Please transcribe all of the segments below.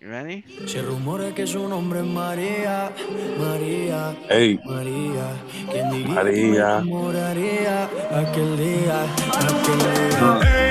You ready? Se rumora que su nombre es María, María, Hey, María. ¿Quién diría que me María. enamoraría aquel día, aquel día?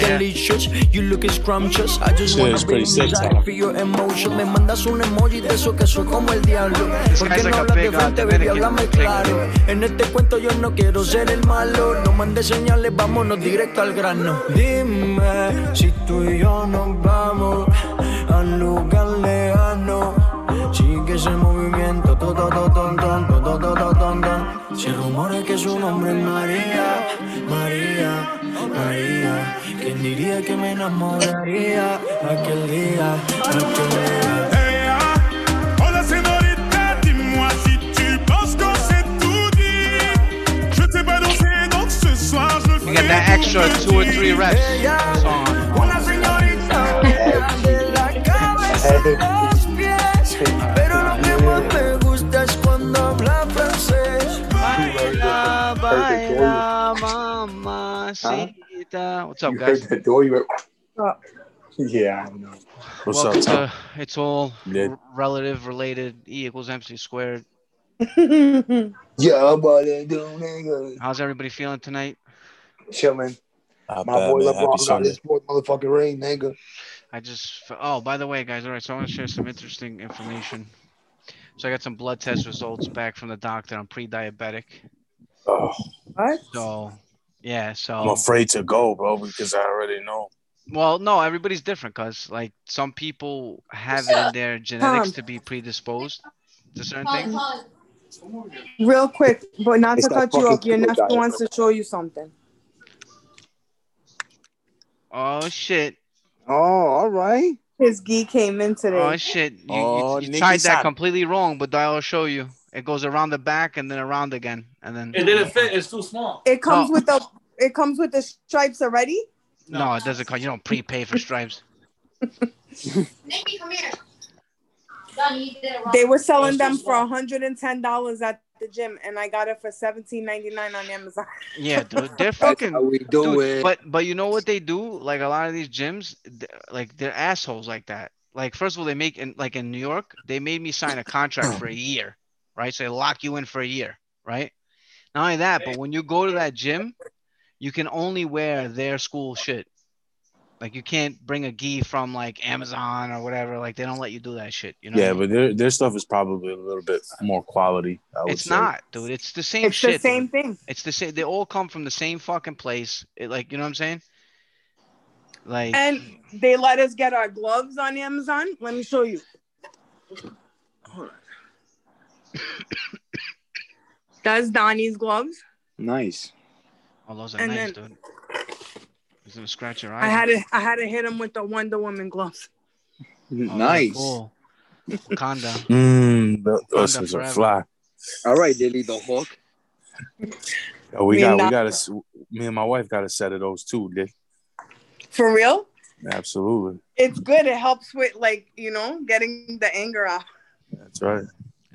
Here. delicious, you look scrumptious, I just Shit wanna is be pretty sick, inside Tom. for your emotion, me mandas un emoji de eso que soy como el diablo, ¿por qué no hablas de uh, frente, baby, háblame claro, en este cuento yo no quiero ser el malo, no mandes señales, vámonos directo al grano, dime si tú y yo nos vamos al lugar lejano, Sigue ese movimiento, todo, todo, todo. Se rumora que su nombre es María, María, María. ¿Quién diría que me enamoraría aquel día, aquel día? Hey, la sénorita, dis-moi si tu penses qu'on s'est tout dit. Je t'ai pas dansé, donc ce soir je me You get that extra two or three reps. Ella, Song. Baila, baila, mamacita. Ah, what's up, You heard guys? the door. You were. Yeah, I know. what's Welcome up, Tom? to It's All Yeah. Relative Related E equals MC squared. Yeah, what they do, nigga. How's everybody feeling tonight? Chilling. Not My bad, boy man. Happy LeBron got Sunday. his fourth motherfucking ring, nigga. I just oh by the way guys all right so I want to share some interesting information. So I got some blood test results back from the doctor. I'm pre-diabetic. Oh, What? So yeah, So I'm afraid to go, bro, because I already know. well no everybody's different cuz like some people have it in their genetics Tom. to be predisposed to certain things. Real quick, but not It's to that cut you fucking off. Your keto nephew wants to show you something. Oh shit. Oh, all right. His gi came in today. Oh shit. You, you- Oh, you, Nikki tried that san. completely wrong, but I'll show you. It goes around the back and then around again and then It didn't fit. It's too small. it comes No. with the it comes with the stripes already. No, it doesn't come. You don't prepay for stripes. Nikki, come here. Donnie, you did it wrong. They were selling them for small. hundred and ten dollars at the gym, and I got it for seventeen ninety nine on Amazon. Yeah, dude, they're That's fucking how we do Dude, it. but but you know what they do? Like a lot of these gyms, th- like they're assholes like that. Like first of all, they make in like in New York, they made me sign a contract for a year, right? So they lock you in for a year, right? Not only that, but when you go to that gym, you can only wear their school shit. Like you can't bring a gi from like Amazon or whatever. Like they don't let you do that shit. You know? Yeah, I mean? but their their stuff is probably a little bit more quality. I would it's say. not, dude. It's the same It's shit. the same dude. thing. It's the same. They all come from the same fucking place. It, like you know what I'm saying? Like And they let us get our gloves on Amazon. Let me show you. That's Donnie's gloves. Nice. Oh, those are And nice, then- dude. He's gonna scratch your eyes. I had to I had to hit him with the Wonder Woman gloves. Oh, nice. Cool. Wakanda. Mmm, those Wakanda things are fly. All right, Dilly the Hawk. Oh, we Me got and we got a, me and my wife got a set of those too, Dick. For real? Absolutely, It's good. It helps with like, you know, getting the anger off. that's right.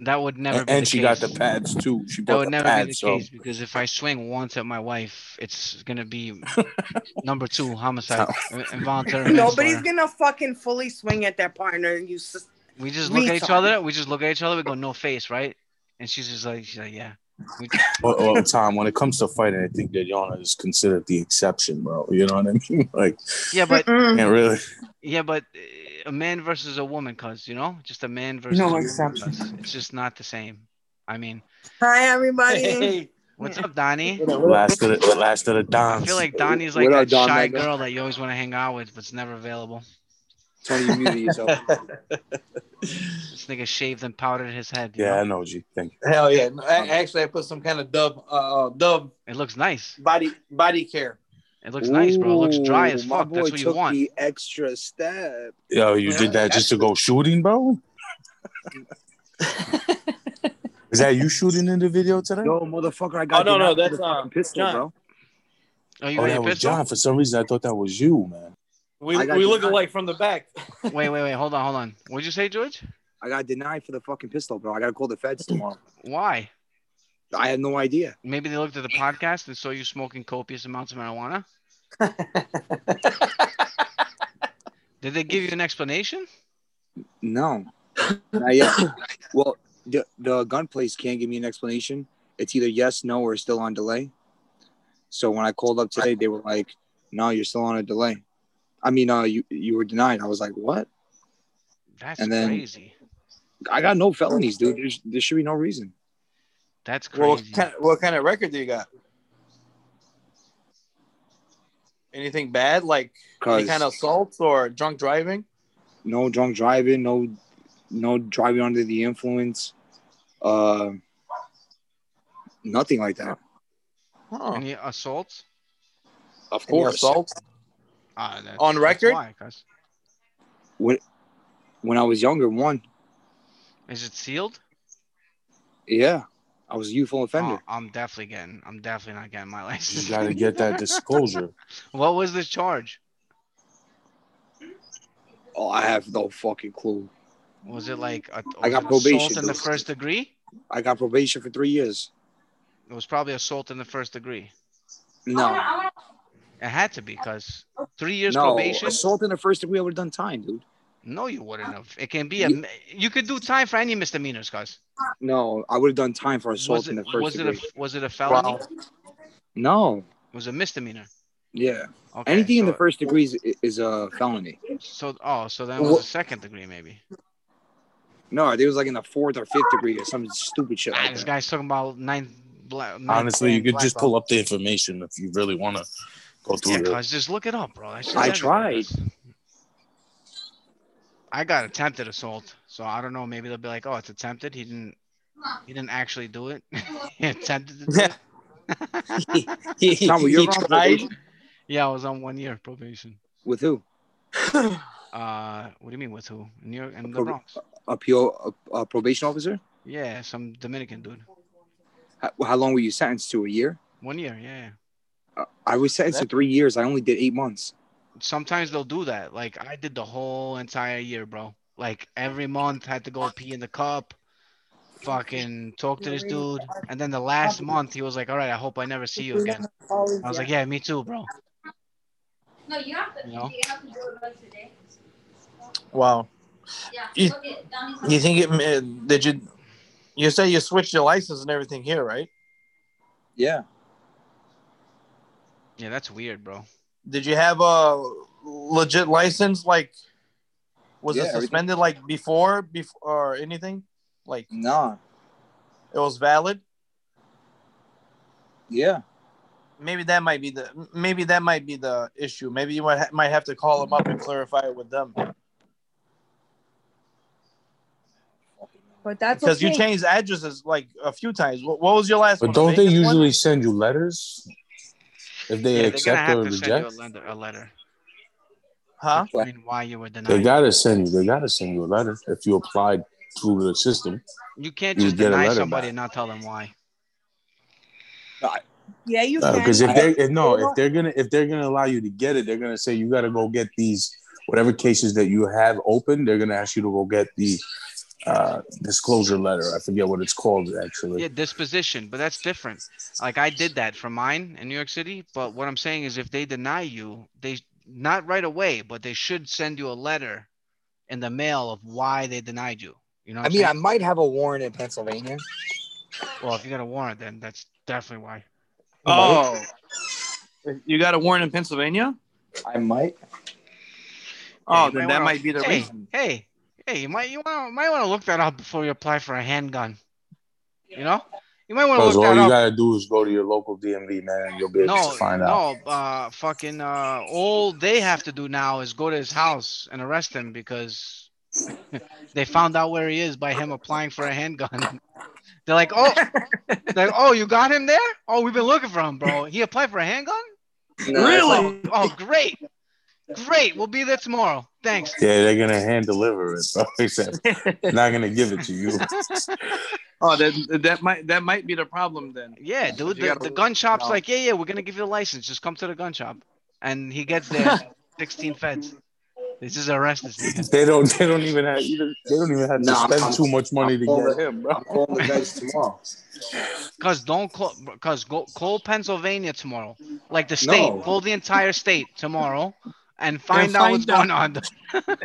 That would never And, be and the she case. got the pads too. She That would the never be the so case because if I swing once at my wife, it's gonna be number two homicide, involuntary Nobody's gonna fucking fully swing at their partner. You s- We just look at each retard. other. We just look at each other. We go no face, right? And she's just like, she's like, yeah. Well, well, Tom, when it comes to fighting, I think that Yana is considered the exception, bro. You know what I mean? Like, yeah, but can't really. yeah, but uh, a man versus a woman, cause you know, just a man versus No a woman, exception. 'cause it's just not the same. I mean, Hi everybody. Hey, what's up, Donnie? Last of the, the last of the I feel like Donnie's like What that Don shy Mega? girl that you always want to hang out with, but's never available. Tony, you muted yourself. This nigga shaved and powdered his head. you yeah, I know? know, G. Thank you. Hell yeah! No, a- Actually, I put some kind of dub, uh, uh, dub It looks nice. body body care. It looks nice, bro. It looks dry as fuck. That's what you took want. the extra step. Yo, you did that just to go shooting, bro? Is that you shooting in the video today? Yo, motherfucker, I got Oh, no, no, that's, the uh, pistol, John. bro. Oh, you Oh, that was pistol? John. For some reason, I thought that was you, man. We, we look alike from the back. Wait, wait, wait. Hold on, hold on. What'd you say, George? I got denied for the fucking pistol, bro. I gotta call the feds tomorrow. Why? I had no idea. Maybe they looked at the podcast and saw you smoking copious amounts of marijuana. Did they give you an explanation? No, well, the the gun place can't give me an explanation. It's either yes, no, or still on delay. So when I called up today, they were like, "No, you're still on a delay." I mean, uh, you you were denied. I was like, "What?" That's And then- crazy. I got no felonies, dude. There's, there should be no reason. That's Well, crazy. what kind, what kind of record do you got? Anything bad, like any kind of assaults or drunk driving? no drunk driving, no no driving under the influence, uh, nothing like that. Oh, Any assaults? Of any course, assaults? Ah, that's, On record? Why, cuz. when when I was younger, one, Is it sealed? yeah, I was a youthful offender. Oh, I'm definitely getting. I'm definitely not getting my license. You got to get that disclosure. what was the charge? Oh, I have no fucking clue. Was it like a, I was got probation, in the first degree? I got probation for three years. It was probably assault in the first degree. No, It had to be because three years no, probation. assault in the first degree, I would have done time, dude. No, you wouldn't have. It can be a. mi- You could do time for any misdemeanors, guys. No, I would have done time for assault Was it in the first was it a degree. was it a felony? Wow. no, It was a misdemeanor. yeah, Okay, anything in the first degree is, is a felony. So oh, so then it was a second degree maybe. No, I think it was like in the fourth or fifth degree or some stupid shit Ah, like this that. guy's talking about ninth. Bla- ninth Honestly, you could just black pull up the information if you really want to go through Yeah, it. cuz just look it up, bro. That I tried. cuz. I got attempted assault, so I don't know. Maybe they'll be like, "Oh, it's attempted. He didn't. He didn't actually do it. he attempted to do Yeah. it." he, he, Tom, you he on tried. yeah, I was on one year probation. With who? Uh, what do you mean with who? In New York, and the Prob- Bronx. A, PO, a, a probation officer? Yeah, some Dominican dude. How, how long were you sentenced to? A year? One year, yeah. Uh, I was sentenced to three years. I only did eight months. Sometimes they'll do that. Like I did the whole entire year, bro. Like every month had to go pee in the cup, fucking talk to this dude, and then the last month he was like, "All right, I hope I never see you again." I was like, "Yeah, me too, bro." No, you have to. You know? You have to do it right today. Wow. Yeah. You- look at Donnie's- You think it? uh, Did you? You say you switched your license and everything here, right? Yeah. Yeah, that's weird, bro. Did you have a legit license? Like, was Yeah, it everything- suspended like before, before or anything? Like Nah. it was valid? Yeah. Maybe that might be the maybe that might be the issue. Maybe you might ha- might have to call them up and clarify it with them But that's because okay. you changed addresses like a few times. What, what was your last But one? don't A they Vegas one? usually send you letters if they Yeah, they're gonna accept have or to send you a reject? letter. A letter. Huh? I mean, why you were denied? They gotta send you. They gotta send you a letter if you applied through the system. You can't you just get a deny somebody back. and not tell them why. yeah, you can. Because Uh, if they if, no, if they're gonna if they're gonna allow you to get it, they're gonna say you got to go get these whatever cases that you have open. They're gonna ask you to go get the uh, disclosure letter. I forget what it's called actually. Yeah, disposition, but that's different. Like I did that for mine in New York City, but what I'm saying is if they deny you, they not right away, but they should send you a letter in the mail of why they denied you. You know what I I'm mean, I might have a warrant in Pennsylvania. well, if you got a warrant, then that's definitely why. Oh, you got a warrant in Pennsylvania? I might. Oh, you then might that wanna- might be the hey, reason. Hey, hey, you might you want might want to look that up before you apply for a handgun. You know, you might want to Because look all that you up. gotta do is go to your local DMV, man, and you'll be able No, to find out. no, uh, fucking, uh, all they have to do now is go to his house and arrest him because they found out where he is by him applying for a handgun. They're like, oh, they're like, oh, you got him there? Oh, we've been looking for him, bro. He applied for a handgun? No, Really? Oh, great. Great. We'll be there tomorrow. Thanks. Yeah, they're gonna hand deliver it, bro. Except not gonna give it to you. Oh, that that might that might be the problem then. Yeah, dude. The, the gun shop's like, yeah, yeah, we're gonna give you the license. Just come to the gun shop. And he gets there, 16 feds. They just arrest this. They don't. They don't even have. Even, they don't even have to spend I'm- too much money to I'm get him, bro. I'm calling the guys tomorrow. Cause don't call, cause go call Pennsylvania tomorrow, like the state. No. Call the entire state tomorrow, and find out find what's out. going on.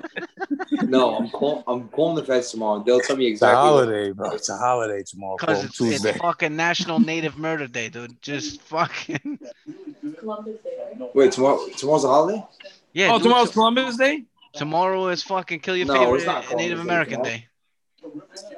No, I'm call, I'm calling the feds tomorrow. They'll tell me exactly. It's a holiday, bro. It's a holiday tomorrow. Cause Call it's, Tuesday. it's fucking National Native Murder Day, dude. Just fucking Wait, tomorrow. Tomorrow's a holiday. yeah. oh, dude, tomorrow's t- Columbus Day. tomorrow is fucking kill your No, favorite it's not Native Day American tomorrow. Day.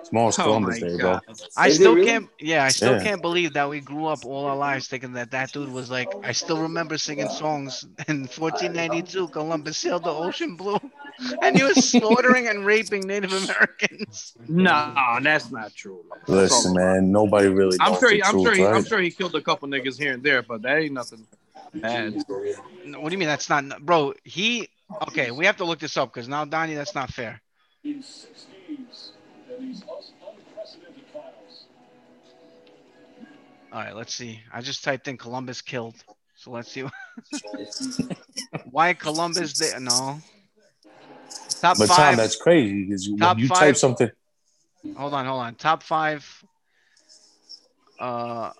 Tomorrow's Oh Columbus my Day, bro. God. I Is still really? can't. Yeah, I still Yeah. can't believe that we grew up all our lives thinking that that dude was like. I still remember singing songs in 1492. Columbus sailed the ocean blue, and he was slaughtering and raping Native Americans. No, that's not true. Listen, all- man. Nobody really. I'm knows sure. He, I'm truth, sure. He, I'm right? sure he killed a couple niggas here and there, but that ain't nothing bad. What do you mean that's not, bro? He okay. We have to look this up because now, Donnie, that's not fair. All right, let's see. I just typed in Columbus killed, so let's see. Why Columbus? Day? No. Top But five. Tom, that's crazy because when you five- type something. Hold on, hold on. Top five. Uh,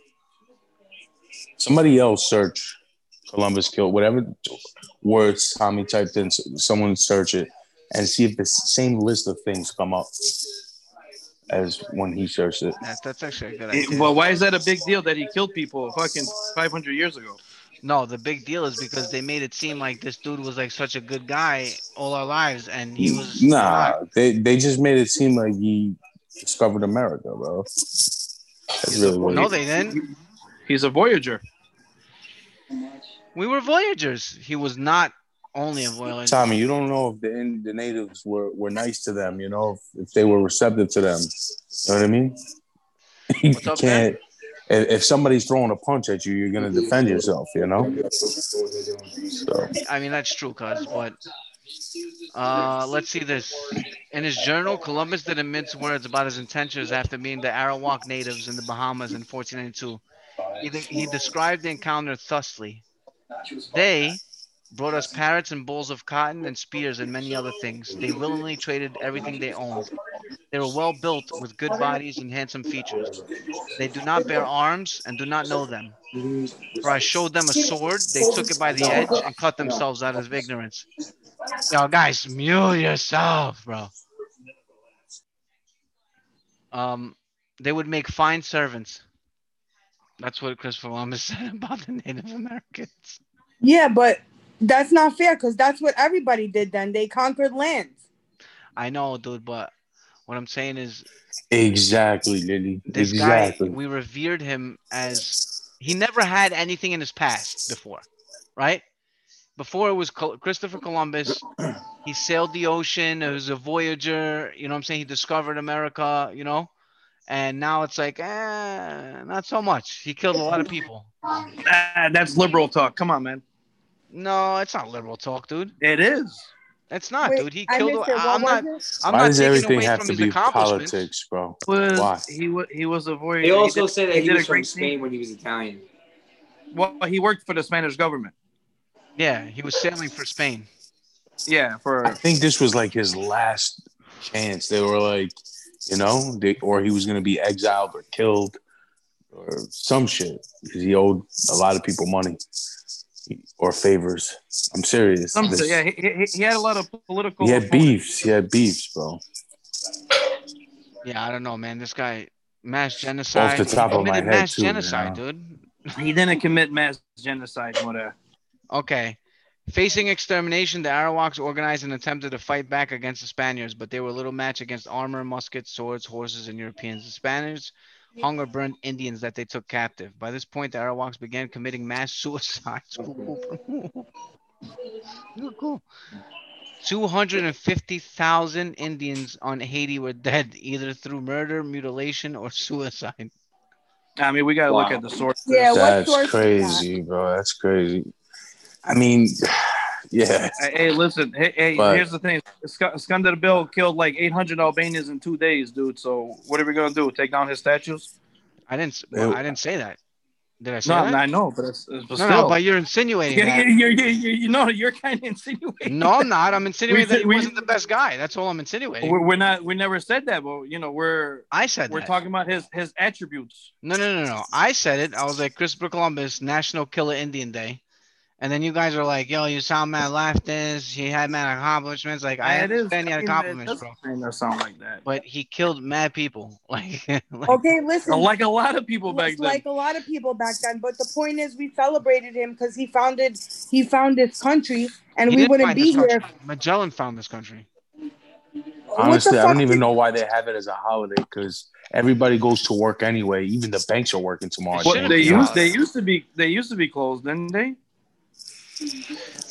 Somebody else search Columbus killed whatever words Tommy typed in. Someone search it and see if the same list of things come up as when he searched it. that, that's actually a good It- idea. well, why is that a big deal that he killed people fucking 500 years ago? No, the big deal is because they made it seem like this dude was like such a good guy all our lives, and he was Nah, not. they they just made it seem like he discovered America, bro. That's really what No, it- they didn't. He's a voyager. We were voyagers. He was not only a voyager. Tommy, you don't know if the in, the natives were, were nice to them, you know, if, if they were receptive to them. You know what I mean? you can't. If, if somebody's throwing a punch at you, you're gonna defend yourself. You know. So I mean, that's true, cuz. But uh, let's see this. In his journal, Columbus didn't mince words about his intentions after meeting the Arawak natives in the Bahamas in 1492. He, de- he described the encounter thusly. They brought us parrots and bowls of cotton and spears and many other things. They willingly traded everything they owned. They were well built with good bodies and handsome features. They do not bear arms and do not know them. For I showed them a sword, they took it by the edge and cut themselves out of ignorance. Yo, guys, mute yourself, bro. Um, they would make fine servants. That's what Christopher Columbus said about the Native Americans. Yeah, but that's not fair because that's what everybody did then. They conquered lands. I know, dude, but what I'm saying is exactly, Lily. this exactly. guy, we revered him as he never had anything in his past before, right? Before it was Christopher Columbus, he sailed the ocean. He was a voyager. You know what I'm saying? He discovered America, you know? And now it's like, eh, not so much. He killed a lot of people. Ah, that's liberal talk. Come on, man. No, it's not liberal talk, dude. It is. It's not, Wait, dude. He I killed. I'm not. I'm Why not does everything away have to be politics, bro? Was Why? he was he was a voyager. They also did- say that he, did a was from Spain thing. when he was Italian. Well, he worked for the Spanish government. Yeah, he was sailing for Spain. Yeah, for I think this was like his last chance. They were like, you know, they, or he was gonna be exiled or killed or some shit because he owed a lot of people money or favors. I'm serious. some. This- Yeah, he, he, he had a lot of political. he had opponents. beefs. He had beefs, bro. Yeah, I don't know, man. This guy mass genocide. Off the top he of my head, mass too, you genocide, know. dude. He didn't commit mass genocide. Whatever. Okay. Facing extermination, the Arawaks organized and attempted to fight back against the Spaniards, but they were little match against armor, muskets, swords, horses, and Europeans. The Spaniards hung or burned Indians that they took captive. By this point, the Arawaks began committing mass suicides. Cool. 250,000 Indians on Haiti were dead, either through murder, mutilation, or suicide. I mean, we gotta look at the source. Yeah, what That's source is that? crazy, bro. That's crazy. I mean, yeah. Hey, hey, listen. Hey, hey But- here's the thing. Sk- Skanderbeg killed like 800 Albanians in two days, dude. So what are we gonna do? Take down his statues? I didn't. Well, I didn't say that. Did I say No, that? No, I know, but it's, it's but no, still. no, but you're insinuating yeah, that. you're, you're, you're, you know, you're kind of insinuating. No, I'm not. I'm insinuating that he we- wasn't the best guy. That's all I'm insinuating. We're, we're not. We never said that, but you know, we're I said we're that. talking about his his attributes. No, no, no, no. I said it. I was like Christopher Columbus, National Killer Indian Day. And then you guys are like, yo, you sound mad leftist. He had mad accomplishments. Like, I It is- understand he had I mean, it accomplishments, bro. kind of sound like that. But he killed mad people. Like, like Okay, listen. Like a lot of people back then. like a lot of people back then. But the point is, we celebrated him because he founded he found this country, and he we wouldn't be here. Magellan found this country. Honestly, I don't even know why they have it as a holiday because everybody goes to work anyway. Even the banks are working tomorrow. What they used they used to be they used to be closed, didn't they?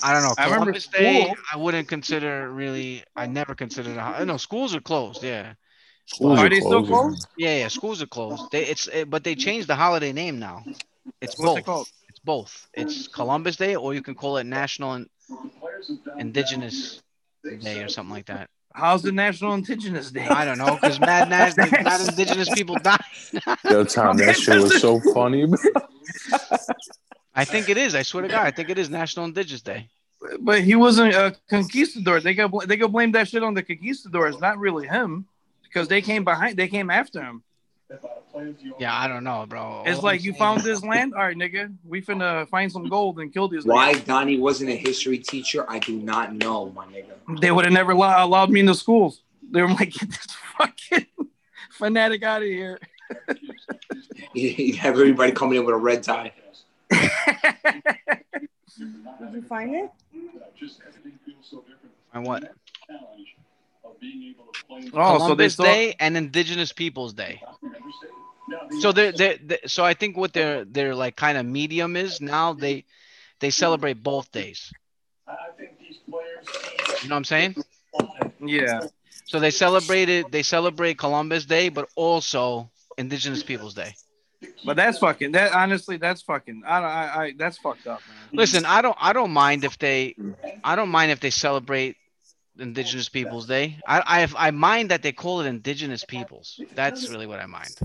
I don't know. I remember Columbus Day, I wouldn't consider really. I never considered. A, ho- no, schools are closed. Yeah, Schools Are they still closed? yeah, yeah. Schools are closed. They it's it, but they changed the holiday name now. It's What's both. it called? It's both. It's Columbus Day, or you can call it National In- Indigenous Day or something like that. How's the National Indigenous Day? I don't know because mad, mad, mad indigenous people die. Yo, Tom, that shit was so funny. bro. I think it is. I swear to God, I think it is National Indigenous Day. But he wasn't a conquistador. They got bl- they could blame that shit on the conquistadors, not really him, because they came behind. They came after him. Yeah, I don't know, bro. It's All like you found this land. All right, nigga, we finna find some gold and kill these. Why niggas. Donnie wasn't a history teacher, I do not know, my nigga. They would have never allow- allowed me in the schools. They were like, get this fucking fanatic out of here. He'd have everybody coming in with a red tie. Did you find it? And what? Oh, so they Columbus still. Day and Indigenous Peoples Day. So they're, they're, they so I think what their their like kind of medium is now they they celebrate both days. You know what I'm saying? Yeah. So they celebrated they celebrate Columbus Day, but also Indigenous Peoples Day. But that's fucking. That honestly, that's fucking. I, don't. I, I that's fucked up, man. Listen, I don't I don't mind if they I don't mind if they celebrate Indigenous Peoples Day. I I I mind that they call it Indigenous Peoples. That's really what I mind.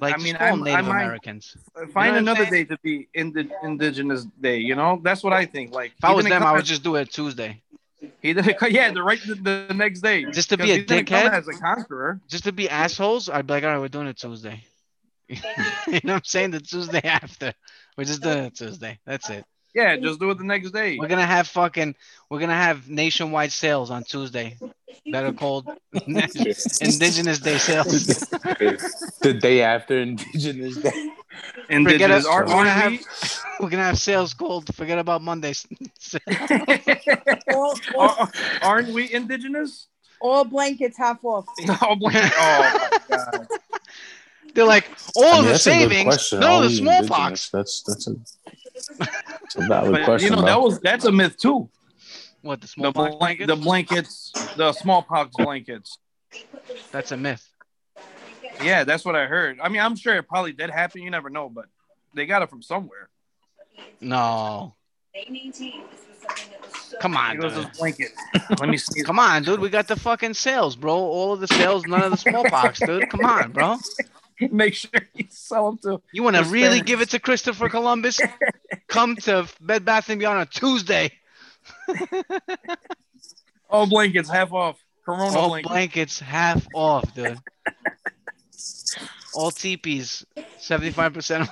Like I mean, just call I'm- I Native mind- Americans. Find what I'm another day to be indi- Indigenous Day. You know, that's what I think. Like, If I was them, I would just do it Tuesday. He didn't. Yeah, the right the, the next day. Just to be a he didn't come dickhead? as a conqueror. Just to be assholes, I'd be like, all right, we're doing it Tuesday. you know what I'm saying? The Tuesday after. We're just doing it Tuesday. That's it. Yeah, just do it the next day. We're gonna have fucking we're gonna have nationwide sales on Tuesday that are called Indigenous Day sales. the day after Indigenous Day. Indigenous it, we're gonna have we're gonna have sales called forget about Mondays. All, all, Are- Aren't we indigenous? all blankets half off. Oh, boy. oh my god. They're like all I mean, the that's a good savings, question. no Are the smallpox. That's that's a, that's a valid But question. you know that was that's a myth too. What the The, smallpox blank, blankets? the blankets, the smallpox blankets. That's a myth. Yeah, that's what I heard. I mean, I'm sure it probably did happen. You never know, but they got it from somewhere. No. Come on, It dude. blanket. Let me see. Come on, dude. We got the fucking sales, bro. All of the sales, none of the smallpox, dude. Come on, bro. Make sure you sell them to. You want to really Spanish. give it to Christopher Columbus? Come to Bed Bath and Beyond on Tuesday. All blankets half off. Corona All blankets. blankets half off, dude. All teepees, seventy-five percent.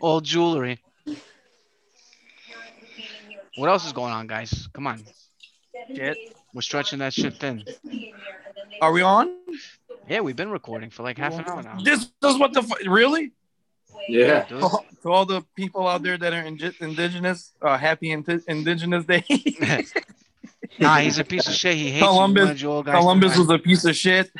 All jewelry. What else is going on, guys? Come on, Shit. We're stretching that shit thin. Are we on? Yeah, we've been recording for like half an hour now. This is what the fu- really Yeah. Dude. to all the people out there that are indi- indigenous. Uh, happy indi- Indigenous Day. Nah, he's a piece of shit. He hates Columbus- you. wanted guys Columbus was a piece of shit.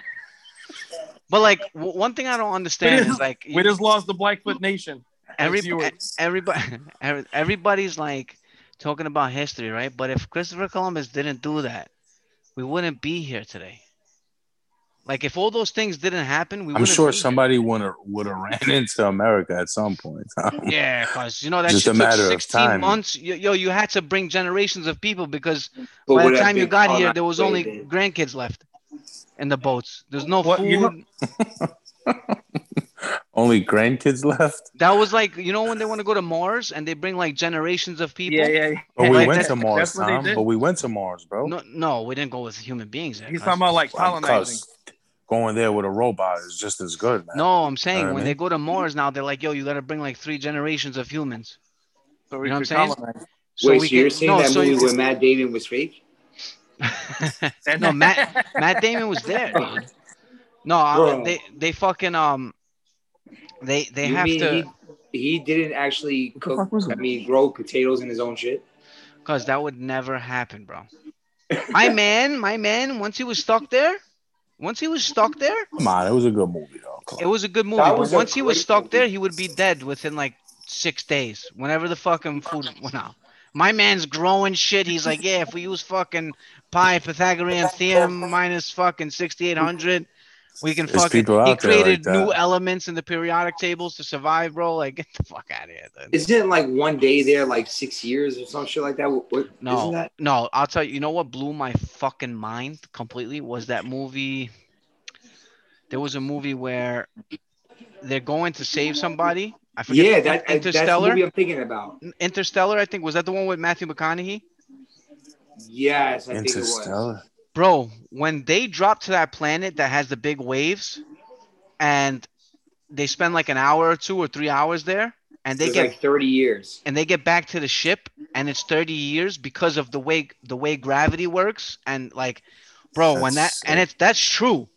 But like w- one thing I don't understand We is like We just lost the Blackfoot Nation. every, viewers. everybody everybody's like talking about history, right? But if Christopher Columbus didn't do that, we wouldn't be here today. Like if all those things didn't happen, we I'm wouldn't sure be somebody would have would have ran into America at some point. Yeah, because you know that Just a matter took of 16 time. months. Yo, yo, you had to bring generations of people because But by the time you got here, there was only it grandkids left in the boats. There's no What, food. you know- Only grandkids left. that was like you know when they want to go to Mars and they bring like generations of people. Yeah, yeah. But we Like went to Mars, that's what Tom. But we went to Mars, bro. No, no, we didn't go with human beings. There, He's talking about like Well, colonizing. 'cause going there with a robot is just as good, man. No, I'm saying Know what I when mean? they go to Mars now, they're like, yo, you got to bring like three generations of humans. So You know what I'm saying? colonize. So Wait, we so you're can- saying no, that so movie you- with Matt Damon was fake? no, Matt Matt Damon was there, dude. No, Bro. they they fucking um, they they You have to He, he didn't actually cook. fuck was I it? mean, grow potatoes in his own shit. because that would never happen, bro. My man, my man, once he was stuck there, once he was stuck there, Come on, it was a good movie though. Come it was a good movie. That But once he was stuck movie. there, he would be dead within like six days. Whenever the fucking food went out. My man's growing shit. He's like, yeah, if we use fucking pi Pythagorean theorem minus fucking 6800, we can There's fucking. people He out there like created new that. elements in the periodic tables to survive, bro. Like, get the fuck out of here, dude. Isn't it like one day there, like six years or some shit like that? What, what, No, Isn't that? no, I'll tell you. You know what blew my fucking mind completely was that movie. There was a movie where they're going to save somebody. I forget. Yeah, the- that, that's the Interstellar. movie I'm thinking about. Interstellar, I think was that the one with Matthew McConaughey? Yes, I think it was. Interstellar. Bro, when they drop to that planet that has the big waves, and they spend like an hour or two or three hours there, and they It's get like 30 years. and they get back to the ship and it's 30 years because of the way the way gravity works and like bro when that That's and it's that's true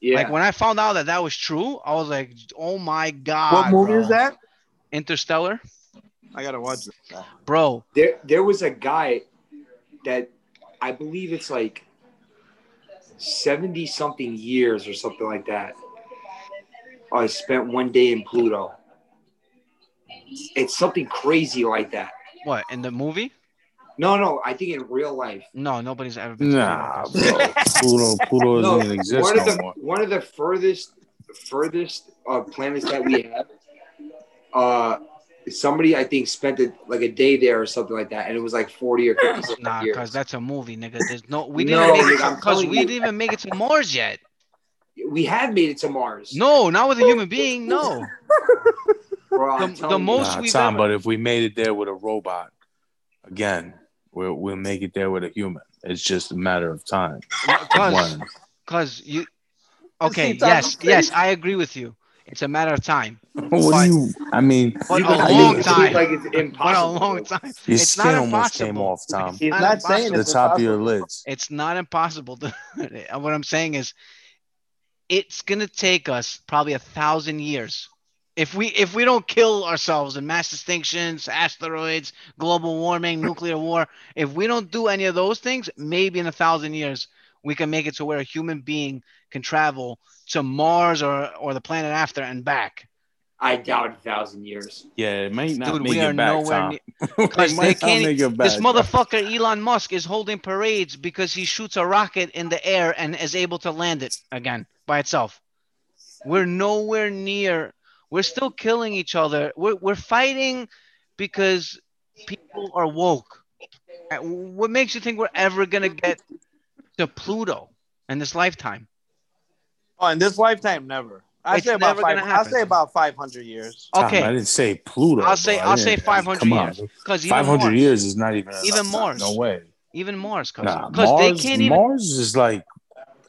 Yeah. like when i found out that that was true i was like oh my god What movie bro. is that? interstellar I gotta watch it. bro there there was a guy that I believe it's like 70 something years or something like that. I spent one day in Pluto. It's something crazy like that. what in the movie No, no, I think in real life. no nobody's ever been to Nah, Pluto. bro. Pluto, Pluto doesn't even exist one of no the more. one of the furthest furthest uh, planets that we have. Uh, somebody I think spent it like a day there or something like that, and it was like 40 or 50 nah because that's a movie nigga. There's no we didn't make nigga, it because we didn't even make it to mars yet. We have made it to Mars. no not with a human being no. Bro, The- the most- Nah, we've Tom, ever- but if we made it there with a robot, again, we'll we'll make it there with a human. It's just a matter of time. because because you okay yes yes i agree with you it's a matter of time What But- do you? I mean, but You a can I make long it seem time Like it's impossible. But a impossible. long time. your It's skin not almost came impossible. off, Tom. He's Not not saying impossible. The it's top of your impossible. lids. It's not impossible. To, what I'm saying is, it's gonna take us probably a thousand years. If we if we don't kill ourselves in mass extinctions, asteroids, global warming, nuclear war, if we don't do any of those things, maybe in a thousand years we can make it to where a human being can travel to Mars or or the planet after and back. I doubt a thousand years. Yeah, it might not Dude, make we it are back, nowhere Tom. near. It Because they can't. make it This back. motherfucker Elon Musk is holding parades because he shoots a rocket in the air and is able to land it again by itself. We're nowhere near. We're still killing each other. We're we're fighting because people are woke. Uh, What makes you think we're ever gonna get to Pluto in this lifetime? Oh, in this lifetime, never. I say about five. I happen. say about five hundred years. Tom, Okay, I didn't say Pluto. I'll say bro. I I'll say didn't- 500 come on. years because even 500 Mars, years is not even Even. Mars. No way. even Mars, cause, Nah, 'cause they Mars, can't even. Mars is like.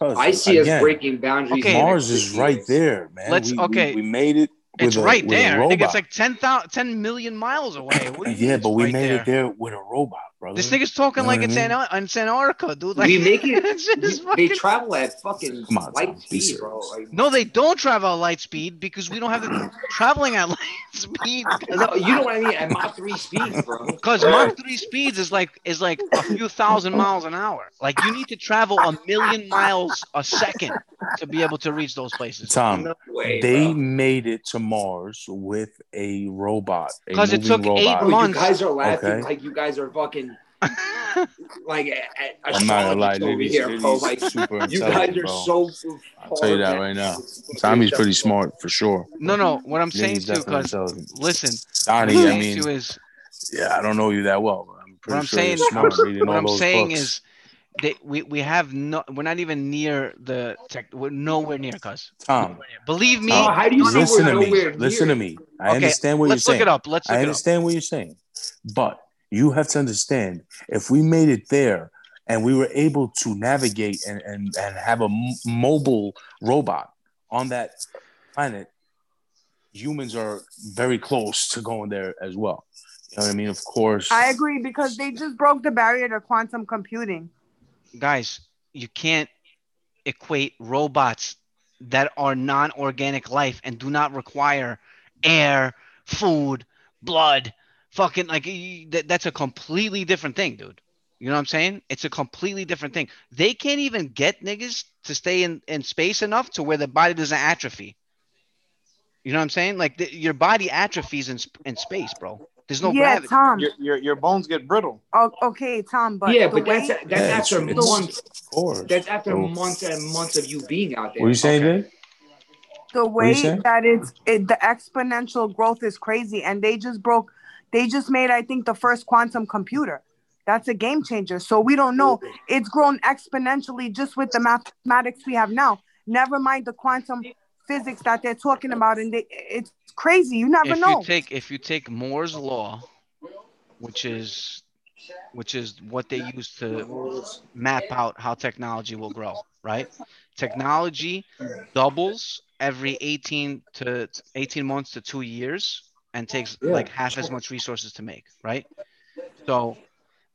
I see again, us breaking boundaries. Okay. Mars is right there, man. Let's- We- we- okay. We, made it. With It's a, right with a there. I think it's robot. like 10,000 10 million miles away. What do you mean yeah, but we right made there? it there with a robot, brother. This nigga's talking You know like it's I mean? Antar- in Antarctica, dude. Like, we make it. it's just they fucking- travel at fucking Come on, light be speed, bro. Like, No, they don't travel at light speed because we don't have the traveling at light speed. no, you know what I mean? At Mach three speeds, bro. Because Mach 3 speeds is like is like a few thousand miles an hour. Like you need to travel a million miles a second to be able to reach those places. Tom, No way, they bro. made it to Mars with a robot. Because it moving took eight robot. Bro, you months. guys are laughing Okay. like you guys are fucking like a- a- I'm not gonna lie, astrologist over Diddy's, here, bro. Diddy's Like super you guys are bro. so. I'll tell you that right now. Tommy's pretty smart for sure. No, no. What I'm saying Diddy's too, because listen, Donnie, what I'm I saying mean, is yeah, I don't know you that well, but I'm pretty what I'm sure saying. you're smart reading What all I'm those saying books. is, they, we we have no. We're not even near the tech. We're nowhere near, cuz. Tom, Believe me. Oh, how do you say listen we're to me. nowhere Listen to me. I Okay, understand what Let's you're look saying. it up. Let's look I it up. understand what you're saying, but you have to understand if we made it there and we were able to navigate and and, and have a m- mobile robot on that planet, humans are very close to going there as well. You know what I mean? Of course. I agree because they just broke the barrier to quantum computing. guys, you can't equate robots that are non-organic life and do not require air, food, blood, fucking like that, that's a completely different thing, dude. You know what I'm saying? It's a completely different thing. They can't even get niggas to stay in, in space enough to where the body doesn't atrophy. You know what I'm saying? Like the, your body atrophies in, in space, bro. There's no yeah, gravity. Tom. Your, your your bones get brittle. Oh, okay, Tom. But yeah, but that's way- that's Yeah, after it's- it's- months. That's after So- months and months of you being out there. What are you saying, Okay. Jay? the way that it's it, the exponential growth is crazy and they just broke they just made i think the first quantum computer. That's a game changer. So we don't know. It's grown exponentially just with the mathematics we have now. Never mind the quantum physics that they're talking about and they, it's crazy. You never if know. you take if you take Moore's law, which is which is what they use to map out how technology will grow, right? Technology doubles every 18 to 18 months to 2 years and takes Yeah. like half as much resources to make, right? So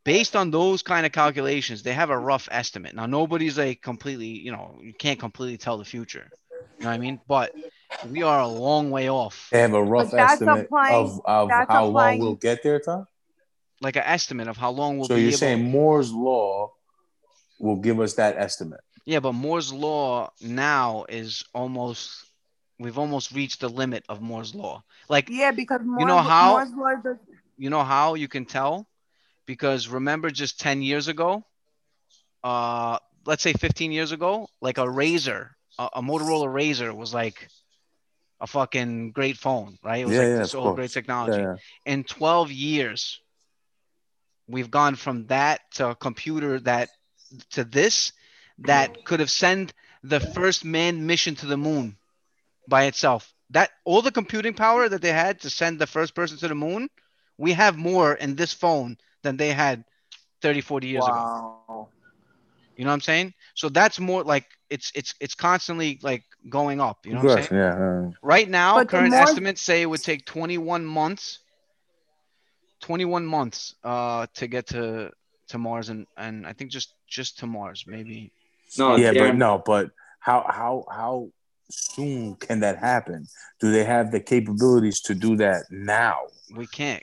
based on those kind of calculations, they have a rough estimate. Now nobody's like completely, you know, you can't completely tell the future. You know what I mean? But we are a long way off. They have a rough estimate applying- of, of that's how long we'll get there, Tom. Like an estimate of how long we'll so be you're able saying Moore's law will give us that estimate. Yeah, but Moore's law now is almost we've almost reached the limit of Moore's law. Like yeah because you know how- Moore's law is the- you know how you can tell? Because remember just 10 years ago, uh let's say 15 years ago, like a RAZR, a, a Motorola RAZR was like a fucking great phone, right? It was Yeah, like yeah, this old great course. technology. Yeah, In 12 years, we've gone from that to a computer that to this that could have sent the first manned mission to the moon by itself. That all the computing power that they had to send the first person to the moon, we have more in this phone than they had 30, 40 years ago. You know what I'm saying? So that's more like it's it's it's constantly like going up. You know what I'm saying? Yeah. Right now, But current more- estimates say it would take 21 months, 21 months uh, to get to to Mars, and and I think just just to Mars, maybe. No, yeah, but no, but how how how soon can that happen? Do they have the capabilities to do that now? We can't.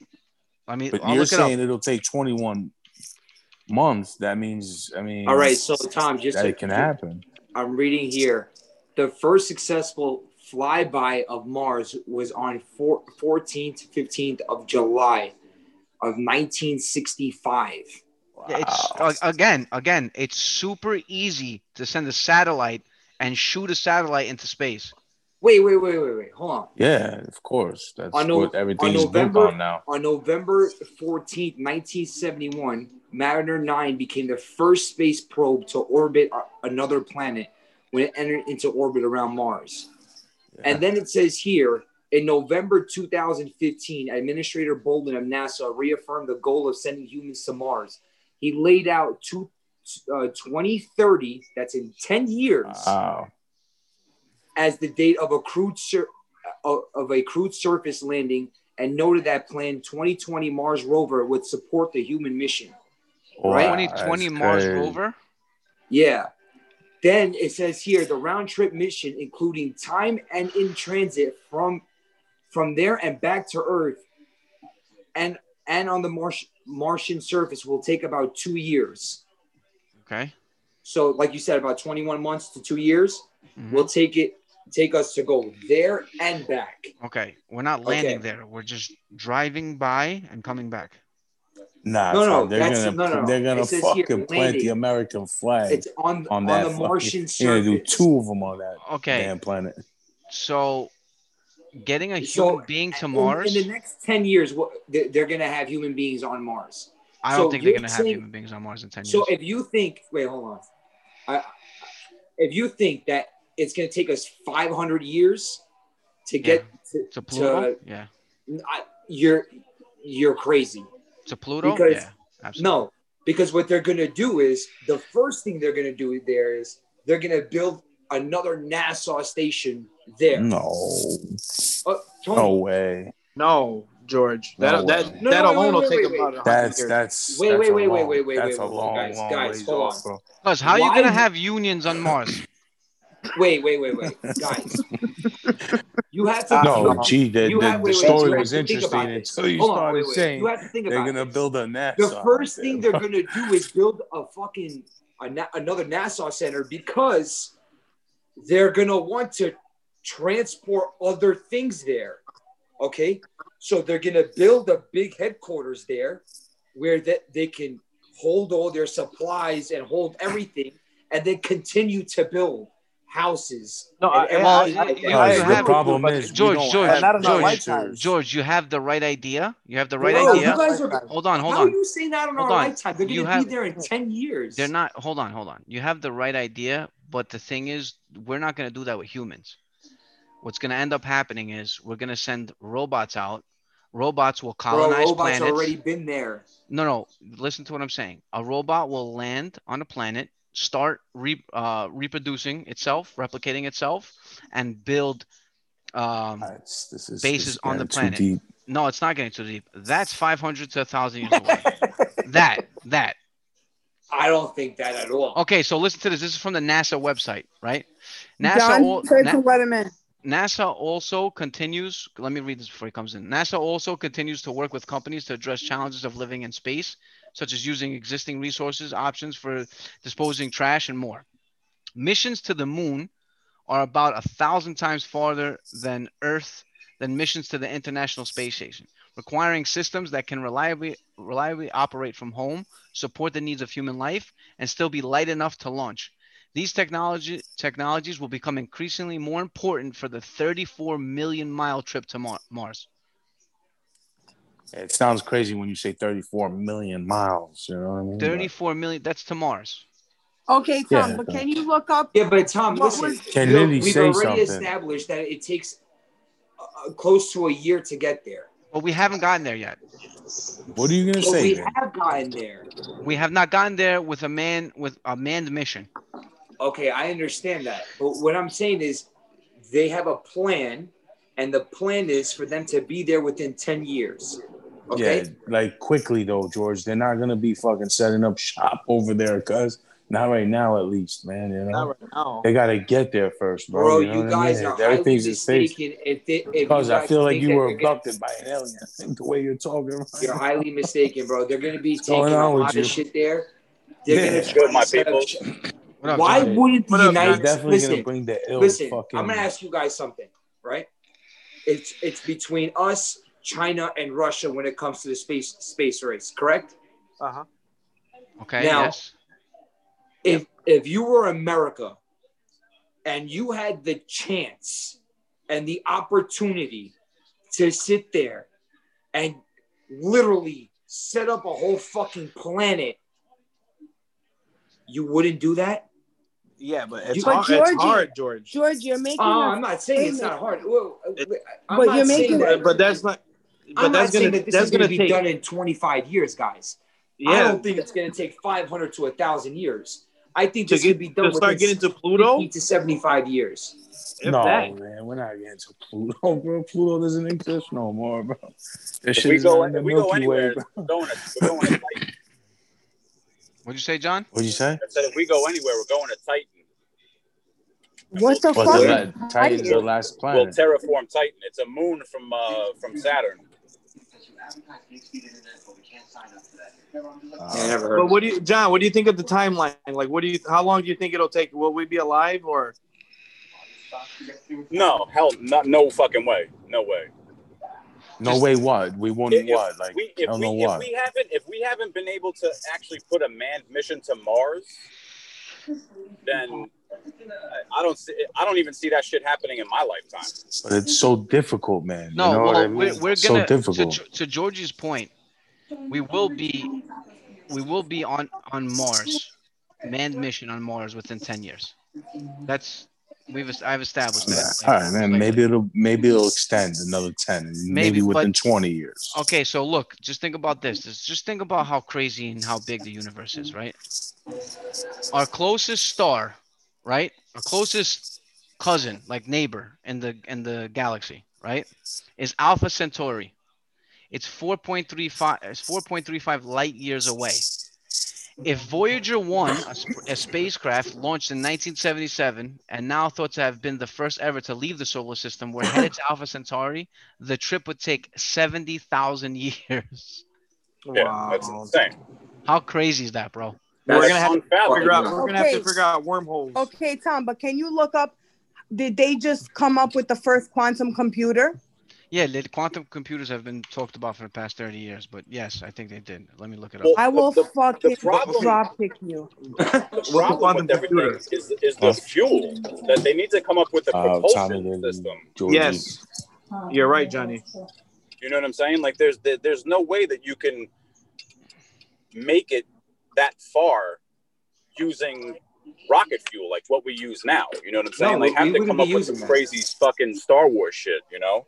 I mean, But I'll you're look it up. saying it'll take 21 months. That means, I mean, All right, so Tom, just that to- it can happen. I'm reading here. The first successful flyby of Mars was on four, 14th, 15th of July of 1965. Yeah, It's again, again, it's super easy to send a satellite and shoot a satellite into space. Wait, wait, wait, wait, wait. Hold on. Yeah, of course. That's On no- what everything on November- built on now. On November 14th, 1971, Mariner 9 became the first space probe to orbit another planet when it entered into orbit around Mars. And then it says here in November 2015, Administrator Bolden of NASA reaffirmed the goal of sending humans to Mars. He laid out two, uh, 2030, that's in 10 years, Wow. as the date of a crude sur- of, of a crewed surface landing, and noted that planned 2020 Mars rover would support the human mission. Right. 2020 Mars crazy. rover. Yeah. Then it says here the round trip mission, including time and in transit from from there and back to Earth, and and on the Mars, Martian surface will take about two years. Okay. So, like you said, about 21 months to two years Mhm. will take it take us to go there and back. Okay. We're not landing Okay. there. We're just driving by and coming back. Nah, No, no, son, they're gonna no, no, no. they're gonna It says here, fucking plant the. American flag It's on on on, that the fucking- Martian You're gonna do two of them on that Okay, damn planet. so getting a So, human being to in- Mars, In, the next ten years, they're, they're gonna have human beings on Mars. I don't think they're gonna have human beings on Mars in ten years. So if you think, wait, hold on. I, if you think that it's gonna take us 500 years to get to, to Pluto, to- yeah. I, you're you're crazy. To Pluto, Because- yeah, absolutely. No, because what they're gonna do is the first thing they're gonna do there is they're gonna build another NASA station there. No, Uh, Tony, no way. No, George. That No that way. No, that no, alone wait, will wait, take wait, about wait. a hundred That's that's Wait, that's wait, wait, wait, wait, wait, That's wait, a wait, long, guys, long guys, hold on. bro. Cause how are you gonna have unions on Mars? wait, wait, wait, wait, guys. You have to No, no. gee, the, the, have- the wait, wait, story you have was interesting about this. until you Hold on, started wait, wait. saying You have to think they're gonna build a NASA. the first out thing they're gonna do is build a fucking a na- another NASA center because they're gonna want to transport other things there. Okay, so they're gonna build a big headquarters there where that they can hold all their supplies and hold everything, and then continue to build houses. No, and I- everything well, like you- that. you Guys, have- the problem but is George, George, have not enough George. George, you have the right idea. You have the right Bro, idea. You guys are, Hold on, hold how on. are you saying that in Hold our on. lifetime? They're going to be there in 10 years. They're not. Hold on, hold on. You have the right idea, but the thing is, we're not gonna do that with humans. What's gonna end up happening is we're gonna send robots out. Robots will Bro, colonize robots planets. already been there. No, no. Listen to what I'm saying. A robot will land on a planet, start re- uh, reproducing itself, replicating itself, and build. Um, That's- this is bases this on the getting too planet. deep. no, it's not getting too deep. That's 500 to 1,000 years away. that, that. I don't think that at all. Okay, so listen to this. This is from the NASA website, right? NASA, John, al- Na- to let him in. NASA also continues. Let me read this before he comes in. NASA also continues to work with companies to address challenges of living in space, such as using existing resources, options for disposing trash, and more. Missions to the moon are about a thousand times farther than Earth than missions to the International Space Station, requiring systems that can reliably reliably operate from home, support the needs of human life, and still be light enough to launch. These technology technologies will become increasingly more important for the 34 million mile trip to Mar- Mars. It sounds crazy when you say 34 million miles. You know what I mean? 34 million. That's to Mars. Okay, Tom, Yeah, but can you look up? Yeah, but Tom, What listen. was- Can you know, Lily we've say already something? established that it takes uh, close to a year to get there. But we haven't gotten there yet. What are you gonna say? we then? have gotten there. We have not gotten there with a man with a manned mission. Okay, I understand that. But what I'm saying is they have a plan, and the plan is for them to be there within 10 years. Okay? Yeah, like quickly though, George. They're not gonna be fucking setting up shop over there, cuz not right now, at least, man. You know, Not right now. they gotta get there first, bro. Bro, you, know you what I guys mean? are Everything's in space. If, they, if Because I feel like you were they're gonna- abducted by an alien. The way you're talking. Right You're now. highly mistaken, bro. They're gonna be going taking a lot you? of shit there. They're Yeah. gonna Good, try my to set up people. sh- What up, Why John? wouldn't the What up, United definitely listen? gonna bring the ill Listen, fucking. I'm gonna ask you guys something, right? It's it's between us, China, and Russia when it comes to the space space race, correct? Uh huh. Okay. Now- yes. If if you were America and you had the chance and the opportunity to sit there and literally set up a whole fucking planet, you wouldn't do that? Yeah, but it's But hard. George- it's hard, George. George, you're making. Oh, I'm not saying it's not hard. Well, uh, I'm But not you're making- that. But, but that's not. But I'm that's not gonna that this that's is going gonna be take. done in 25 years, guys. Yeah. I don't think it's going to take 500 to 1,000 years. I think To this get could be done to start within getting to Pluto. 50 to 75 years. If no, that. man, we're not getting to Pluto, bro. Pluto doesn't exist no more, bro. This If we go, in the if we go Milky anywhere, Way, bro. we're going to, we're going to Titan. What'd you say, John? What'd you say? I said if we go anywhere, we're going to Titan. What the What's fuck? the la- Titan's the last planet. We'll terraform Titan. It's a moon from uh, from Saturn. Uh, Yeah, never heard. But what do you, John? What do you think of the timeline? Like, what do you? How long do you think it'll take? Will we be alive or? No, hell, not no fucking way, no way. No Just- way. What we won? If- if what? Like we, I if don't we, know if we haven't if we haven't been able to actually put a manned mission to Mars, then I, I don't see I don't even see that shit happening in my lifetime. But it's so difficult, man. No, you know well, what I mean? we're, we're gonna so to, difficult. to Georgie's point. We will be, we will be on on Mars, manned mission on Mars within ten years. That's we've I've established that. All right, man. Maybe it'll maybe it'll extend another ten. Maybe, Maybe, within but- twenty years. Okay, so look, just think about this. Just, just think about how crazy and how big the universe is, right? Our closest star, right? Our closest cousin, like neighbor in the in the galaxy, right? Is Alpha Centauri. It's 4.35 it's 4.35 light years away. If Voyager 1, a, sp- a spacecraft launched in 1977 and now thought to have been the first ever to leave the solar system, were headed to Alpha Centauri, the trip would take 70,000 years. Yeah, that's insane. How crazy is that, bro? We're gonna have to unfathomable. figure out. We're gonna have to figure out wormholes. Okay, Tom, but can you look up? Did they just come up with the first quantum computer? Yeah, the quantum computers have been talked about for the past 30 years, but yes, I think they did. Let me look it up. Well, I will the- fucking problem- drop kick you. The the problem quantum with everything is, is the fuel that they need to come up with a Uh, propulsion Tommy and system. Georgie. Yes, you're right, Johnny. You know what I'm saying? Like there's there's no way that you can make it that far using rocket fuel like what we use now. You know what I'm saying? No, they have to come up with some that. crazy fucking Star Wars shit. You know?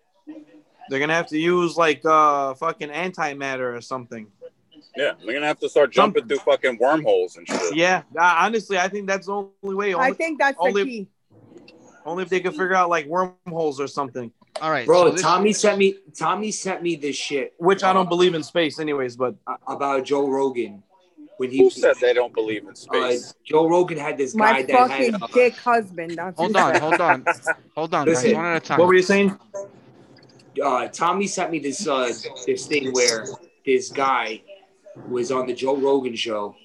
They're gonna have to use like uh fucking antimatter or something. Yeah, they're gonna have to start jumping through fucking wormholes and shit. Yeah, uh, honestly, I think that's the only way. Only, I think that's the only- key. only if they can figure out like wormholes or something. All right. Bro, so this- Tommy sent me Tommy sent me this shit Which I don't believe in space, anyways. But about Joe Rogan when he Who said they don't believe in uh, space? Joe Rogan had this My that fucking had uh, dick husband. That's Hold on, hold on. Hold on, guys. Listen, One at a time. what were you saying? Uh, Tommy sent me this uh, this thing where this guy was on the Joe Rogan show,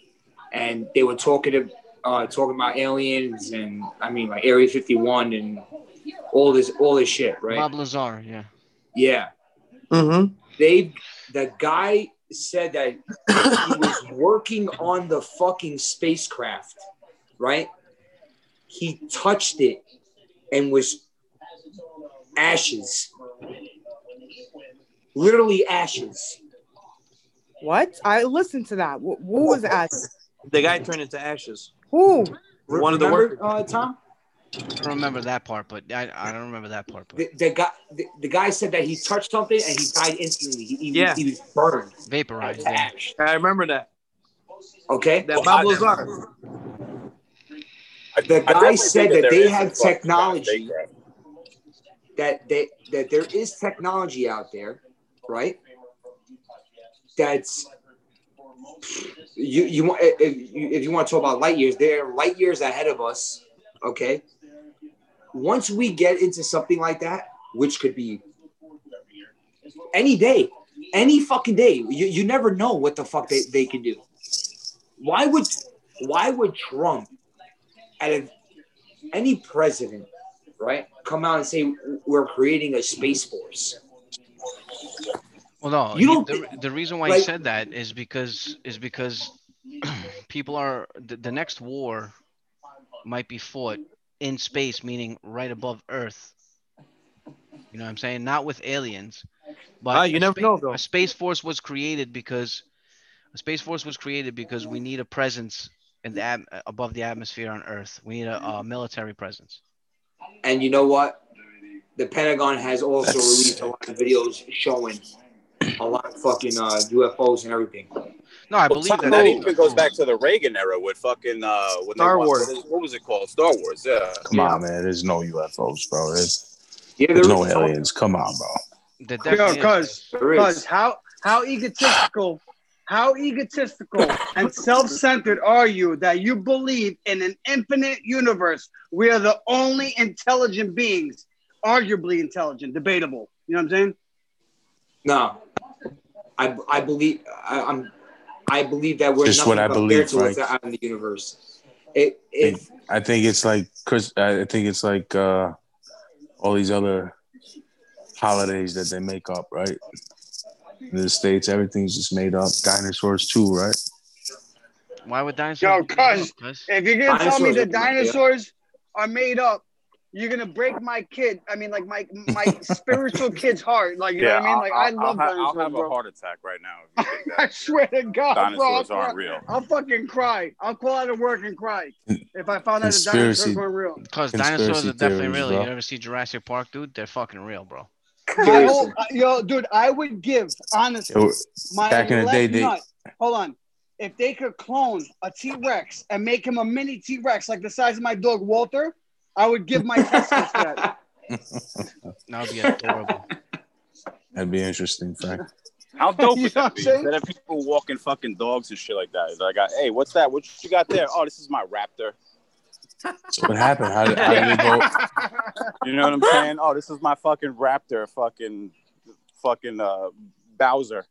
and they were talking to, uh, talking about aliens and I mean like Area 51 and all this all this shit, right? Bob Lazar, yeah. Yeah, Mm-hmm. they the guy said that he was working on the fucking spacecraft, right? He touched it and was ashes. Literally ashes. What? I listened to that. Wh- Who was ashes? The guy turned into ashes. Who? One of the Remember, workers. uh, Tom? I don't remember that part, but I, I don't remember that part. But The, the guy the, the guy said that he touched something and he died instantly. He, he, Yeah. he was burned vaporized. Yeah. ash. I remember that. Okay? That Bob Lazar. The guy said think that they is have technology that they that there is technology out there, right? That's you you want if you, if you want to talk about light years, they're light years ahead of us. Okay. Once we get into something like that, which could be any day, any fucking day, you, you never know what the fuck they, they can do. Why would why would Trump of any president, right, come out and say we're creating a space force? Well, no. You he- don't the, the reason why he like- said that is because is because people are the, the next war might be fought in space, meaning right above Earth. You know what I'm saying? Not with aliens, but Ah, you never spa- know, though. A space force was created because a space force was created because we need a presence in the at- above the atmosphere on Earth. We need a, a military presence. And you know what? The Pentagon has also That's- released a lot of videos showing a lot of fucking uh, UFOs and everything. No, I Well, believe that. that that- even goes back to the Reagan era with fucking uh, when Star they, Wars. What was it called? Star Wars. Yeah. Come on, man. There's no UFOs, bro. There's, Yeah, there's no is- aliens. Come on, bro. There Yo, definitely is. cuz, cuz, how how egotistical, how egotistical and self-centered are you that you believe in an infinite universe? We are the only intelligent beings, arguably intelligent, debatable. You know what I'm saying? No, I I believe I, I'm I believe that we're Just what I believe, to what's Frank. out in the universe. It, if I think it's like Chris. I think it's like uh, all these other holidays that they make up, right? In the states, everything's just made up. Dinosaurs too, right? Why would dinosaurs? Yo, cuz, if you're gonna tell me the are up. dinosaurs are made up, you're gonna break my kid. I mean, like my my spiritual kid's heart. Like you know what I mean? Like I love I'll, dinosaurs, I'll have bro. a heart attack right now. If you think I swear to God, bro. I'll, dinosaurs aren't real. I'll fucking cry. I'll call out of work and cry if I found out the Conspiracy. dinosaurs weren't real. Because dinosaurs are definitely theories, real. bro. You ever see Jurassic Park, dude? They're fucking real, bro. I hope, uh, yo, dude, I would give honestly It wa- my back in the left day, they- nut. Hold on. If they could clone a T Rex and make him a mini T Rex like the size of my dog Walter, I would give my testicles to that. That would be adorable. That'd be interesting, Frank. How dope You would that I'm be? saying? Instead of people walking fucking dogs and shit like that. It's Like, hey, what's that? What you got there? Oh, this is my raptor. So what happened? How did, how did they go? You know what I'm saying? Oh, this is my fucking raptor. Fucking, fucking uh, Bowser.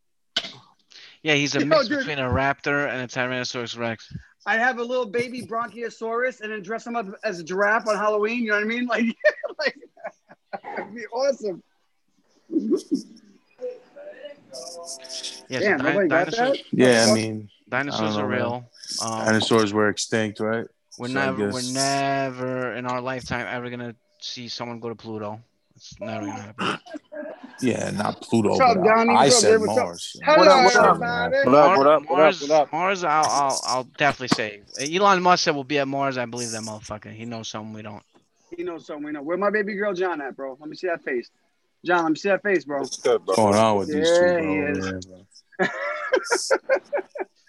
Yeah, he's a Yo, mix dude. between a raptor and a Tyrannosaurus Rex. I'd have a little baby Bronchiosaurus and then dress him up as a giraffe on Halloween. You know what I mean? Like, like it'd be awesome. Yeah, Damn, so di- dinosaurs. Yeah, I mean, dinosaurs I are real. Um, dinosaurs were extinct, right? we're so never, we're never in our lifetime ever gonna see someone go to Pluto. It's never gonna happen. Yeah, not Pluto, What's up, Donnie? I, I What's said dude? What's up? Mars. Hello, What up, what up? everybody. What up, what up, what up, Mars, what up? Mars, I'll, I'll, I'll definitely say. Elon Musk said we'll be at Mars. I believe that motherfucker. He knows something we don't. He knows something we know. Where my baby girl John at, bro? Let me see that face. John, let me see that face, bro. What's good, bro? What's going on with these two, bro? he is. Yeah, bro.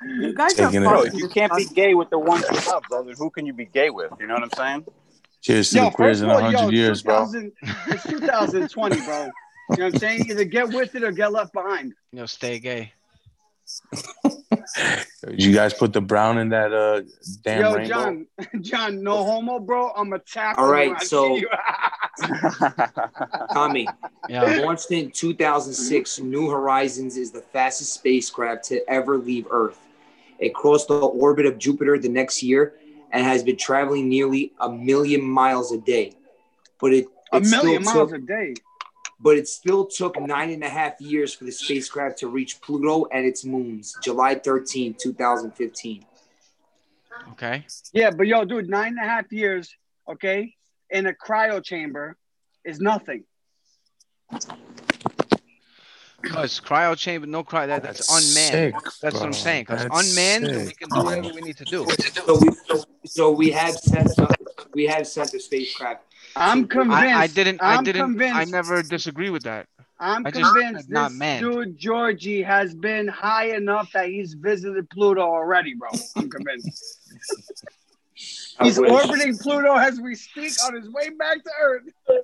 You guys are Taking it- fucking if you can't be gay with the one you love, bro, then who can you be gay with? You know what I'm saying? Cheers to Yo, the queers in of a all, yo, hundred years, bro. It's 2020, bro. You know what I'm saying? Either get with it or get left behind. You know, stay gay. You guys put the brown in that uh damn Yo, rainbow? John, John, no homo, bro. I'm a tackle. All right. I so- see you. Tommy, Yeah. launched in 2006, New Horizons is the fastest spacecraft to ever leave Earth. It crossed the orbit of Jupiter the next year and has been traveling nearly a million miles a day. But it, a it still million miles took, a day. But it still took nine and a half years for the spacecraft to reach Pluto and its moons, July 13, 2015. Okay. Yeah, but yo, dude, nine and a half years, okay, in a cryo chamber is nothing. Because cryo chamber, no cryo, that, that's unmanned. Sick, That's what I'm saying. Because That's unmanned, we can do whatever we need to do. So we, so we have sent we have sent the spacecraft. I'm convinced. I, I didn't. I I'm didn't. convinced. I never disagree with that. I'm I convinced said not this manned. dude Georgie has been high enough that he's visited Pluto already, bro. I'm convinced. He's wish. orbiting Pluto as we speak on his way back to Earth.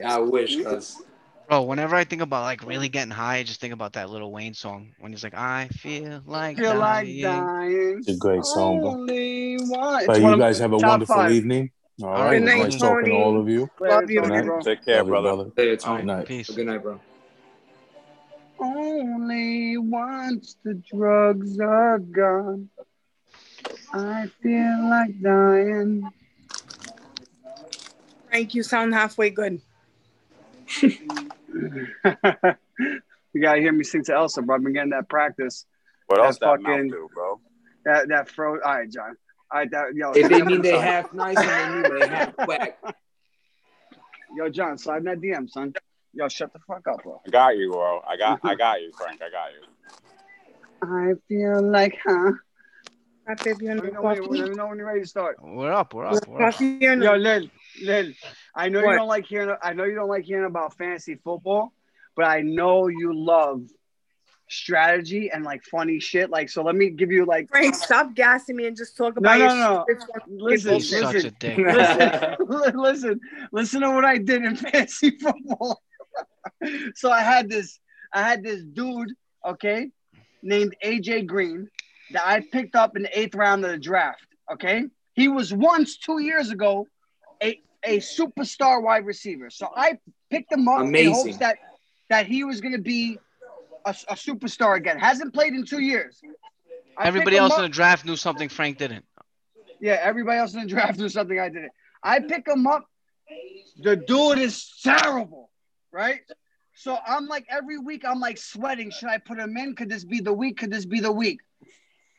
yeah, I wish, cuz. Bro, whenever I think about like really getting high, I just think about that Lil Wayne song when he's like, "I feel like Feel like dying." dying. It's a great song, bro. One. But you guys have a wonderful five. evening. All All right, right, it's nice night, talking to all of you. Love you, Good bro. Take care, Love brother. brother. Hey, All Tony. right, Night. peace. Good night, bro. Only once the drugs are gone, I feel like dying. Frank, you sound halfway good. you gotta hear me sing to Elsa, bro. I've been getting that practice. What else That that fucking- mouth do, bro? That that fro. All right, John. All right, that yo. If they mean they half nice and they mean they half whack. Yo, John, slide in that DM, son. Yo, shut the fuck up, bro. I got you, bro. I got, I got you, Frank. I got you. I feel like, huh? Hi, baby, Let me know when, you- let me know when you're ready to start. We're up. We're up. We're up. Coffee Yo, no? Lil, Lil, I know What? you don't like hearing. I know you don't like hearing about fantasy football, but I know you love strategy and like funny shit. Like, so let me give you like. Frank, stop gassing me and just talk about no, your no. stupid fucking Listen, such a listen, dick. listen, listen, listen to what I did in fantasy football. so I had this, I had this dude, okay, named AJ Green that I picked up in the eighth round of the draft. Okay, he was once two years ago a a superstar wide receiver. So I picked him up in hopes that that he was going to be a, a superstar again. Hasn't played in two years. I Everybody else in the draft knew something Frank didn't. yeah, everybody else in the draft knew something. I didn't. I pick him up. The dude is terrible, right? So I'm like every week I'm like sweating. Should I put him in? Could this be the week? Could this be the week?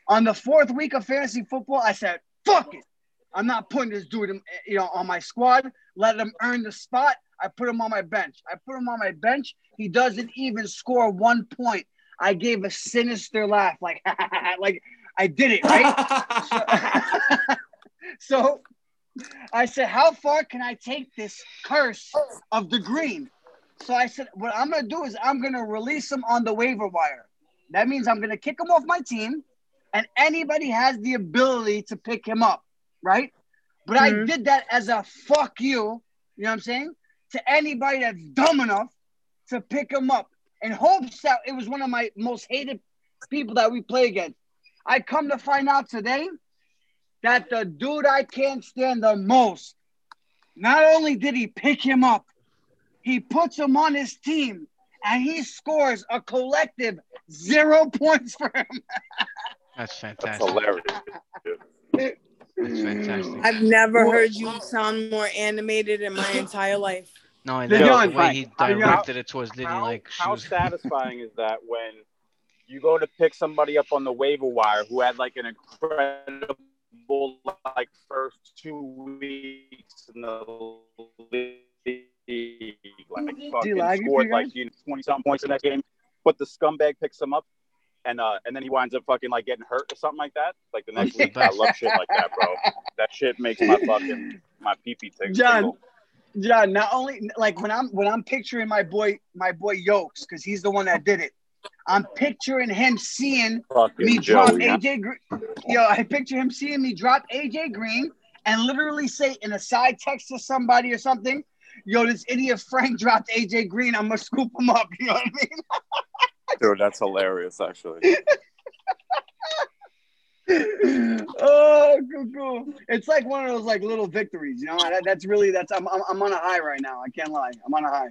On the fourth week of fantasy football, I said, "Fuck it, I'm not putting this dude, you know, on my squad. Let him earn the spot. I put him on my bench. I put him on my bench. He doesn't even score one point. I gave a sinister laugh, like, like I did it right. so, so I said, "How far can I take this curse of the green?" So I said, "What I'm gonna do is I'm gonna release him on the waiver wire. That means I'm gonna kick him off my team, and anybody has the ability to pick him up, right? But I Mhm. did that as a fuck you. You know what I'm saying? To anybody that's dumb enough to pick him up in hopes that it was one of my most hated people that we play against. I come to find out today that the dude I can't stand the most, not only did he pick him up, he puts him on his team and he scores a collective zero points for him. That's fantastic. That's fantastic. hilarious. That's fantastic. I've never heard you sound more animated in my entire life. No, and Yo, then the John, way he I directed it towards Liddy, How, like how was. satisfying is that when you go to pick somebody up on the waiver wire who had like an incredible like first two weeks in the league, like fucking scored you like you know, twenty something points in that game, but the scumbag picks him up. And uh, and then he winds up fucking like getting hurt or something like that. Like the next week, I love shit like that, bro. That shit makes my fucking my pee pee tingle. John, John, not only like when I'm when I'm picturing my boy my boy Yokes because he's the one that did it. I'm picturing him seeing fucking me drop. AJ Green. Yo, I picture him seeing me drop AJ Green and literally say in a side text to somebody or something, "Yo, this idiot Frank dropped AJ Green. I'm gonna scoop him up." You know what I mean? Dude, that's hilarious, actually. oh, cool, cool. It's like one of those like little victories, you know. That, that's really that's I'm, I'm I'm on a high right now. I can't lie. I'm on a high.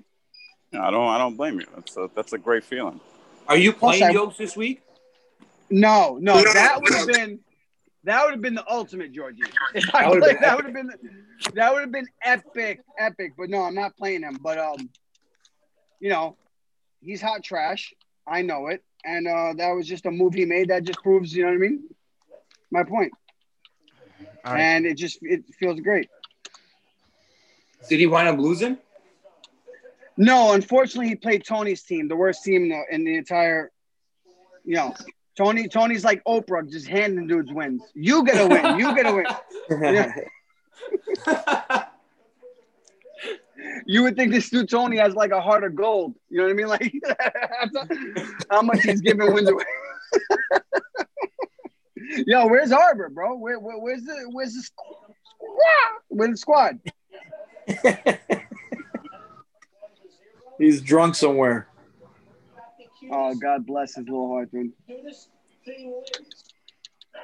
I don't I don't blame you. That's a, that's a great feeling. Are you Plus, playing I- yokes this week? No, no, that would have been that would have been the ultimate, Georgie. If I That would've played, been that would have been that would have been epic, epic. But no, I'm not playing him. But um, you know, he's hot trash. I know it, and uh, that was just a move he made that just proves, you know what I mean. My point, All right. and it just it feels great. Did he wind up losing? No, unfortunately, he played Tony's team, the worst team in the, in the entire. You know, Tony. Tony's like Oprah, just handing dudes wins. You get a win. You get a win. Yeah. You would think this dude Tony has like a heart of gold. You know what I mean? Like how much he's giving wins away. Yo, where's Arbor, bro? Where, where, where's the where's the squad? Where's the squad? He's drunk somewhere. Oh, God bless his little heart, dude.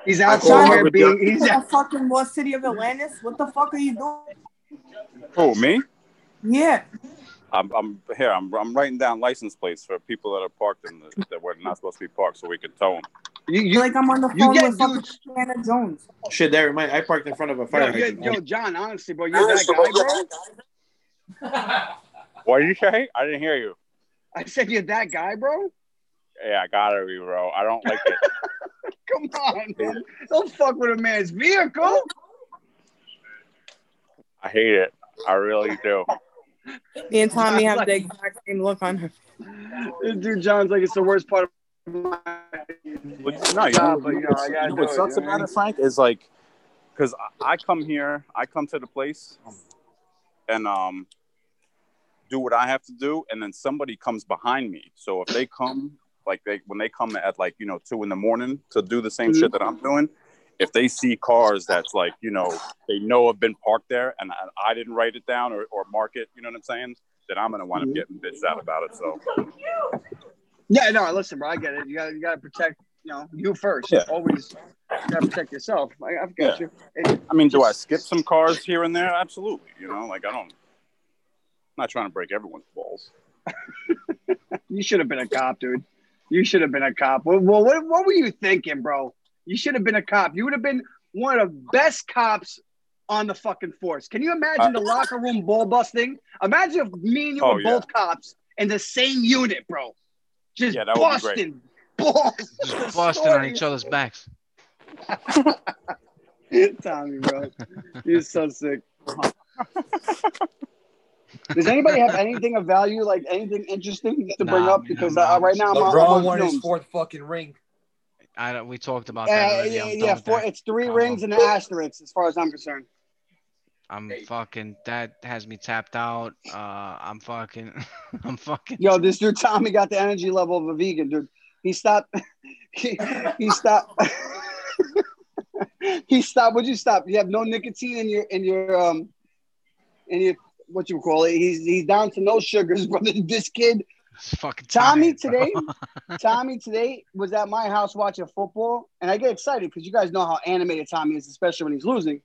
He's outside out call somewhere Arbor being. drunk. He's the out. fucking what city of Atlantis? What the fuck are you doing? Who me? Yeah. I'm, I'm here. I'm, I'm writing down license plates for people that are parked in the that were not supposed to be parked, so we can tow them. You, you, like I'm on the phone get with fucking dudes- Indiana Jones. Shit, that remind I parked in front of a fire yo, hydrant. yo, John, honestly, bro, you're that guy, bro. What did you say? I didn't hear you. I said you're that guy, bro. Yeah, I gotta be, bro. I don't like it. Come on, man. Don't fuck with a man's vehicle. I hate it. I really do. Me and Tommy have Like- the exact same look on her. Dude John's like it's the worst part of my But, no, you Nah, know, but, you you know, know, I gotta know what it, sucks you know what I about mean? it, Frank, is like, because I come here, I come to the place, and um, do what I have to do, and then somebody comes behind me. So if they come, like they when they come at like you know two in the morning to do the same Mhm. shit that I'm doing, if they see cars that's like you know they know have been parked there, and I, I didn't write it down or, or mark it, you know what I'm saying? Then I'm gonna wind up getting bitched out about it. So Yeah, no, listen, bro, I get it. You gotta you gotta protect, you know, you first. Yeah. Always you gotta protect yourself. I, I've got Yeah. you. It- I mean, do I skip some cars here and there? Absolutely. You know, like I don't. I'm not trying to break everyone's balls. you should have been a cop, dude. You should have been a cop. Well, well what, what were you thinking, bro? You should have been a cop. You would have been one of the best cops on the fucking force. Can you imagine Uh, the locker room ball busting? Imagine if me and you Oh, were yeah. both cops in the same unit, bro. Just Yeah, that would be great. busting. Just busting on each other's backs. Tommy, bro. You're so sick. Does anybody have anything of value, like anything interesting to bring Nah, up? man, Because I'm uh, right now, I'm, on- I'm LeBron won his fourth fucking ring. I don't, we talked about that Uh, already. yeah, I'm yeah, four, that. it's three I'm rings and an asterisk, as far as I'm concerned. I'm fucking. That has me tapped out. Uh, I'm fucking. I'm fucking. Yo, this dude Tommy got the energy level of a vegan, dude. He stopped. He, he stopped. he stopped. Would you stop? You have no nicotine in your in your um in your what you call it. He's he's down to no sugars, brother. This kid, fucking. Tommy tired, today. Tommy today was at my house watching football, and I get excited because you guys know how animated Tommy is, especially when he's losing.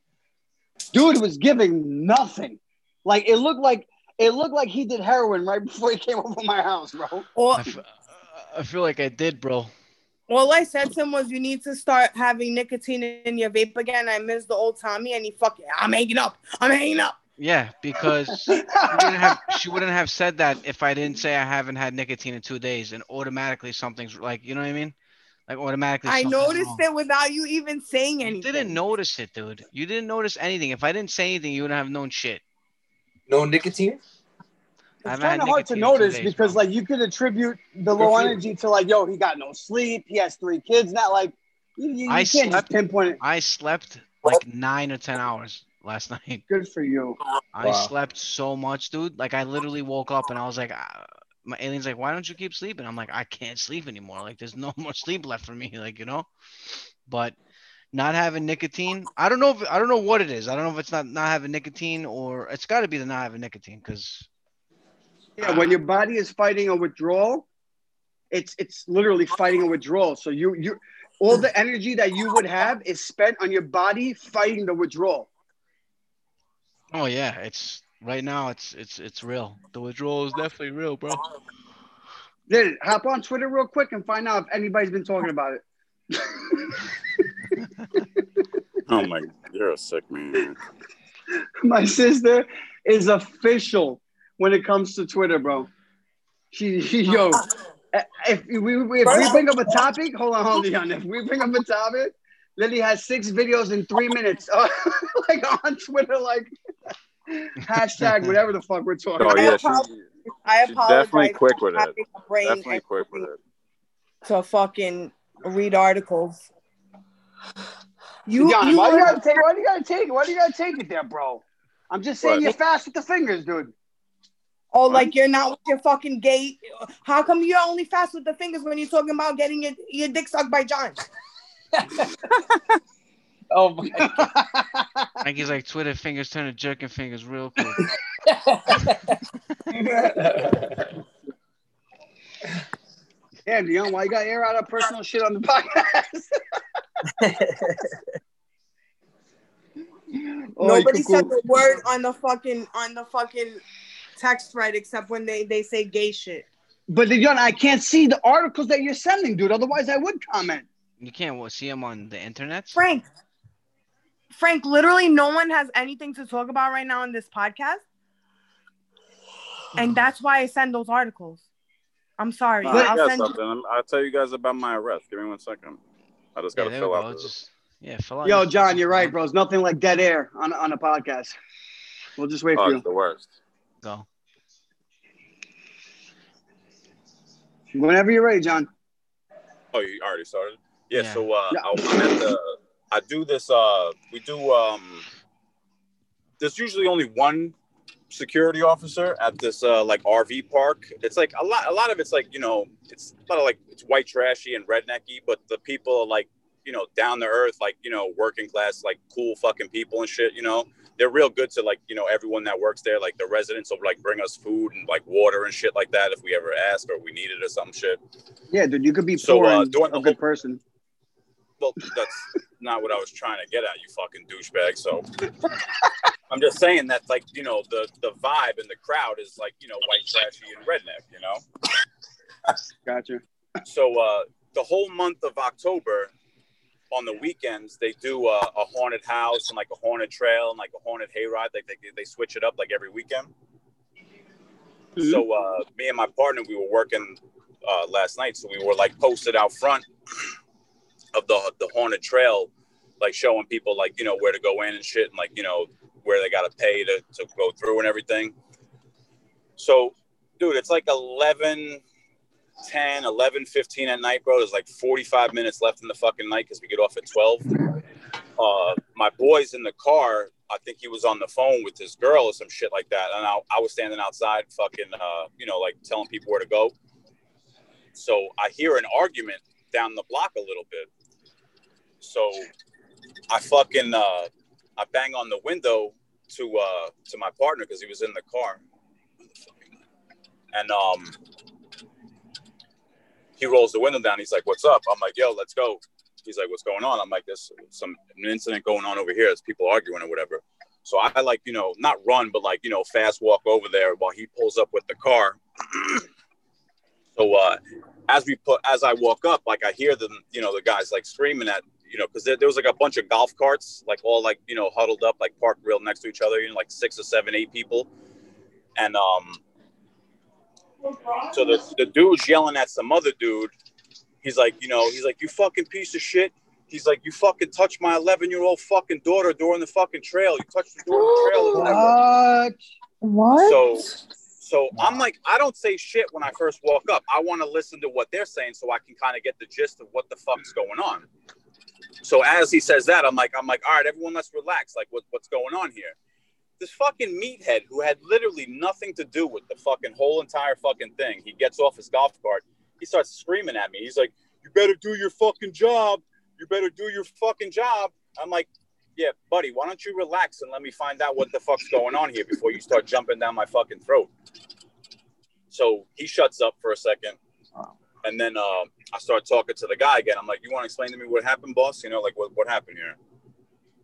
Dude was giving nothing. Like it looked like it looked like he did heroin right before he came over my house, bro. All, I, f- I feel like I did, bro. all I said to him was, "You need to start having nicotine in your vape again." I miss the old Tommy, and he fucking, I'm hanging up. I'm hanging up. Yeah, because she wouldn't have she wouldn't have said that if I didn't say I haven't had nicotine in two days, and automatically something's like, you know what I mean? Like automatically. I noticed wrong. it without you even saying You anything. didn't notice it, dude. You didn't notice anything. If I didn't say anything, you wouldn't have known shit. No nicotine? It's kind of hard to nicotine in two notice days, because, bro. like, you could attribute the low for you. energy to, like, yo, he got no sleep. He has three kids. Not like you, you, you I can't just slept- pinpoint it. I slept like nine or ten hours last night. Good for you. I Wow. slept so much, dude. Like I literally woke up and I was like, ah, my alien's like, why don't you keep sleeping? I'm like, I can't sleep anymore. Like there's no more sleep left for me. Like you know, but not having nicotine, I don't know if I don't know what it is. I don't know if it's not not having nicotine or it's got to be the not having nicotine because Yeah, when your body is fighting a withdrawal, it's it's literally fighting a withdrawal. So you you all the energy that you would have is spent on your body fighting the withdrawal. oh yeah, it's right now it's it's it's real. The withdrawal is definitely real, bro. Then hop on Twitter real quick and find out if anybody's been talking about it. Oh my, you're a sick man. My sister is official when it comes to Twitter, bro. She, she yo, if we, if we bring up a topic, hold on, hold on. If we bring up a topic, Lily has six videos in three minutes, uh, like on Twitter, like hashtag whatever the fuck we're talking Oh about. yeah, she, I she's apologize. definitely quick with it. having a brain Definitely quick with it. to fucking read articles. You, John, you why you gotta take? Why do you gotta take it? Why do you gotta take it there, bro? I'm just saying What? you're fast with the fingers, dude. Oh, like you're not with your fucking gay. How come you're only fast with the fingers when you're talking about getting your, your dick sucked by John? Oh my Frankie's like Twitter fingers turn to jerking fingers real quick. Damn, Dion, why you got air out of personal shit on the podcast? Oh, Nobody you said the word on the fucking on the fucking text thread except when they they say gay shit. But Dion, I can't see the articles that you're sending, dude. Otherwise, I would comment. You can't what, see them on the internet. Frank, Frank, literally no one has anything to talk about right now on this podcast, and that's why I send those articles. I'm sorry. Nah, I I'll send you. something. I'm- I'll tell you guys about my arrest. Give me one second. I just gotta there fill out. go. the- Just yeah, fill out Yo, John, you're right, bro. It's nothing like dead air on, on a podcast. We'll just wait Oh, for it's the worst. Go. Whenever you're ready, John. Oh, you already started? Yeah. Yeah. So uh, Yeah. I, I'm at the, I do this. Uh, we do. Um, there's usually only one security officer at this uh, like RV park. It's like a lot. A lot of it's like you know, it's a lot of like it's white trashy and rednecky, but the people are like you know down to earth, like you know working class, like cool fucking people and shit. You know, they're real good to like you know everyone that works there. Like the residents will like bring us food and like water and shit like that if we ever ask or we need it or some shit. Yeah, dude, you could be So, poor uh, and a good whole- person. Well, that's not what I was trying to get at, you fucking douchebag. So I'm just saying that, like, you know, the the vibe and the crowd is like, you know, white trashy and redneck, you know. Gotcha. So uh, the whole month of October, on the weekends, they do a, a haunted house and like a haunted trail and like a haunted hayride. Like they they switch it up like every weekend. So uh, me and my partner, we were working uh, last night, so we were like posted out front of the the haunted trail, like showing people like you know where to go in and shit, and like you know where they gotta pay to to go through and everything. So, dude, it's like 11, 10, 11, 15 at night, bro. There's like 45 minutes left in the fucking night because we get off at 12. Uh, my boy's in the car. I think he was on the phone with his girl or some shit like that. And I, I was standing outside, fucking, uh, you know, like telling people where to go. So I hear an argument down the block a little bit. So I fucking, uh, I bang on the window to uh, to my partner because he was in the car and um, he rolls the window down. He's like, "What's up?" I'm like, "Yo, let's go." He's like, "What's going on?" I'm like, "There's some an incident going on over here. There's people arguing or whatever." So I like, you know, not run, but like, you know, fast walk over there while he pulls up with the car. so uh, as we put, as I walk up, like I hear them, you know, the guys like screaming at, you know, because there, there was like a bunch of golf carts, like all like, you know, huddled up, like parked real next to each other, you know, like six or seven, eight people, and um, so the, the dude's yelling at some other dude. He's like, you know, he's like, you fucking piece of shit. He's like, you fucking touched my 11 year old fucking daughter during the fucking trail. You touched her during the trail or whatever. What? So, so I'm like, I don't say shit when I first walk up. I want to listen to what they're saying so I can kind of get the gist of what the fuck's going on. So as he says that, I'm like, I'm like, all right, everyone, let's relax. Like, what, what's going on here? this fucking meathead who had literally nothing to do with the fucking whole entire fucking thing. He gets off his golf cart. He starts screaming at me. He's like, "You better do your fucking job. You better do your fucking job." I'm like, "Yeah, buddy, why don't you relax and let me find out what the fuck's going on here before you start jumping down my fucking throat." So he shuts up for a second, and then uh, I start talking to the guy again. I'm like, "You want to explain to me what happened, boss? You know, like what what happened here?"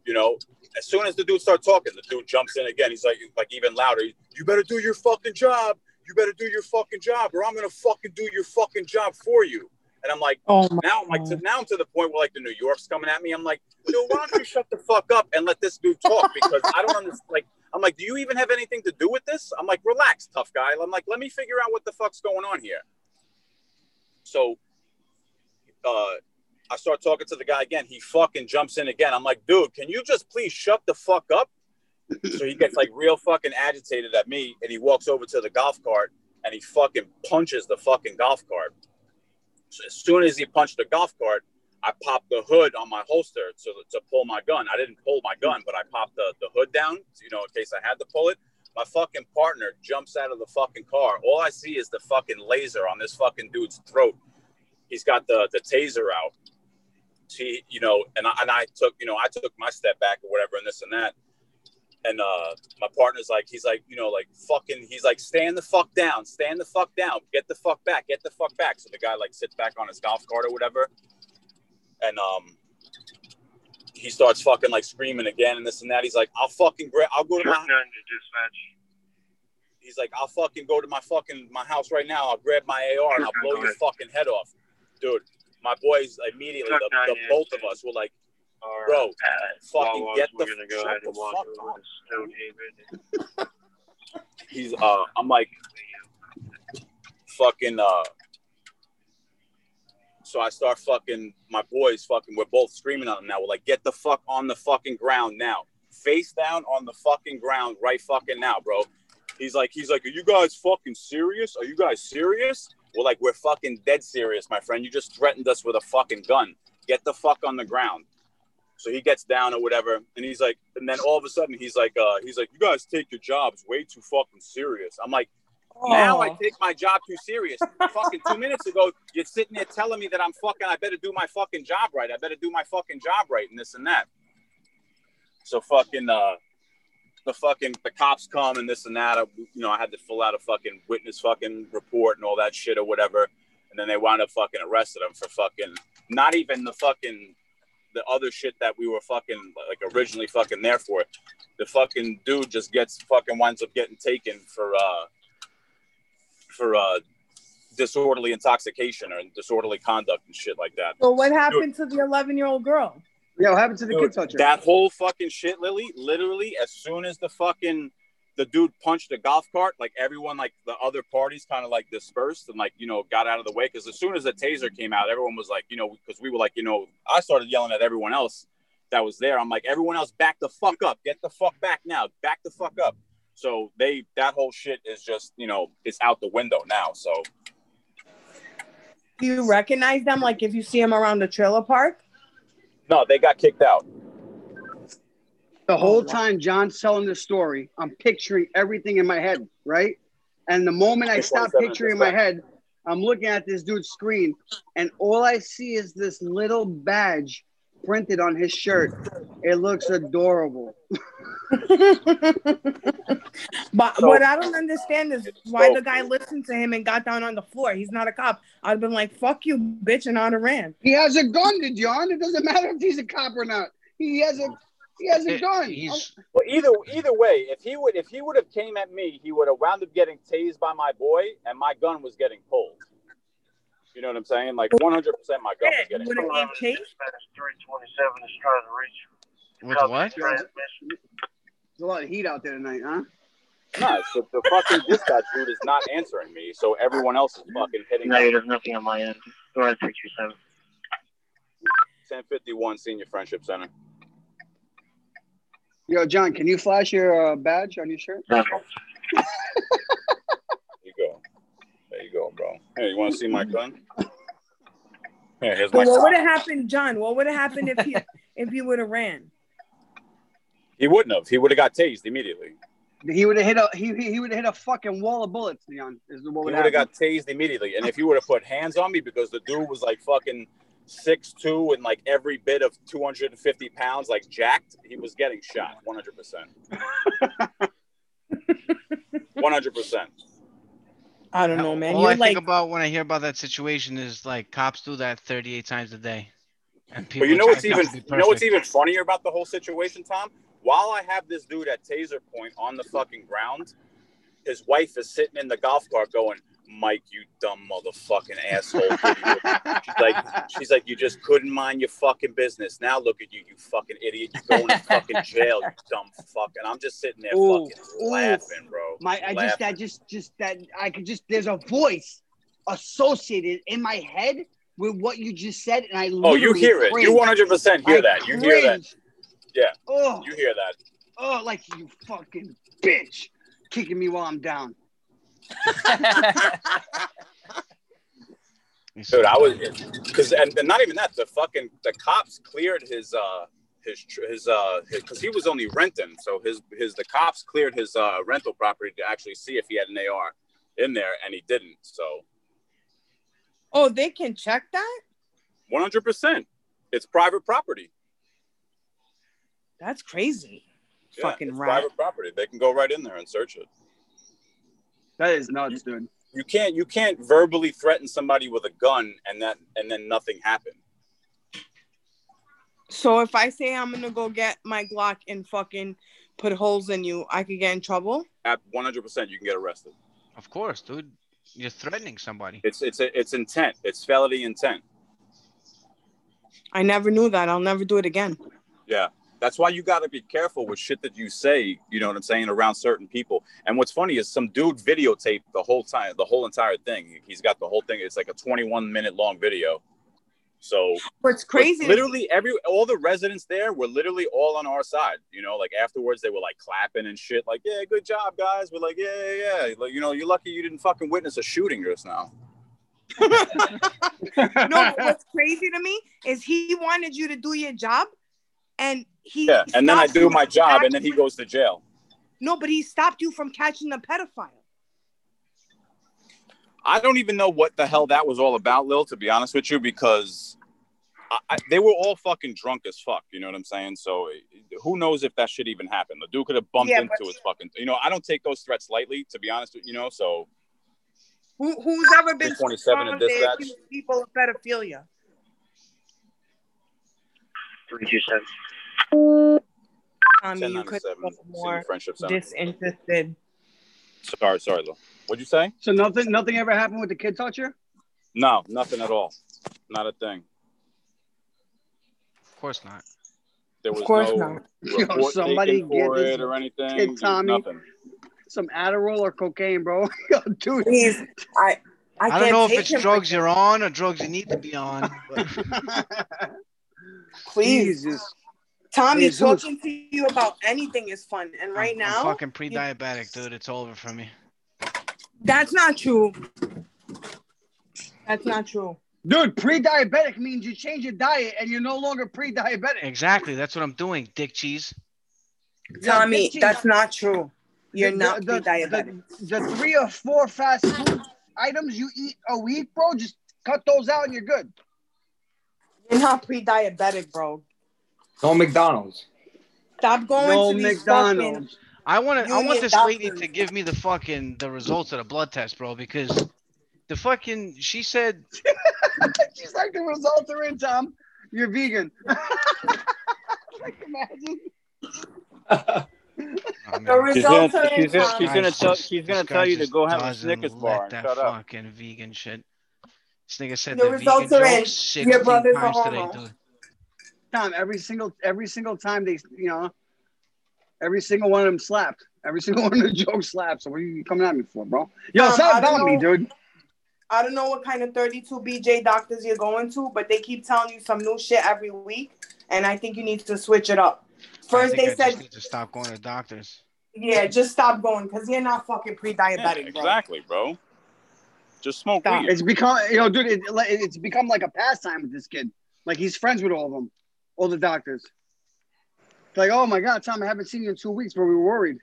You know, as soon as the dude starts talking, the dude jumps in again. He's like, like even louder. You better do your fucking job. You better do your fucking job, or I'm gonna fucking do your fucking job for you. And I'm like, Oh my now I'm like, to, now I'm to the point where like the New York's coming at me. I'm like, dude, why don't you shut the fuck up and let this dude talk? Because I don't understand. Like, I'm like, do you even have anything to do with this? I'm like, relax, tough guy. I'm like, let me figure out what the fuck's going on here. So, uh, I start talking to the guy again. He fucking jumps in again. I'm like, dude, can you just please shut the fuck up? so he gets like real fucking agitated at me and he walks over to the golf cart and he fucking punches the fucking golf cart. So as soon as he punched the golf cart, I popped the hood on my holster to, to pull my gun. I didn't pull my gun, but I popped the, the hood down, you know, in case I had to pull it. My fucking partner jumps out of the fucking car. All I see is the fucking laser on this fucking dude's throat. He's got the, the taser out he, you know, and I, and I took, you know, I took my step back or whatever, and this and that. And uh, my partner's like, he's like, you know, like fucking, he's like, stand the fuck down, stand the fuck down, get the fuck back, get the fuck back. So the guy like sits back on his golf cart or whatever, and um, he starts fucking like screaming again and this and that. He's like, I'll fucking grab, I'll go to my. He's like, I'll fucking go to my fucking my house right now. I'll grab my AR and I'll blow your fucking head off, dude. My boys immediately, the, the both of us were like, bro, fucking get the go shut the fuck up. He's uh, I'm like, fucking uh. So I start fucking my boys fucking. We're both screaming at him now. We're like, get the fuck on the fucking ground now, face down on the fucking ground right fucking now, bro. He's like, he's like, are you guys fucking serious? Are you guys serious? We're like, we're fucking dead serious, my friend. You just threatened us with a fucking gun. Get the fuck on the ground. So he gets down or whatever, and he's like, and then all of a sudden he's like, uh, he's like, you guys take your jobs way too fucking serious. I'm like, now I take my job too serious. fucking two minutes ago, you're sitting there telling me that I'm fucking, I better do my fucking job right. I better do my fucking job right, and this and that. So fucking, uh, the fucking the cops come and this and that. I, you know, I had to fill out a fucking witness fucking report and all that shit or whatever. And then they wound up fucking arrested him for fucking not even the fucking the other shit that we were fucking like originally fucking there for. The fucking dude just gets fucking winds up getting taken for uh for uh disorderly intoxication or disorderly conduct and shit like that. Well, what happened to the 11 year old girl? Yeah, what happened to the Dude, kid toucher? That whole fucking shit, Lily. Literally, as soon as the fucking the dude punched a golf cart, like everyone, like the other parties, kind of like dispersed and like you know got out of the way. Because as soon as the taser came out, everyone was like, you know, because we were like, you know, I started yelling at everyone else that was there. I'm like, everyone else, back the fuck up, get the fuck back now, back the fuck up. So they that whole shit is just you know it's out the window now. So Do you recognize them? Like if you see them around the trailer park? no, they got kicked out. The whole time John's telling the story, I'm picturing everything in my head, right? And the moment I stop picturing in my head, I'm looking at this dude's screen, and all I see is this little badge printed on his shirt. It looks adorable. But So- what I don't understand is why so- the guy listened to him and got down on the floor. He's not a cop. I'd have been like, "Fuck you, bitch," and I'd have ran. He has a gun to John. It doesn't matter if he's a cop or not. He has a he has a gun. He's, Well, either either way, if he would if he would have came at me, he would have wound up getting tased by my boy, and my gun was getting pulled. You know what I'm saying? Like 100 percent, my gun was getting Would have pulled. gave chase. With what? There's a lot of heat out there tonight, huh? No, so the fucking dispatch dude is not answering me, so everyone else is fucking hitting. No, me. there's nothing on my end. Go ahead, three two seven. 1051 Senior Friendship Center. Yo, John, can you flash your uh, badge on your shirt? There you go. There you go, bro. Hey, you want to see my gun? Here, here's my But what would have happened, John? What would have happened if he if he would have ran? He wouldn't have. He would have got tased immediately. He would have hit a he he would have hit a fucking wall of bullets, Leon. Is what He would would have have got tased immediately. And if you would have put hands on me because the dude was like fucking six two and like every bit of 250 pounds, like jacked, he was getting shot 100%. 100%. I don't know, man. All You're I like think about when I hear about that situation is like cops do that 38 times a day. And But you know what's even you know what's even funnier about the whole situation, Tom? While I have this dude at taser point on the fucking ground, his wife is sitting in the golf cart going, Mike, you dumb motherfucking asshole. she's like, she's like, you just couldn't mind your fucking business. Now look at you, you fucking idiot. You're going to fucking jail, you dumb fuck. And I'm just sitting there Ooh, fucking ooh. laughing, bro. My I just Laughing. that just just that I could just there's a voice associated in my head with what you just said, and I Oh, you hear it. You 100% hear I that. You hear that. Yeah. Oh, You hear that. oh, like you fucking bitch, kicking me while I'm down. Dude, I was because and, and not even that. The fucking the cops cleared his uh his his uh because he was only renting, so his his the cops cleared his uh rental property to actually see if he had an AR in there, and he didn't. So Oh, they can check that? one hundred percent, it's private property. That's crazy. Yeah, Fucking it's rat. private property. They can go right in there and search it. That is nuts, dude. You can't you can't verbally threaten somebody with a gun and that and then nothing happened. So if I say I'm gonna go get my Glock and fucking put holes in you, I could get in trouble? At one hundred percent, you can get arrested. Of course, dude. You're threatening somebody. It's it's it's intent. It's felony intent. I never knew that. I'll never do it again. Yeah. That's why you got to be careful with shit that you say, you know what I'm saying, around certain people. And what's funny is some dude videotaped the whole time, the whole entire thing. He's got the whole thing. It's like a 21 minute long video. So What's crazy? literally every all the residents there were literally all on our side. You know, like afterwards they were like clapping and shit, like, yeah, good job, guys. We're like, yeah, yeah, yeah. Like, you know, you're lucky you didn't fucking witness a shooting just now. no, but what's crazy to me is he wanted you to do your job, and he Yeah. And then I do my job and then he goes to jail. No, but he stopped you from catching the pedophile. I don't even know what the hell that was all about, Lil, to be honest with you, because I, they were all fucking drunk as fuck. You know what I'm saying? So who knows if that shit even happened? The dude could have bumped Yeah, into but- his fucking. You know, I don't take those threats lightly, to be honest with you. Know, so Who, who's ever been 27 in dispatch. people of pedophilia? Three two seven. Tommy, you could 1097 have been more Friendship disinterested. Sorry, sorry, Lil. What'd you say? So nothing nothing ever happened with the kid toucher? No, nothing at all. Not a thing. Of course not. There was course no not. Yo, report somebody get this it or anything. kid Tommy. Some Adderall or cocaine, bro. Yo, dude. Please, I I, I, don't know if it's drugs you're on or drugs you need to be on. But Please, Jesus. Tommy, Jesus. talking to you about anything is fun, and right I'm now, fucking pre-diabetic, dude. It's over for me. that's not true. That's not true. Dude, pre-diabetic means you change your diet and you're no longer pre-diabetic. Exactly. That's what I'm doing. Dick cheese. Tommy, bitchy. that's not true. You're The- not the- the- pre-diabetic. The, the three or four fast food items you eat a week, bro, just cut those out and you're good. You're not pre-diabetic, bro. No McDonald's. Stop going No to these McDonald's. I want to. I want Union this lady to give me the fucking the results of the blood test, bro, because the fucking she said She's like, the results are in, Tom. You're vegan. like, imagine. oh, The results are She's in, gonna, she's gonna, Tommy. she's gonna tell, she's gonna tell you to go have a doesn't Snickers let bar and that shut up. fucking vegan shit. This nigga said The the, results are in. joke 16 Your brother's a times today, homo. Tom, every single every single time they you know, every single one of them slapped. Every single one of the jokes slapped. So what are you coming at me for, bro? Yo, Um, stop I don't about me, know. dude. I don't know what kind of 32 BJ doctors you're going to, but they keep telling you some new shit every week, and I think you need to switch it up. I First, think they I just said, need to stop going to doctors. yeah, just stop going because you're not fucking pre-diabetic, Yeah, bro. exactly, bro. Just smoke Stop. weed. It's become you know, dude, it, it's become like a pastime with this kid. Like he's friends with all of them, all the doctors. It's like, oh my god, Tom, I haven't seen you in two weeks, but we were worried.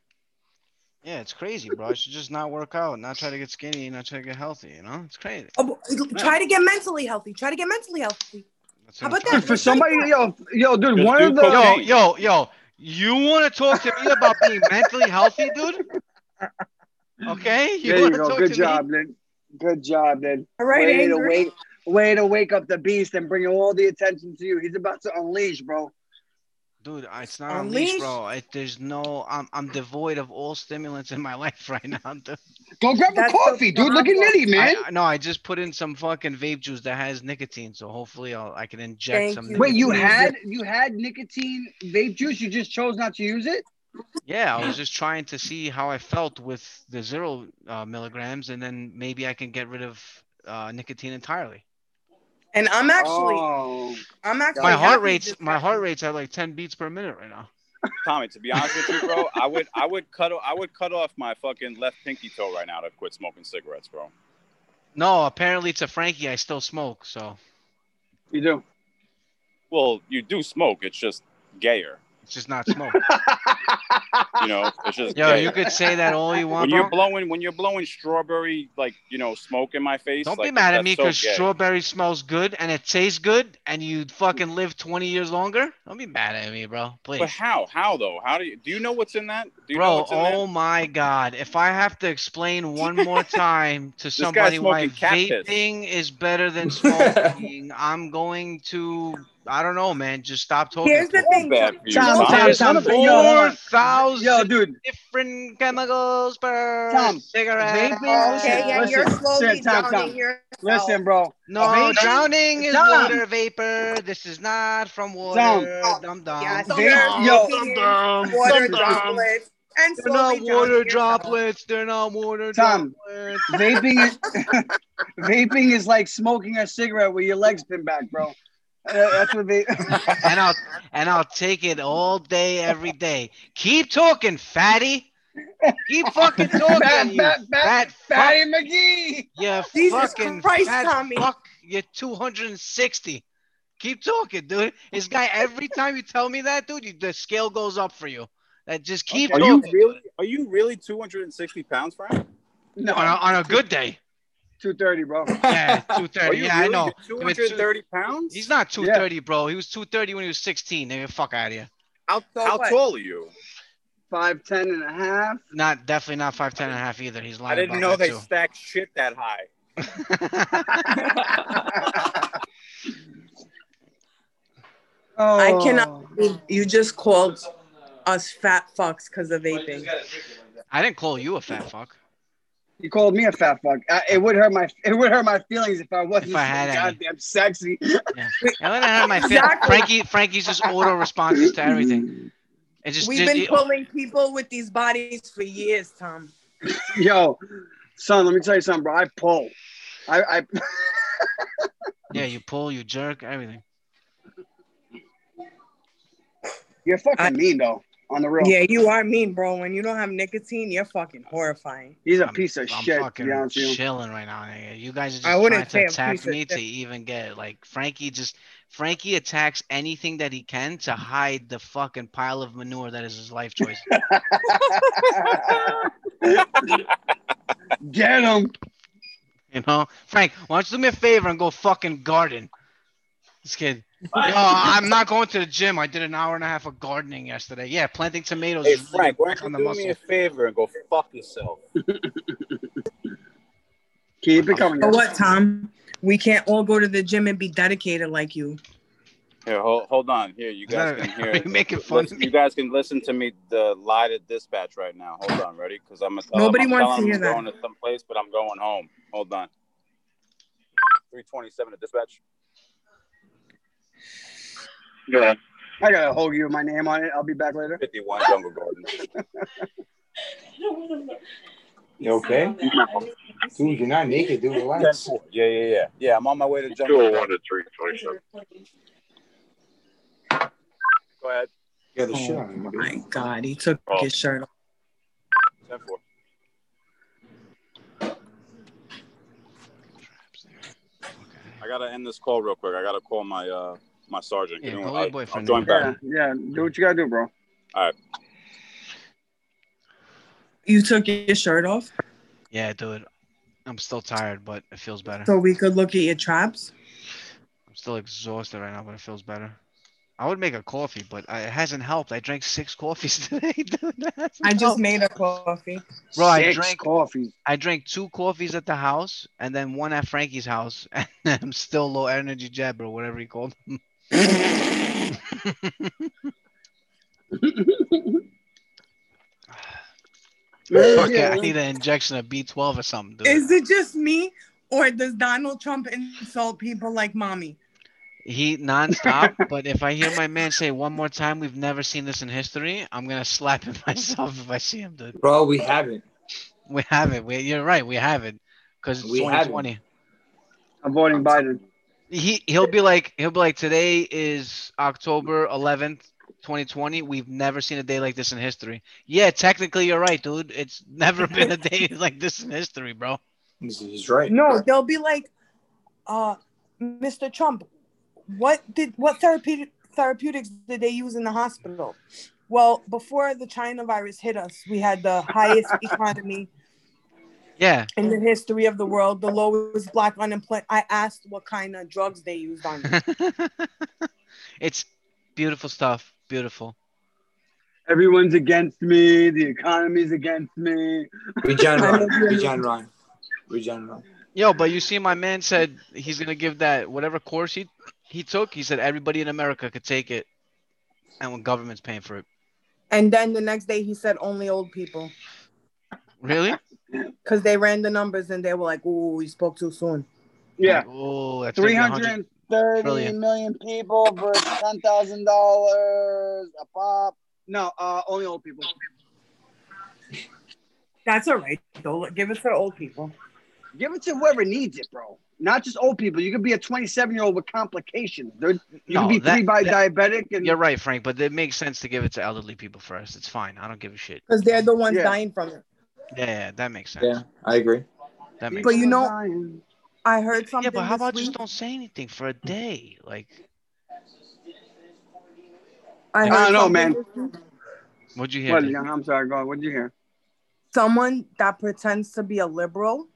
Yeah, it's crazy, bro. I should just not work out, not try to get skinny, not try to get healthy. You know, it's crazy. Oh, try to get mentally healthy. Try to get mentally healthy. That's How about that? For somebody, yo, yo, dude, Just one of the Yo, yo, yo, you want to talk to me about being mentally healthy, dude? Okay, there you wanna go. talk Good job, Me? then. Good job, then. All right, way to wake, way to wake up the beast and bring all the attention to you. He's about to unleash, bro. Dude, it's not Unleash? unleashed, bro. I, there's no, I'm, I'm devoid of all stimulants in my life right now. Dude. Go grab That's a coffee, the dude. Look at. Nitty, man. I, no, I just put in some fucking vape juice that has nicotine, so hopefully I'll, I can inject Thank some. you. Wait, you had you had nicotine vape juice. You just chose not to use it. Yeah, I was just trying to see how I felt with the zero uh, milligrams, and then maybe I can get rid of uh, nicotine entirely. And I'm actually, Oh, I'm actually. My heart rates, this my heart rates at like 10 beats per minute right now. Tommy, to be honest with you, bro, I would, I would cut, I would cut off my fucking left pinky toe right now to quit smoking cigarettes, bro. No, apparently to Frankie, I still smoke. So you do. Well, you do smoke. It's just gayer. It's just not smoke. You know, it's just Yo, gayer. you could say that all you want, when bro. you're blowing, when you're blowing strawberry, like you know, smoke in my face. Don't like, be mad at me because gay. strawberry smells good and it tastes good, and you fucking live 20 years longer. Don't be mad at me, bro. Please. But how? How though? How do you? Do you know what's in that? Do you know Bro, what's in oh my God. If I have to explain one more time to somebody why smoking cat piss. vaping is better than smoking, I'm going to, I don't know, man, just stop talking. Here's the there? thing. Bad for you, Tom, Tom. Tom, Tom, four yo, hold on. thousand Yo, dude, different chemicals per Tom, cigarette. vaping- Okay, and Listen, you're slowly listen, Tom, drowning Tom. yourself. listen, bro. No, Vaping- drowning is Tom. water vapor. This is not from water. Dum oh, dum. Dum you're dum. yo, dum dum. water Dum dum. droplets and They're not drowning water yourself. droplets. They're not water Tom. droplets. Vaping is vaping is like smoking a cigarette with your legs pinned back, bro. That's what they. and I'll and I'll take it all day, every day. Keep talking, fatty. Keep fucking talking, Fat, you fat, fat, fat, fuck. Fatty McGee. You Jesus fucking Christ, fat Tommy. fuck. You're 260. Keep talking, dude. This guy, every time you tell me that, dude, you, the scale goes up for you. That just keep Are you really? Are you really 260 pounds, Frank? No, on, a, on a good day. Two thirty, bro. Yeah, 230. you Yeah, I know. If it's two- 230 pounds? He's not 230, bro. He was 230 when he was 16. Nigga, fuck out of here. How, So how what? tall are you? Five ten and a half. Not definitely not 5'10 and a half either. He's lying I didn't about know that they too. stacked shit that high. Oh, I cannot you just called us fat fucks because of vaping. I didn't call you a fat fuck. You called me a fat fuck. I, it would hurt my it would hurt my feelings if I wasn't If I had so any. goddamn sexy. Yeah. And then I had my fa- Exactly. Frankie. Frankie's just auto responses to everything. It just We've did- been it- pulling people with these bodies for years, Tom. Yo, son, let me tell you something, bro. I pull. I, I Yeah, you pull, you jerk, everything. you're fucking mean though. On the real. Yeah, you are mean, bro. When you don't have nicotine, you're fucking horrifying. He's a piece of I'm shit. To fucking be honest with you. chilling right now. nigga. You guys are just I wouldn't trying to attack me to even get. Like Frankie just Frankie attacks anything that he can to hide the fucking pile of manure that is his life choice. Get him. You know, Frank, why don't you do me a favor and go fucking garden? This kid. Yo, I'm not going to the gym. I did an hour and a half of gardening yesterday. Yeah, planting tomatoes. Hey Frank, why don't on you the do me a favor and go fuck yourself? Keep it coming. But what, Tom? We can't all go to the gym and be dedicated like you. Here, hold, hold on. Here, you guys can hear. are you making fun of listen- me? You guys can listen to me the lie to dispatch right now. Hold on, ready? Because I'm, gonna- uh, Nobody I'm wants telling to hear I'm that. going to some place, but I'm going home. Hold on. 327 to dispatch. Go ahead. I got a whole you with my name on it. I'll be back later. 51 Jungle Garden. You okay? Dude, you're not naked, dude. Relax. 10-4. Yeah, yeah, yeah. Yeah, I'm on my way to Jungle 201 Garden. to 327. Go ahead. Yeah, the shit Oh on you. my God, he took Oh. his shirt off. 10 4. I gotta end this call real quick. I gotta call my uh my sergeant. Yeah, Give call your boyfriend I'll join Yeah, back. yeah. Do what you gotta do, bro. All right. You took your shirt off Yeah, dude. I'm still tired, but it feels better. so we could look at your traps. I'm still exhausted right now, but it feels better. I would make a coffee, but I, it hasn't helped. I drank six coffees today, dude. That hasn't I just helped. made a coffee. Bro, I Six drank coffee. I drank two coffees at the house and then one at Frankie's house, and I'm still low energy jab or whatever he called him. Okay, I need an injection of B12 or something, dude. Is it just me, or does Donald Trump insult people like mommy? He nonstop, but if I hear my man say one more time, we've never seen this in history, I'm gonna slap him myself if I see him, dude. Bro, we haven't. We haven't. We, you're right. We haven't, because it's We haven't. 2020. I'm voting Biden. He he'll be like he'll be like today is October 11th, 2020. We've never seen a day like this in history. Yeah, technically you're right, dude. It's never been a day like this in history, bro. He's, he's right. No, they'll be like, uh, Mr. Trump, what did what therapeutic therapeutics did they use in the hospital? Well, before the China virus hit us, we had the highest economy Yeah. in the history of the world, the lowest black unemployment. I asked what kind of drugs they used on you. it's beautiful stuff. Beautiful. Everyone's against me. The economy's against me. Regeneron. Regeneron. Regeneron. Yo, but you see, my man said he's gonna give that whatever course he he took. He said everybody in America could take it, and when government's paying for it. And then the next day he said only old people. Really? Because they ran the numbers and they were like, "Oh, we spoke too soon. Yeah. Oh, that's gonna be Three 100 hundred thirty trillion. million people versus ten thousand dollars a pop. No, uh, only old people. That's all right, though. Give it to the old people. Give it to whoever needs it, bro. Not just old people. You could be a 27 year old with complications, dude. You No, could be that- three by that- diabetic and You're right, Frank, but it makes sense to give it to elderly people first. It's fine. I don't give a shit. Because they're the ones Yeah. dying from it. Yeah, yeah, that makes sense. Yeah, I agree. That makes But you know, I heard something. yeah, but how this about just don't say anything for a day? Like, I, I don't know, man. what'd you hear? What, dude? young? I'm sorry. Go on. What'd you hear? Someone that pretends to be a liberal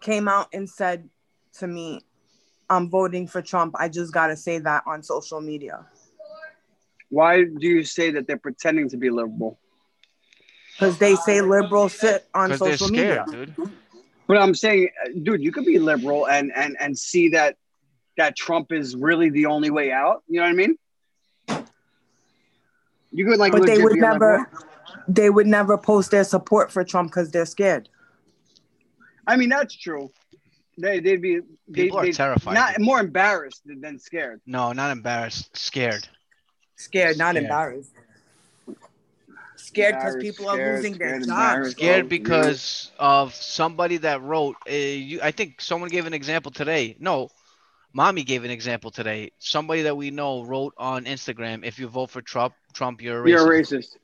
came out and said to me, I'm voting for Trump. I just got to say that on social media. Why do you say that they're pretending to be liberal? Because they say liberals sit on social scared, media. dude. But I'm saying, uh, dude, you could be liberal and and and see that that Trump is really the only way out. You know what I mean? You could like but they would be a liberal. never they would never post their support for Trump because they're scared. I mean, that's true. They they'd be they, People are they'd terrified, Not more embarrassed than, than scared. No, not embarrassed. Scared. Scared, not Scared. embarrassed. Scared because Embarrassed, people are losing their jobs. Scared Oh, because of somebody that wrote. Uh, you, I think someone gave an example today. No, mommy gave an example today. Somebody that we know wrote on Instagram, "If you vote for Trump, Trump, you're a racist." You're a racist.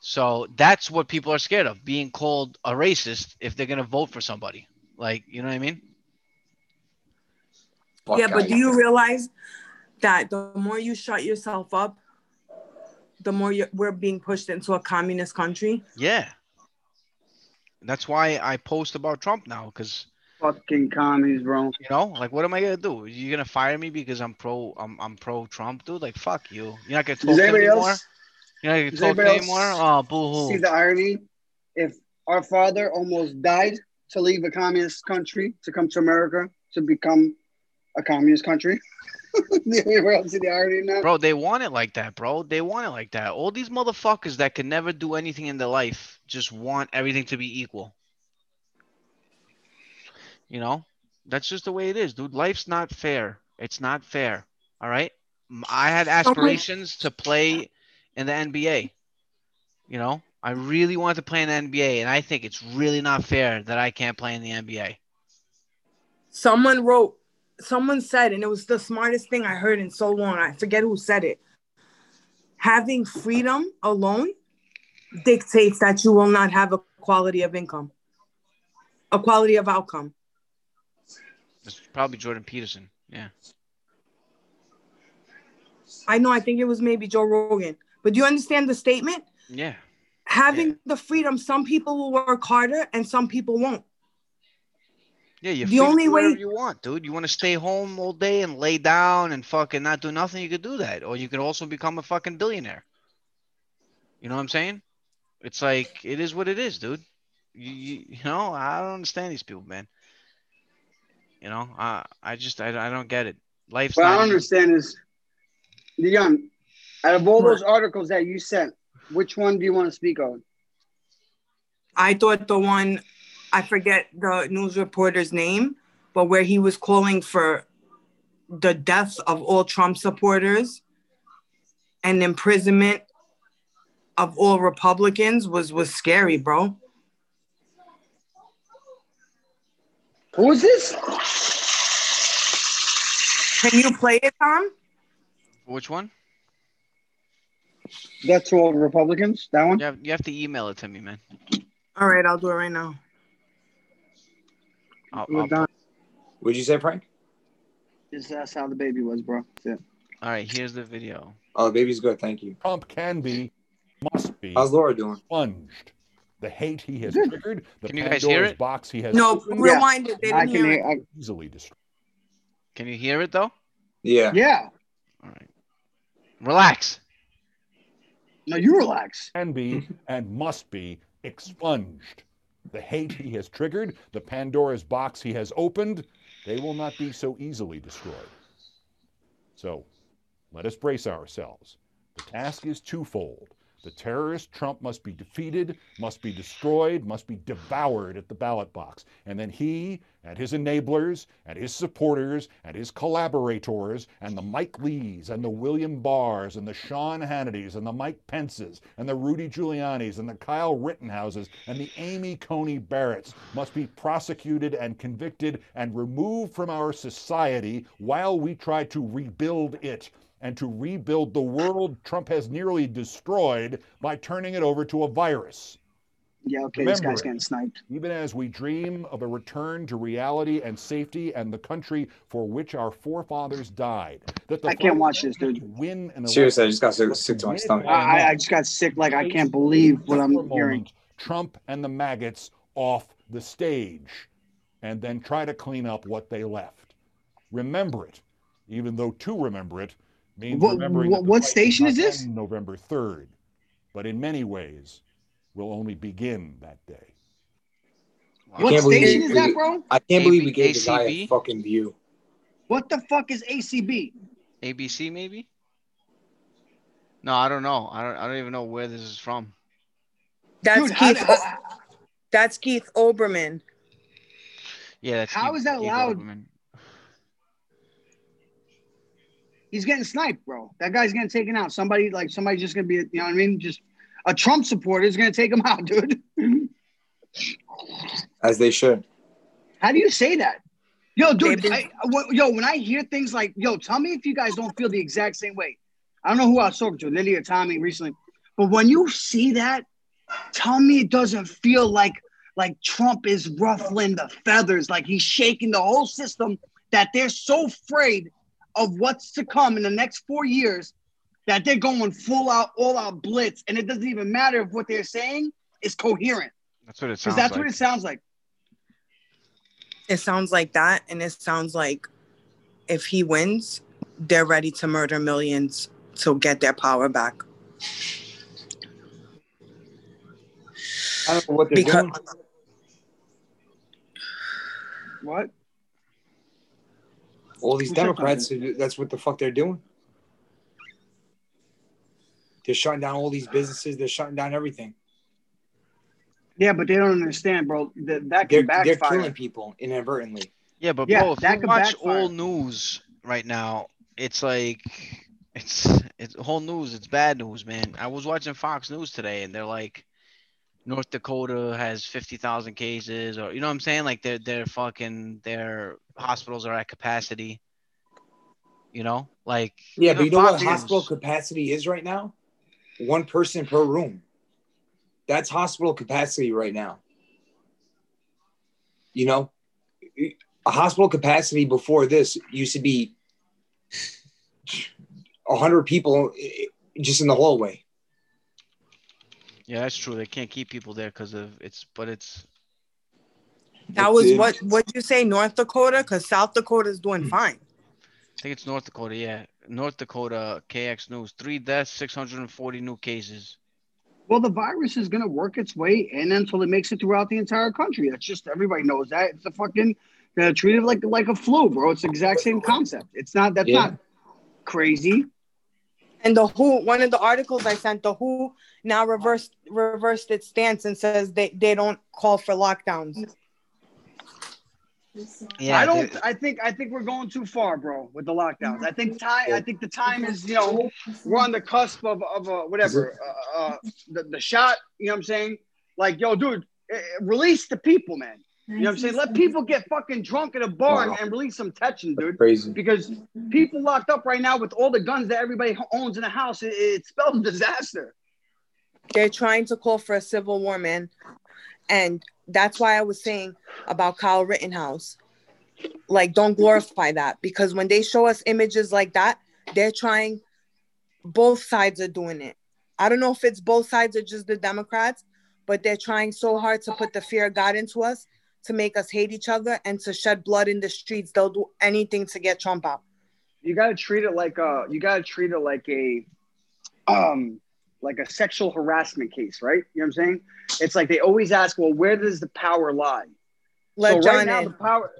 So that's what people are scared of, being called a racist if they're gonna vote for somebody. Like, you know what I mean? Fuck yeah, but out. do you realize that the more you shut yourself up, the more you we're being pushed into a communist country? Yeah. That's why I post about Trump now, because Fucking commies, bro. you know, like, what am I gonna do? You're gonna fire me because I'm pro, I'm, I'm pro Trump, dude? Like, fuck you. You're not gonna talk Does to me anybody anymore. else You're not gonna Does talk anybody anymore. Oh, boo see the irony? If our father almost died to leave a communist country to come to America to become a communist country, do anybody else see the irony in? Bro, they want it like that, bro. They want it like that. All these motherfuckers that can never do anything in their life just want everything to be equal. You know, that's just the way it is, dude. Life's not fair. It's not fair. All right. I had aspirations to play in the NBA. You know, I really wanted to play in the NBA, and I think it's really not fair that I can't play in the NBA. Someone wrote, someone said, and it was the smartest thing I heard in so long. I forget who said it. Having freedom alone dictates that you will not have a quality of income, a quality of outcome. It's probably Jordan Peterson. Yeah. I know, I think it was maybe Joe Rogan. But do you understand the statement? Yeah. Having the freedom, some people will work harder and some people won't. Yeah, you The only way- you want, dude. You want to stay home all day and lay down and fucking not do nothing, you could do that. Or you could also become a fucking billionaire. You know what I'm saying? It's like it is what it is, dude. You, you, you know, I don't understand these people, man. You know, I I just I, I don't get it. Life's What I not don't easy. understand is, Leon, out of all those articles that you sent, which one do you want to speak on? I thought the one, I forget the news reporter's name, but where he was calling for the death of all Trump supporters and imprisonment of all Republicans was was scary, bro. Who is this? Can you play it, Tom? Which one? That's all Republicans. That one. You have, you have to email it to me, man. All right, I'll do it right now. I'll, We're I'll- done. What'd you say, Frank? Just that's how the baby was, bro. That's it. all right, here's the video. Oh, the baby's good. Thank you. Trump can be, must be How's Laura doing? expunged. The hate he has triggered, the Can you guys hear it? box he has No, opened, rewind it. They I didn't can hear hear. it. I, easily destroyed. Can you hear it though? Yeah. yeah. All right. Relax. No, you relax. Can be and must be expunged. The hate he has triggered, the Pandora's box he has opened, they will not be so easily destroyed. So let us brace ourselves. The task is twofold. The terrorist Trump must be defeated, must be destroyed, must be devoured at the ballot box. And then he and his enablers and his supporters and his collaborators and the Mike Lees and the William Barrs and the Sean Hannitys and the Mike Pences and the Rudy Giulianis and the Kyle Rittenhouses and the Amy Coney Barretts must be prosecuted and convicted and removed from our society while we try to rebuild it and to rebuild the world Trump has nearly destroyed by turning it over to a virus. Yeah. Okay. this guy's it. getting sniped. Even as we dream of a return to reality and safety and the country for which our forefathers died, that the I can't watch this, dude. win an Seriously, I just got sick, sick to my stomach. I, I- I just got sick. Like I can't believe what I'm For a hearing. Trump and the maggots off the stage and then try to clean up what they left. Remember it, even though to remember it means What- remembering what- what station is this? November 3rd, but in many ways will only begin that day. What can't believe station is that, bro? I can't AB believe we gave the guy a fucking view. What the fuck is ACB? ABC maybe? No, I don't know. I don't I don't even know where this is from. That's Dude, how, Keith. how, that's Keith Olbermann. Yeah, that's How Keith- is that Keith allowed? Olbermann. He's getting sniped, bro. That guy's getting taken out. Somebody like somebody just gonna be, you know what I mean? Just a Trump supporter is going to take him out, dude. As they should. How do you say that? Yo, dude, I, w- yo, when I hear things like, yo, tell me if you guys don't feel the exact same way. I don't know who I was talking to, Lily or Tommy recently, but when you see that, tell me it doesn't feel like like Trump is ruffling the feathers, like he's shaking the whole system, that they're so afraid of what's to come in the next four years that they're going full out, all out blitz, and it doesn't even matter if what they're saying is coherent. That's what it Because sounds that's like. what it sounds like. It sounds like that, and it sounds like if he wins, they're ready to murder millions to get their power back. I don't know what they're Because doing. What? All these Democrats, that's what the fuck they're doing. They're shutting down all these businesses. They're shutting down everything. Yeah, but they don't understand, bro. That, that They're, can they're backfire. killing people inadvertently. Yeah, but Yeah, bro, if that you could watch backfire. all news right now, it's like it's it's whole news. It's bad news, man. I was watching Fox News today, and they're like, North Dakota has fifty thousand cases, or you know what I'm saying? Like their their fucking their hospitals are at capacity. You know, like Yeah, but you know what hospital capacity is right now? One person per room. That's hospital capacity right now. You know, a hospital capacity before this used to be 100 people just in the hallway. Yeah, that's true. They can't keep people there because of it's, but it's that was what what you say, North Dakota? Because South Dakota is doing fine. I think it's North Dakota. Yeah, North Dakota KX News. Three deaths, 640 new cases. Well, the virus is gonna work its way in until it makes it throughout the entire country. That's just everybody knows that. It's a fucking uh, treat it like like a flu, bro. It's the exact same concept. It's not that's Yeah. not crazy. And the WHO, one of the articles I sent, the WHO now reversed reversed its stance and says they, they don't call for lockdowns. Yeah, I don't. I think. I think we're going too far, bro, with the lockdowns. I think time. I think the time is. You know, we're on the cusp of of uh, whatever. Uh, uh, the the shot. You know what I'm saying? Like, yo, dude, eh, eh, release the people, man. You know what I'm saying? Let people get fucking drunk at a bar Wow. and release some tension, dude. Crazy. Because people locked up right now with all the guns that everybody owns in the house, it, it spells disaster. They're trying to call for a civil war, man. And that's why I was saying about Kyle Rittenhouse. Like, don't glorify that because when they show us images like that, they're trying, both sides are doing it. I don't know if it's both sides or just the Democrats, but they're trying so hard to put the fear of God into us to make us hate each other and to shed blood in the streets. They'll do anything to get Trump out. You gotta treat it like a. You gotta treat it like a, um, like a sexual harassment case, right? You know what I'm saying? It's like they always ask, well, where does the power lie? Let so right now, in. the power,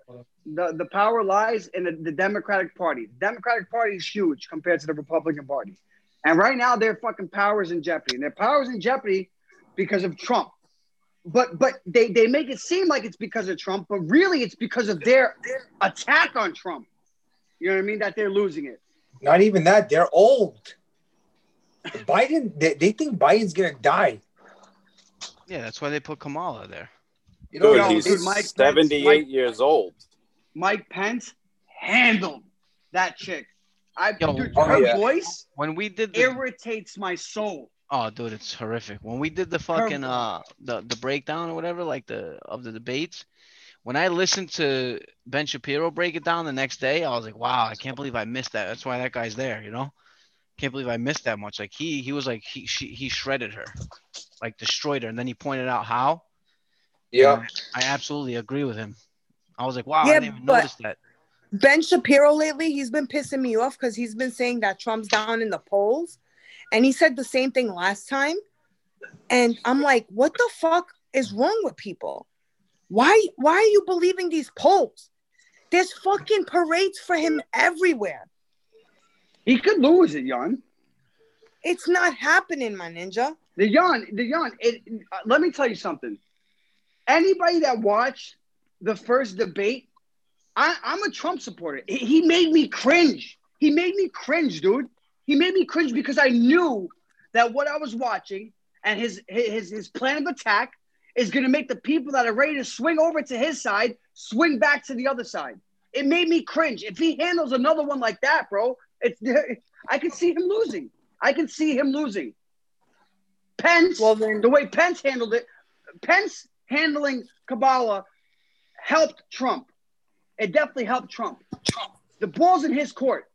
the, the power lies in the, the Democratic Party. The Democratic Party is huge compared to the Republican Party, and right now their fucking power is in jeopardy. And their power is in jeopardy because of Trump. But but they they make it seem like it's because of Trump, but really it's because of their attack on Trump. You know what I mean? That they're losing it. Not even that. They're old. Biden, they, they think Biden's going to die. Yeah, that's why they put Kamala there. You Dude, Yo, he's dude, Mike Pence- 78 Mike- years old. Mike Pence handled that chick. I Yo, dude, oh, her yeah. voice When we did the irritates my soul. Oh, dude, it's horrific. When we did the fucking uh the the breakdown or whatever, like the of the debates, when I listened to Ben Shapiro break it down the next day, I was like, wow, I can't believe I missed that. That's why that guy's there, you know? Can't believe I missed that much. Like he he was like he she, he shredded her, like destroyed her, and then he pointed out how. Yeah. And I absolutely agree with him. I was like, wow, Yeah, I didn't even notice that. Ben Shapiro lately, he's been pissing me off because he's been saying that Trump's down in the polls. And he said the same thing last time. And I'm like, what the fuck is wrong with people? Why why are you believing these polls? There's fucking parades for him everywhere. He could lose it, Jan. It's not happening, my ninja. The Jan, the Jan. It, uh, let me tell you something. Anybody that watched the first debate, I, I'm a Trump supporter. He, he made me cringe. He made me cringe, dude. He made me cringe because I knew that what I was watching and his his his plan of attack is going to make the people that are ready to swing over to his side swing back to the other side. It made me cringe. If he handles another one like that, bro, it's I can see him losing. I can see him losing. Pence, well, then, the way Pence handled it, Pence handling Kamala helped Trump. It definitely helped Trump. The ball's in his court.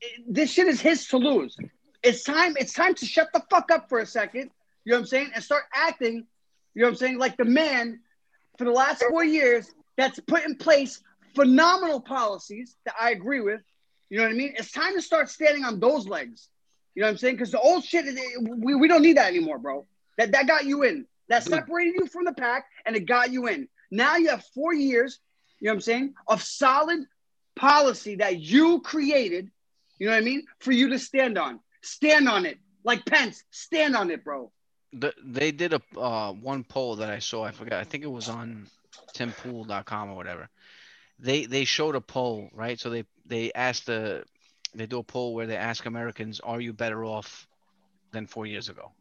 It- this shit is his to lose. It's time. It's time to shut the fuck up for a second. You know what I'm saying? And start acting. You know what I'm saying? Like the man for the last four years that's put in place phenomenal policies that I agree with. You know what I mean? It's time to start standing on those legs. You know what I'm saying? Because the old shit, we, we don't need that anymore, bro. That that got you in. That separated you from the pack, and it got you in. Now you have four years. You know what I'm saying? Of solid policy that you created. You know what I mean? For you to stand on. Stand on it. Like Pence, stand on it, bro. The, they did a uh, one poll that I saw. I forgot. I think it was on timpool.com or whatever. They they showed a poll, right? So they they asked the they do a poll where they ask Americans, "Are you better off than four years ago?"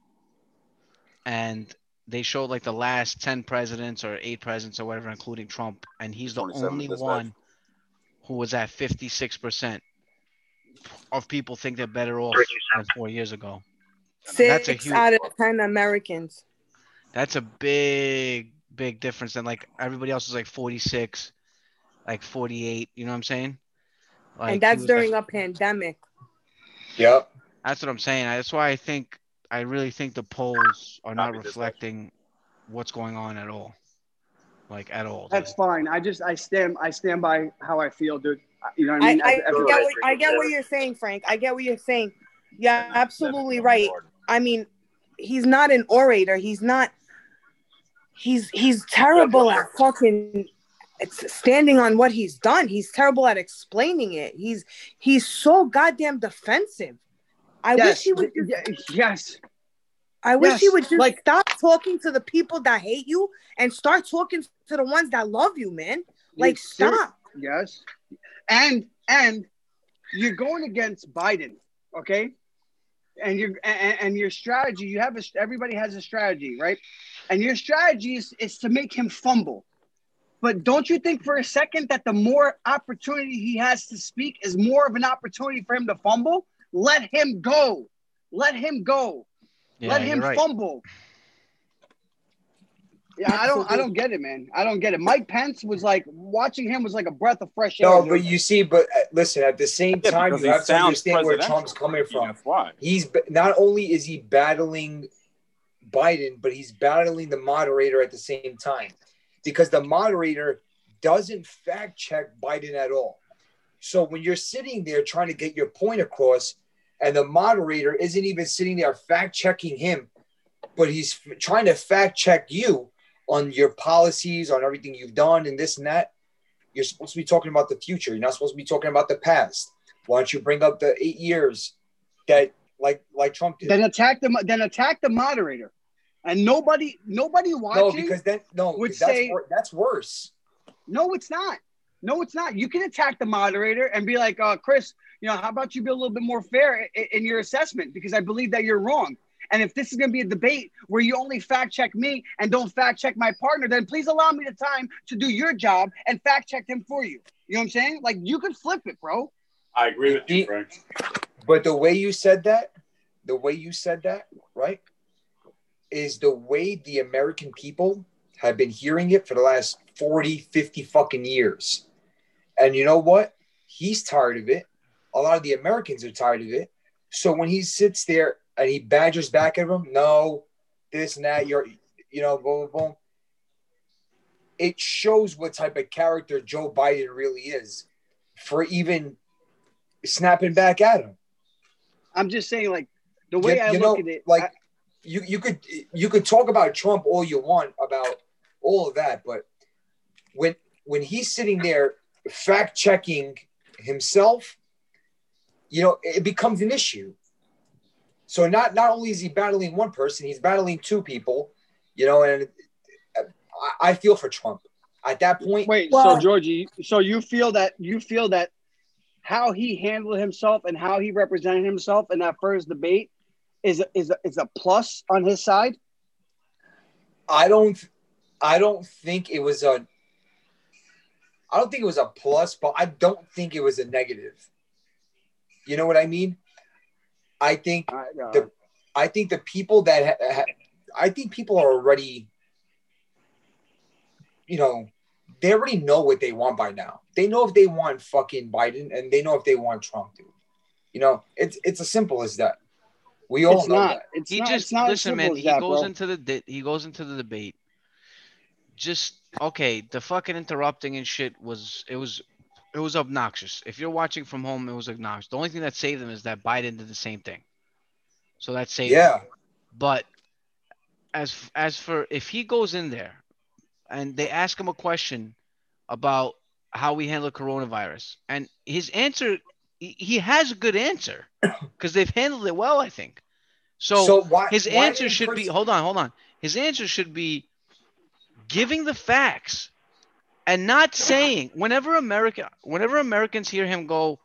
And they showed like the last ten presidents or eight presidents or whatever, including Trump, and he's the only dispatch. one who was at fifty six percent of people think they're better off than four years ago. That's a Six huge- out of ten Americans. That's a big, big difference. And like everybody else is like 46, like 48. You know what I'm saying? Like, and that's was during like- a pandemic. Yep. That's what I'm saying. That's why I think I really think the polls are not reflecting what's going on at all. Like at all. That's fine. I just I stand I stand by how I feel, dude. You know what I I, mean? I, As- as a- get what, I get what you're saying, Frank. I get what you're saying. Yeah, absolutely right. I mean, he's not an orator. He's not. He's he's terrible at fucking it's standing on what he's done. He's terrible at explaining it. He's he's so goddamn defensive. I Yes, wish he would. Just, yes. I wish he would just stop talking to the people that hate you and start talking to the ones that love you, man. Like stop. Yes. And and you're going against Biden, okay? And your and, and your strategy, you have a everybody has a strategy, right? And your strategy is, is to make him fumble. But don't you think for a second that the more opportunity he has to speak is more of an opportunity for him to fumble? Let him go. Let him go. Yeah, Let him right. fumble. Yeah, I don't I don't get it, man. I don't get it. Mike Pence was like watching him was like a breath of fresh air. No, dude. but you see, but uh, listen, at the same Yeah, time, you he have to understand where. Trump's coming from. Why. He's not only is he battling Biden, but he's battling the moderator at the same time because the moderator doesn't fact check Biden at all. So when you're sitting there trying to get your point across, and the moderator isn't even sitting there fact checking him, but he's trying to fact check you on your policies, on everything you've done, and this and that. You're supposed to be talking about the future. You're not supposed to be talking about the past. Why don't you bring up the eight years that, like, like Trump did? then attack the then attack the moderator, and nobody nobody watching. No, because then no, would 'cause that's say wor- that's worse. no, it's not. No, it's not. You can attack the moderator and be like, uh, Chris, you know, how about you be a little bit more fair in, in your assessment because I believe that you're wrong. And if this is going to be a debate where you only fact check me and don't fact check my partner, then please allow me the time to do your job and fact check him for you. You know what I'm saying? Like you could flip it, bro. I agree with you, Frank. But the way you said that, the way you said that, right, is the way the American people have been hearing it for the last 40, 50 fucking years. And you know what? He's tired of it. A lot of the Americans are tired of it. So when he sits there and he badgers back at them, no, this and that, you're, you know, boom, boom, boom. It shows what type of character Joe Biden really is for even snapping back at him. I'm just saying, like the way You- I you look know, at it, like you you could you could talk about Trump all you want about all of that, but when when he's sitting there fact checking himself, you know, it becomes an issue. So not not only is he battling one person, he's battling two people, you know, and I, I feel for Trump at that point. Wait, so Georgie, so you feel that you feel that how he handled himself and how he represented himself in that first debate is a, is is a plus on his side? I don't I don't think it was a I don't think it was a plus, but I don't think it was a negative. You know what I mean? I think the I think the people that ha- ha- I think people are already you know, they already know what they want by now. They know if they want fucking Biden and they know if they want Trump, dude. You know, it's it's as simple as that. We all It's know not. that. It's he not. just it's not listen, man. as He that, goes bro. into the di- he goes into the debate. Just okay. The fucking interrupting and shit was it was it was obnoxious. If you're watching from home, it was obnoxious. The only thing that saved him is that Biden did the same thing. So that saved him. Yeah. But as as for if he goes in there and they ask him a question about how we handle coronavirus, and his answer, he, has a good answer because they've handled it well, I think. So, So why- his why answer should be hold on, hold on. His answer should be giving the facts and not saying whenever America whenever Americans hear him go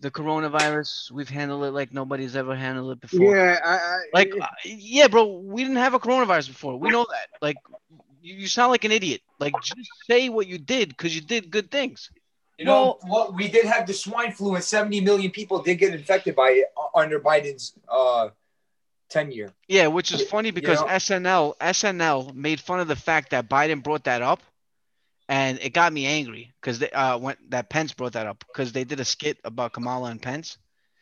the coronavirus we've handled it like nobody's ever handled it before. Yeah, I, I, like uh, yeah bro we didn't have a coronavirus before. We know that. Like you, you sound like an idiot. Like just say what you did because you did good things You know, well, we did have the swine flu, and 70 million people did get infected by it uh, under Biden's uh, tenure. yeah which is funny because know? snl snl made fun of the fact that biden brought that up and it got me angry because they uh when that pence brought that up because they did a skit about kamala and pence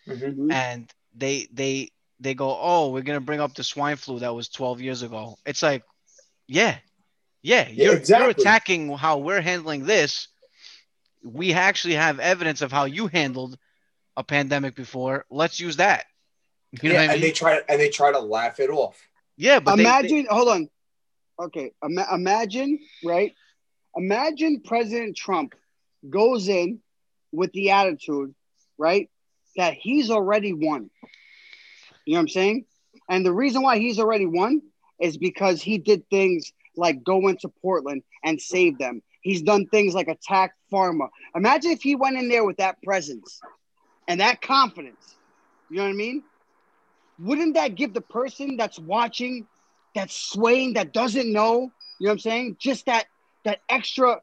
Mm-hmm. and they they they go oh we're gonna bring up the swine flu that was 12 years ago it's like yeah yeah Yeah, you're, exactly. you're attacking how we're handling this we actually have evidence of how you handled a pandemic before let's use that you know yeah, what I and they try and they try to laugh it off. yeah but they- they, imagine. hold on. Okay, ima- imagine right. Imagine President Trump goes in with the attitude, right, that he's already won. You know what I'm saying? And the reason why he's already won is because he did things like go into Portland and save them. He's done things like attack pharma. Imagine if he went in there with that presence and that confidence. You know what I mean? Wouldn't that give the person that's watching, that's swaying, that doesn't know, you know what I'm saying? Just that that extra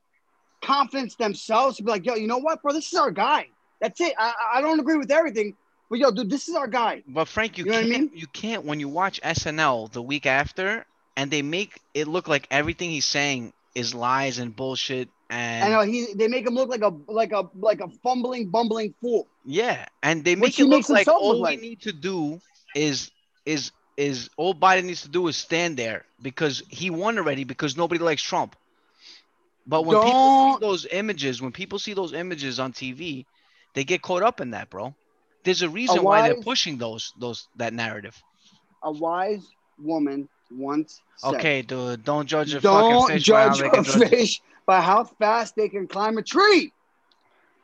confidence themselves to be like, yo, you know what, bro? This is our guy. That's it. I, I- don't agree with everything, but yo, dude, this is our guy. But Frank, you, You know what I can't you can't when you watch SNL the week after and they make it look like everything he's saying is lies and bullshit and I know he they make him look like a like a like a fumbling, bumbling fool. yeah, and they make he it look like all look we like. need to do is is is all Biden needs to do is stand there because he won already because nobody likes Trump. But when people Don't- see those images, when people see those images on TV, they get caught up in that, bro. There's a reason why they're pushing those those that narrative. A wise woman once said, Okay, dude, don't judge a Don't fucking fish by how judge they a can judge it. fish by how fast they can climb a tree.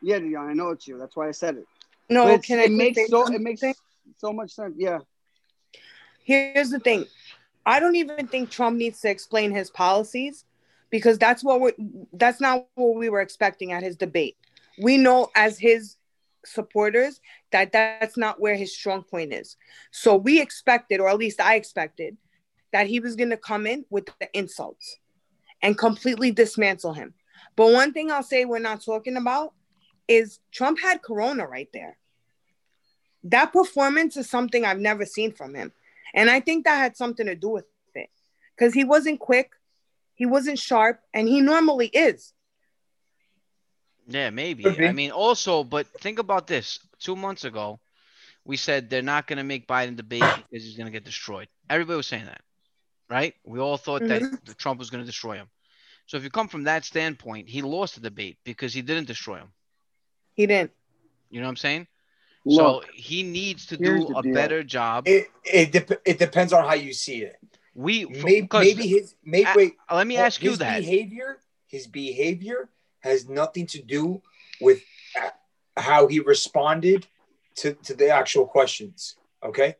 Yeah, Dion, I know it's you. That's why I said it. No, But can I it makes say so it makes so much sense. Yeah. Here's the thing. I don't even think Trump needs to explain his policies because that's what we that's not what we were expecting at his debate. We know as his supporters that that's not where his strong point is. So we expected or at least I expected that he was going to come in with the insults and completely dismantle him. But one thing I'll say we're not talking about is Trump had corona right there. That performance is something I've never seen from him. And I think that had something to do with it because he wasn't quick, he wasn't sharp, and he normally is. Yeah, maybe. Could be. I mean, also, but think about this. Two months ago, we said they're not going to make Biden debate because he's going to get destroyed. Everybody was saying that, right? We all thought Mhm. that Trump was going to destroy him. So if you come from that standpoint, he lost the debate because he didn't destroy him. He didn't. You know what I'm saying? Look, so he needs to do a deal. better job. It it, dep- it depends on how you see it. We maybe, 'cause- maybe his maybe Uh, wait. let me ask you that. behavior. His behavior has nothing to do with uh, how he responded to, to the actual questions. Okay,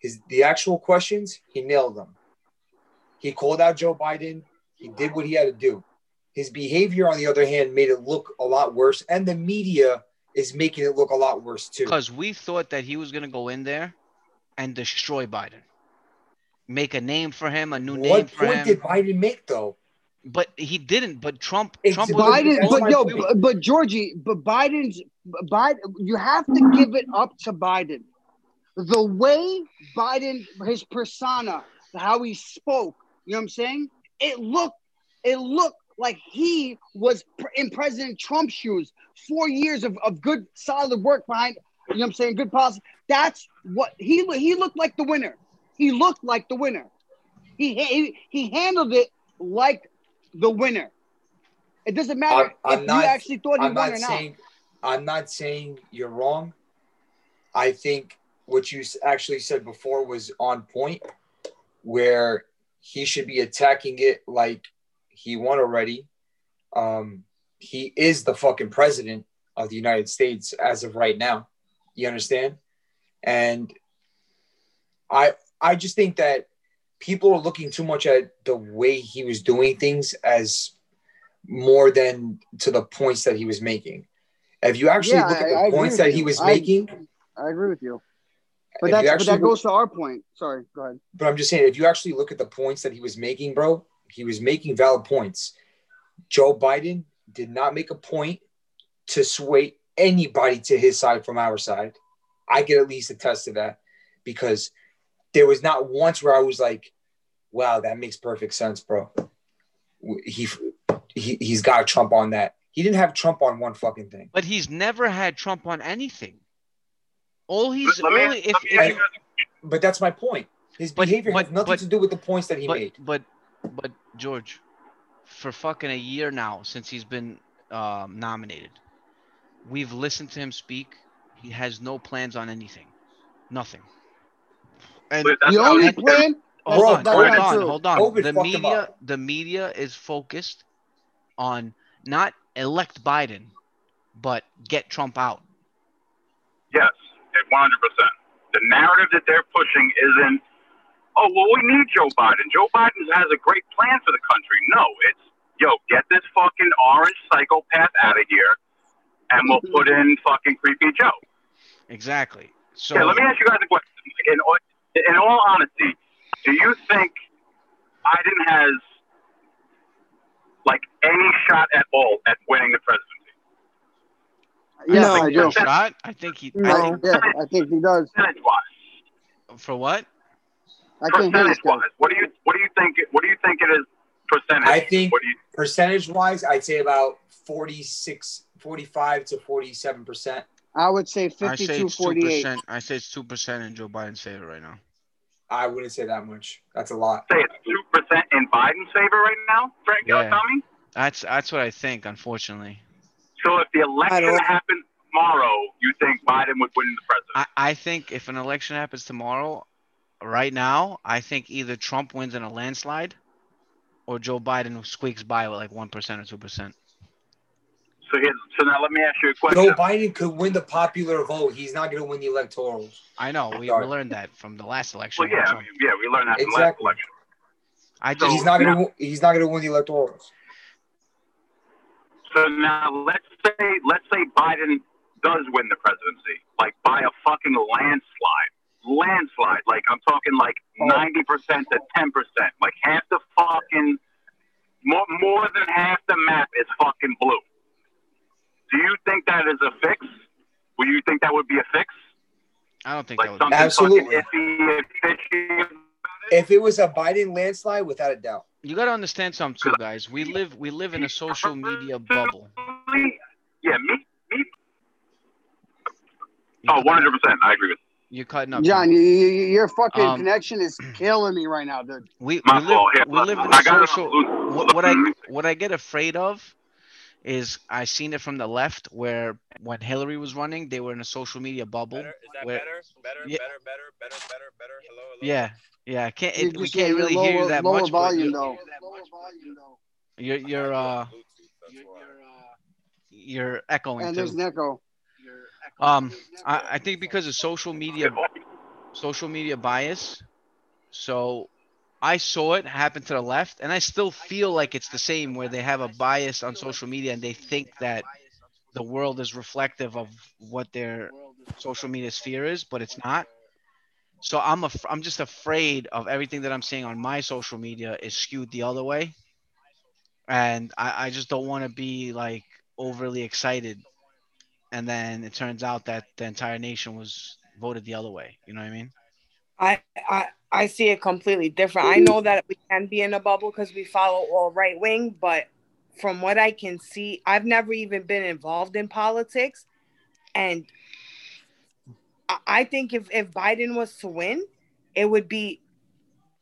his the actual questions he nailed them. He called out Joe Biden. He did what he had to do. His behavior, on the other hand, made it look a lot worse, and the media is making it look a lot worse too. Because we thought that he was going to go in there and destroy Biden. Make a name for him, a new name What for point him. did Biden make though? But he didn't. But Trump, It's Trump was Biden, That's but my yo, but, but Georgie, but Biden's Biden. You have to give it up to Biden. The way Biden, his persona, how he spoke. You know what I'm saying? It looked, it looked like he was pr- in President Trump's shoes. Four years of, of good, solid work behind. You know what I'm saying? Good policy. That's what he he looked like the winner. He looked like the winner. He he, he handled it like the winner. It doesn't matter I'm, I'm if not. you actually thought he I'm won not or not. saying. I'm not saying you're wrong. I think what you actually said before was on point, where he should be attacking it like he won already. Um, he is the fucking president of the United States as of right now. You understand? And I I just think that people are looking too much at the way he was doing things as more than to the points that he was making. If you actually Yeah, look at the I agree points that he was I- making, I agree with you. But If that's you but that goes to our point. Sorry, go ahead. but I'm just saying, if you actually look at the points that he was making, bro, he was making valid points. Joe Biden did not make a point to sway anybody to his side from our side. I can at least attest to that because there was not once where I was like, wow, that makes perfect sense, bro. He, he, he's got Trump on that. He didn't have Trump on one fucking thing. But he's never had Trump on anything. All he's Let me- only if, me if ask But that's my point. His behavior has nothing to do with the points that he but, made. But but George, for fucking a year now since he's been um, nominated, we've listened to him speak. He has no plans on anything, nothing. And The only plan. Hold Bro, on, that's hold on, hold on. COVID The media, the media is focused on not elect Biden, but get Trump out. Yes, one hundred percent. The narrative that they're pushing isn't, oh well, we need Joe Biden. Joe Biden has a great plan for the country. No, it's yo, get this fucking orange psychopath out of here, and we'll mm-hmm. put in fucking creepy Joe. Exactly. So okay, let me ask you guys a question. In, all- in all honesty, do you think Biden has like any shot at all at winning the presidency? Yes, I I think do. Shot? I think he. I No, think, yeah, I think he does. Percentage wise, for what? I can't hear this percentage guy. wise, what do you what do you think? What do you think it is percentage? I think What do you, percentage wise, I'd say about 46, 45 to 47%. I would say I say 52 it's two 48. percent. I say it's two percent in Joe Biden's favor right now. I wouldn't say that much. That's a lot. say it's two percent in Biden's favor right now, Frank Yeah. Tommy? That's that's what I think. Unfortunately, So if the election don't- happened tomorrow, you think Biden would win the presidency? I, I think if an election happens tomorrow, right now, I think either Trump wins in a landslide, or Joe Biden squeaks by with like one percent or two percent. So here's, so now let me ask you a question. Joe Biden could win the popular vote. He's not going to win the electorals. I know we, we Sorry. learned that from the last election. Well, yeah, I mean, yeah, we learned that from last Exactly. election. I So he's not going to. He's not going to win the electorals. So now let's say let's say Biden does win the presidency, like by a fucking landslide. Landslide, like I'm talking like Oh. ninety percent to ten percent, like half the fucking more more than half the map is fucking blue. Do you think that is a fix? Will you think that would be a fix? I don't think Like that would. something Absolutely. fucking iffy, fishy. If it was a Biden landslide, without a doubt. You got to understand something too, guys. We live we live in a social media bubble. Yeah, me, me. Oh, 100 percent. I agree with. You're cutting up. John, you, you, you- your fucking Um, connection is killing me right now, dude. we, My we live fault. We live in I a got it on social. What, what I what I get afraid of is I seen it from the left where when Hillary was running, they were in a social media bubble. Better? Is that where, better? Better? Yeah. Better? Better? Better? Better? Better? Hello? Hello? Yeah, yeah. Can't. It, we can't really hear you lower- that lower much. volume, you're- though. You're you're uh you're echoing And too. there's an echo. Um, I, I think because of social media, social media bias. So I saw it happen to the left, and I still feel like it's the same where they have a bias on social media and they think that the world is reflective of what their social media sphere is, but it's not. So I'm af- I'm just afraid of everything that I'm seeing on my social media is skewed the other way, and I, I just don't want to be like overly excited, and then it turns out that the entire nation was voted the other way. You know what I mean? I, I I see it completely different. I know that we can be in a bubble because we follow all right wing, but from what I can see, I've never even been involved in politics, and I- I think if if Biden was to win, it would be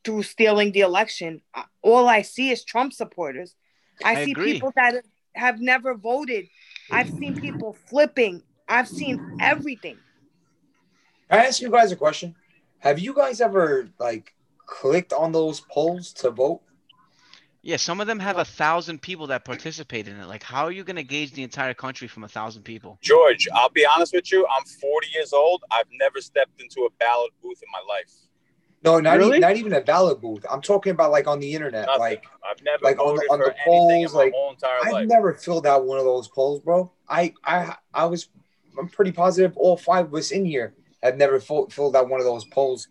through stealing the election. All I see is Trump supporters. I, I see agree. people that have never voted. I've seen people flipping. I've seen everything. Can I ask you guys a question? Have you guys ever like clicked on those polls to vote? Yeah, some of them have a thousand people that participate in it. Like, how are you gonna gauge the entire country from a thousand people? George, I'll be honest with you. I'm 40 years old. I've never stepped into a ballot booth in my life. No, not Really? even not even a ballot booth. I'm talking about like on the internet, Nothing. like I've never like on the, on for the anything in polls. my Like whole entire I've life. never filled out one of those polls, bro. I I I was I'm pretty positive all five of us in here have never full, filled out one of those polls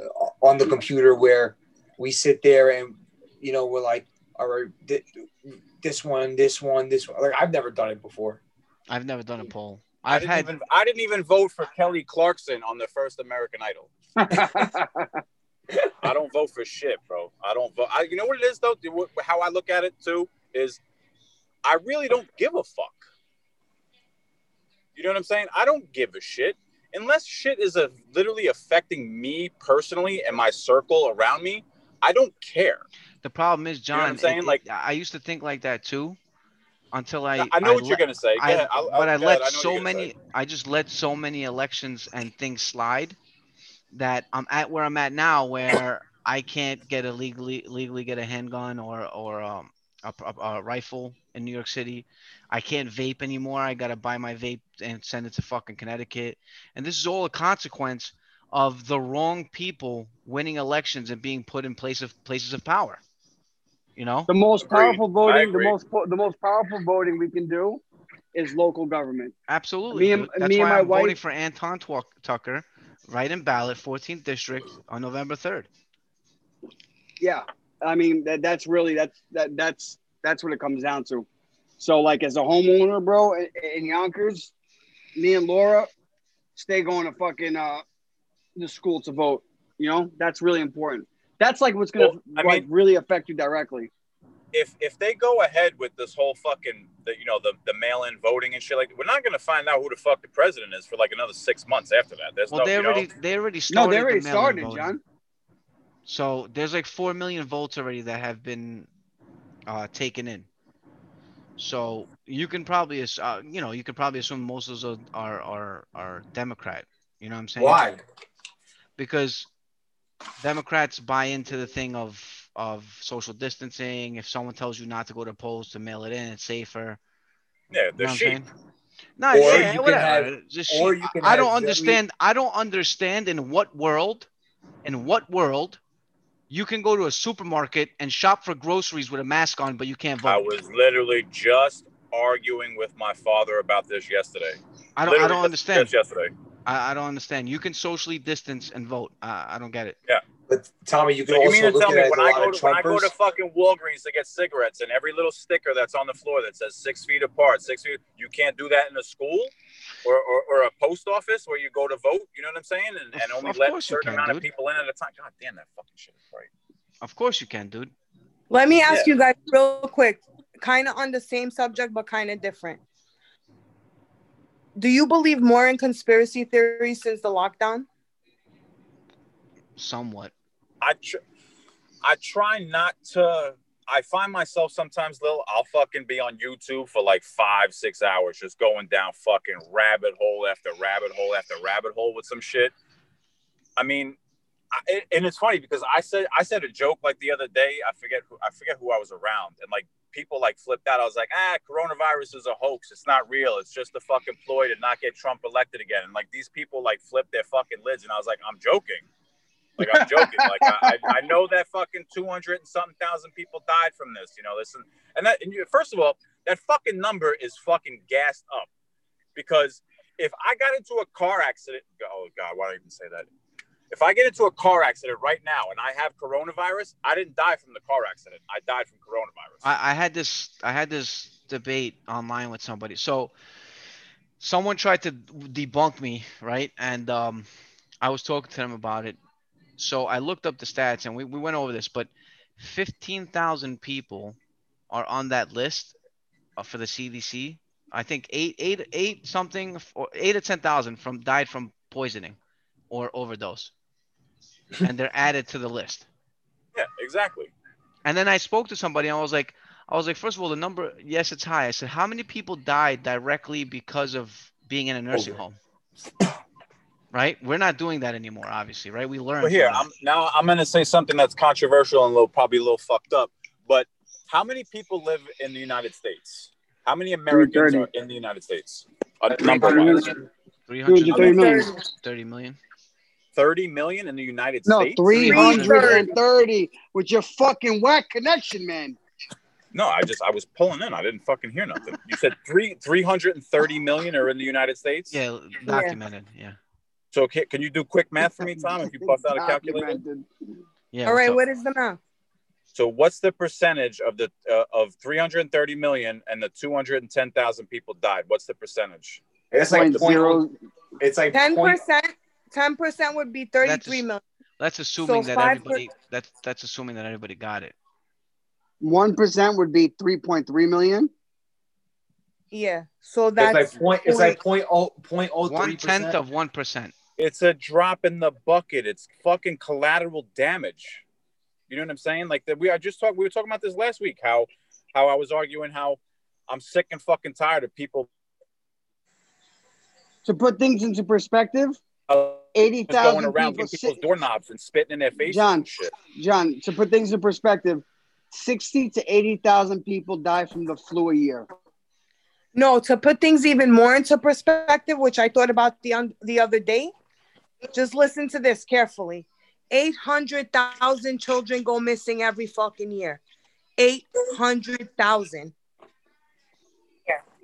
uh, on the computer where we sit there and you know we're like, all right, this one, this one, this one. Like I've never done it before. I've never done a mm. poll. I I've didn't had even I didn't even vote for Kelly Clarkson on the first American Idol. I don't vote for shit, bro. I don't vote. I, you know what it is though? How I look at it too is, I really don't give a fuck. You know what I'm saying? I don't give a shit unless shit is a, literally affecting me personally and my circle around me. I don't care. The problem is, know what John. I'm saying? it- it- Like- I used to think like that too, until I. I know what let- you're gonna say. Go I. I'll- but I'll- I let. I so many. say. I just let so many elections and things slide that I'm at where I'm at now, where I can't get a legally legally get a handgun or or um, a, a, a rifle in New York City. I can't vape anymore. I gotta buy my vape and send it to fucking Connecticut. And this is all a consequence of the wrong people winning elections and being put in place of places of power. You know, The most powerful I voting, the most the most powerful voting we can do is local government. Absolutely. Me and- That's me and why my I'm voting for Anton Tucker, right in ballot, 14th district on November 3rd. Yeah, I mean that that's really that's that that's that's what it comes down to. So like as a homeowner, bro, in, in Yonkers, me and Laura stay going to fucking uh the school to vote. You know, that's really important. That's like what's gonna Well, I like really affect you directly. if if they go ahead with this whole fucking the, you know the the mail-in voting and shit like we're not gonna find out who the fuck the president is for like another six months after that. There's Well, no they you know, already they already started. No, they already mail-in started, voting. John. So there's like four million votes already that have been uh, taken in. So you can probably, uh, you know, you can probably assume most of those are are are Democrat. You know what I'm saying? Why? Because Democrats buy into the thing of of social distancing. If someone tells you not to go to polls to mail it in, it's safer. yeah, they're what I'm sheep. saying? No, Or yeah, you whatever. have- Just or you can I don't very- understand. I don't understand in what world, in what world, you can go to a supermarket and shop for groceries with a mask on, but you can't vote. I was literally just arguing with my father about this yesterday. I don't. I don't understand. Just yesterday. I, I don't understand. You can socially distance and vote. I, I don't get it. Yeah. But Tommy, you can So you also mean to look tell at me it as when a I lot go of to when I go to fucking Walgreens to get cigarettes and every little sticker that's on the floor that says six feet apart, six feet, you can't do that in a school or, or, or a post office where you go to vote. You know what I'm saying? And, and only of let a certain can, amount of people in at a time. God damn, that fucking shit is right. Of course you can, dude. Let me ask Yeah. you guys real quick, kind of on the same subject, but kind of different. Do you believe more in conspiracy theories since the lockdown? Somewhat. I tr- I try not to. I find myself sometimes, Lil, I'll fucking be on YouTube for like five, six hours, just going down fucking rabbit hole after rabbit hole after rabbit hole with some shit. I mean, I, and it's funny because I said I said a joke like the other day. I forget who I forget who I was around, and like people like flipped out. I was like, ah, coronavirus is a hoax. It's not real. It's just a fucking ploy to not get Trump elected again. And like these people like flipped their fucking lids, and I was like, I'm joking. Like I'm joking. like I, I know that fucking two hundred and something thousand people died from this. You know, listen, and that and you, first of all, that fucking number is fucking gassed up because if I got into a car accident, oh god, why did I even say that? If I get into a car accident right now and I have coronavirus, I didn't die from the car accident. I died from coronavirus. I, I had this I had this debate online with somebody. So someone tried to debunk me, right? And um, I was talking to them about it. So I looked up the stats and we, we went over this, but 15,000 people are on that list uh, for the CDC. I think eight, eight, eight something, or eight or 10,000 from died from poisoning or overdose. And they're added to the list. Yeah, exactly. And then I spoke to somebody and I was like, I was like, first of all, the number, yes, it's high. I said, how many people died directly because of being in a nursing home? Right? We're not doing that anymore, obviously, right? We learned. But here. I'm now I'm gonna say something that's controversial and a little, probably a little fucked up. But how many people live in the United States? How many Americans are in the United States? Uh, number wise, 230 million. 30 million. 30 million in the United No, States. 330 with your fucking whack connection, man. No, I just I was pulling in. I didn't fucking hear nothing. You said three 330 million are in the United States. Yeah, documented. Yeah. So can, can you do quick math for me, Tom? If you bust out a calculator. Yeah. All right, what is the math? So what's the percentage of the uh, of 330 million and the 210,000 people died? What's the percentage? It's like Point point, zero- It's like Ten point. percent. Ten percent would be thirty-three million. That's assuming that five everybody that's that's assuming that everybody got it. One percent would be three point three million. Yeah. So It's that's like point. It's like point oh point oh One three tenth of one percent. It's a drop in the bucket. It's fucking collateral damage. You know what I'm saying? Like that we I just talked we were talking about this last week how how I was arguing how I'm sick and fucking tired of people To put things into perspective, eighty going around people. getting people's doorknobs and spitting in their faces John, and shit. John, to put things in perspective, sixty to eighty thousand people die from the flu a year. no. To put things even more into perspective, which I thought about the un- the other day. Just listen to this carefully. Eight hundred thousand children go missing every fucking year. Eight hundred thousand.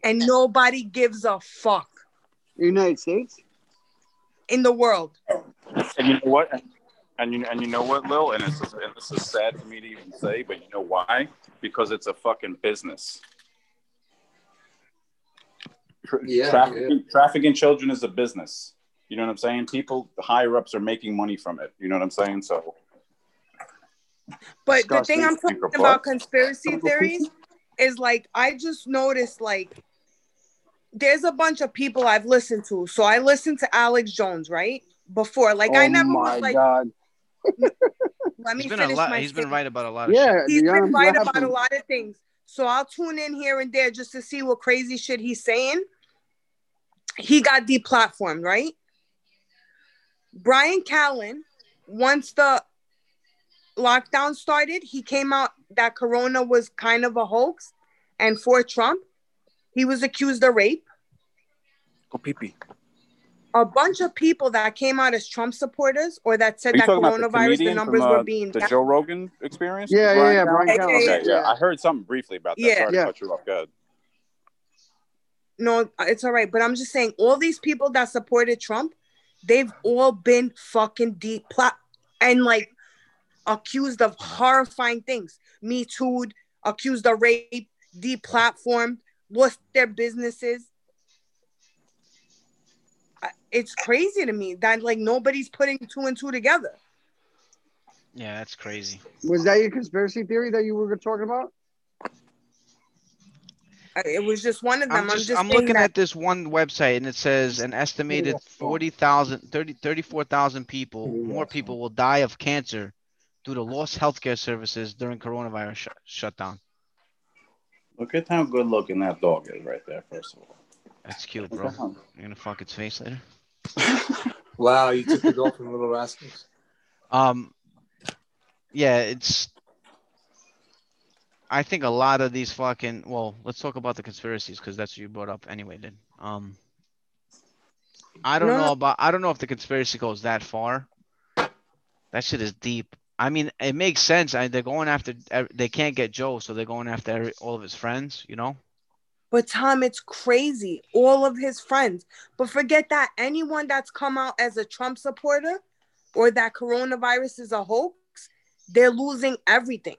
And nobody gives a fuck United States. In the world. And you know what? And you and you know what, Lil? And it's and this is sad for me to even say, but you know why? Because it's a fucking business. Tra- Yeah, trafficking, trafficking children is a business. You know what I'm saying? People, the higher ups are making money from it. You know what I'm saying? So But the thing I'm talking about conspiracy theories is like I just noticed like there's a bunch of people I've listened to. So I listened to Alex Jones, right? Before. Like I oh never my was like god. let me He's been a finish lot. my He's been right about a lot of Yeah, shit. He's yeah, been right what about a lot of things. So I'll tune in here and there just to see what crazy shit he's saying. He got deplatformed, right? Bryan Callen, once the lockdown started, he came out that Corona was kind of a hoax. And for Trump, he was accused of rape. go pee pee. A bunch of people that came out as Trump supporters or that said that talking about the coronavirus, the numbers from uh, were being the down. Joe Rogan experience? Yeah, yeah, yeah, Bryan Callen. Okay, Yeah, yeah, yeah. I heard something briefly about that. Yeah. Sorry Yeah. to cut you off. Go ahead. no, it's all right. But I'm just saying, all these people that supported Trump, they've all been fucking deep plot and like accused of horrifying things. Me too, accused of rape, deplatformed, lost their businesses. I- It's crazy to me that like nobody's putting two and two together. Yeah, that's crazy. Was that your conspiracy theory that you were talking about? It was just one of them. I'm I'm just, just, I'm looking that- at this one website and it says an estimated 40,000, 30, 34,000 people, more people will die of cancer due to lost healthcare services during coronavirus sh- shutdown. Look at how good looking that dog is right there. First of all, That's cute, bro. You're gonna fuck its face later. Wow, you took the dog from Little Rascals. Um, yeah, it's. I think a lot of these fucking. Well, let's talk about the conspiracies because that's what you brought up anyway. Then, um, I don't No, know about. I don't know if the conspiracy goes that far. That shit is deep. I mean, it makes sense. I, they're going after. They can't get Joe, so they're going after every, all of his friends. You know. But Tom, it's crazy. All of his friends. But forget that anyone that's come out as a Trump supporter, or that coronavirus is a hoax, they're losing everything.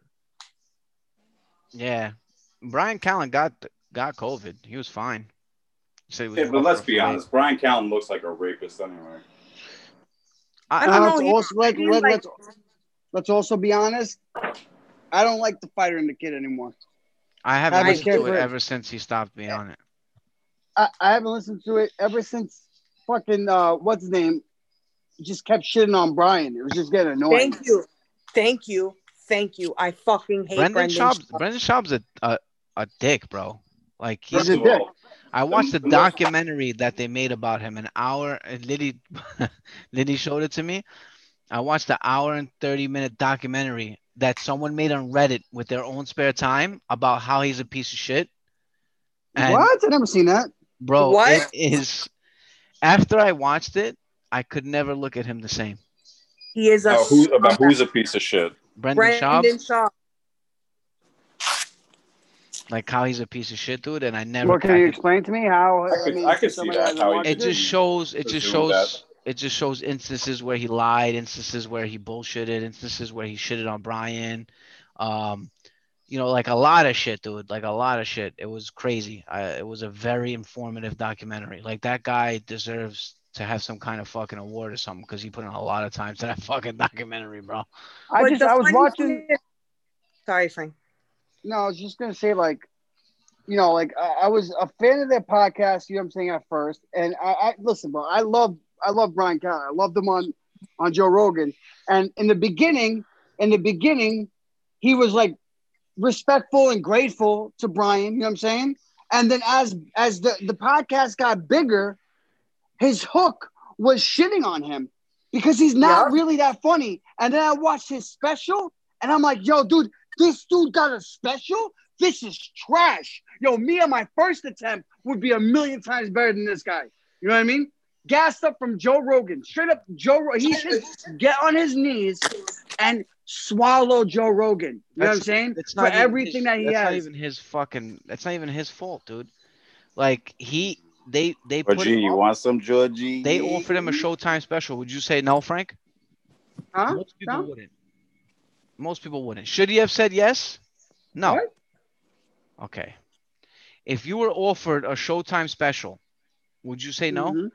Yeah, Bryan Callen got got COVID. He was fine. He he was Yeah, but let's be a honest. Bryan Callen looks like a rapist anyway. I, Uh, don't know, he- also, let, he let, like- let's, let's also be honest. I don't like the fighter and the kid anymore. I haven't Have a listened to it for- ever since he stopped being on it. I, I haven't listened to it ever since fucking uh what's his name just kept shitting on Bryan. It was just getting annoying. Thank you. Thank you. Thank you. I fucking hate Brendan Brendan, Schaub's Schaub. Brendan Schaub's a, a a dick, bro. Like he's He's a dick. I watched the the documentary that they made about him an hour and Liddy Liddy showed it to me. I watched the hour and 30 minute documentary that someone made on Reddit with their own spare time about how he's a piece of shit. And what? I never seen that. bro, What? it is after I watched it, I could never look at him the same. He is a About, who, about who's a piece of shit? Brendan Schaub, Brendan Schaub. like how he's a piece of shit, dude, and I never Well, can I you could- explain to me how? I could- I could see that, how it just shows it just Pursue shows it just shows instances where he lied instances where he bullshitted instances where he shitted on bryan um you know like a lot of shit dude like a lot of shit it was crazy I, it was a very informative documentary like that guy deserves to have some kind of fucking award or something because he put in a lot of time to that fucking documentary bro I But just I was watching. thing Sorry, Frank. No, I was just gonna say like, you know, like I, I was a fan of their podcast. You know what I'm saying at first, and I, I listen, bro. I love I love Bryan Callen. I loved him on on Joe Rogan, and in the beginning, in the beginning, he was like respectful and grateful to Bryan. You know what I'm saying? And then as as the the podcast got bigger, his hook was shitting on him because he's not Yeah. really that funny. And then I watched his special, and I'm like, yo, dude, this dude got a special. This is trash. Yo, me on my first attempt would be a million times better than this guy. You know what I mean? Gassed up from Joe Rogan, straight up Joe. Ro- He should get on his knees and swallow Joe Rogan. You know what I'm saying? it's For not even everything his- that he that's not even his fucking that's not even his fault dude like he they they Or put G, him you up- want some Georgie? they offered him a showtime special would you say no frank Huh? Most people No? wouldn't. Most people wouldn't. Should he have said yes? No. What? Okay. If you were offered a Showtime special, would you say no? Mhm.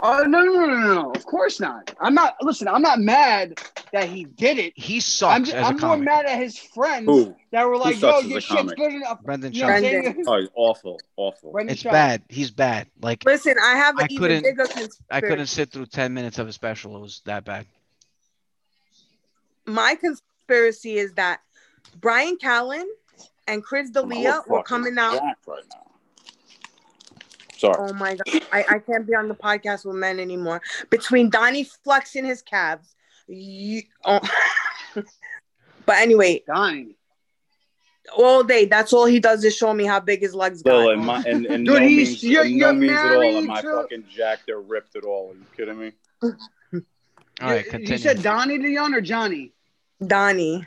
Oh no, no, no, no, no! Of course not. I'm not. Listen, I'm not mad that he did it. He I'm, just, as a I'm more comic. mad at his friends Who? that were like, sucks "Yo, as a your shit's comic? good enough." Brendan You know what Schaub. Oh, he's awful, awful. Brendan It's Schaub. bad. He's bad. Like Listen, I have I an even couldn't- bigger conspiracy. I couldn't sit through ten minutes of a special. It was that bad. My conspiracy is that Bryan Callen and Chris D'Elia were coming out. Right now. Sorry. Oh my god, I, I can't be on the podcast with men anymore. Between Donnie flexing his calves, you, oh. but anyway, Dying. all day that's all he does is show me how big his legs got. Still, in my, in, in Dude, no he's- means, you're- in no you're means at all am I married to- fucking jacked or ripped at all. Are you kidding me? All right, you, continue. you said Donnie Leon or Johnny? Donnie.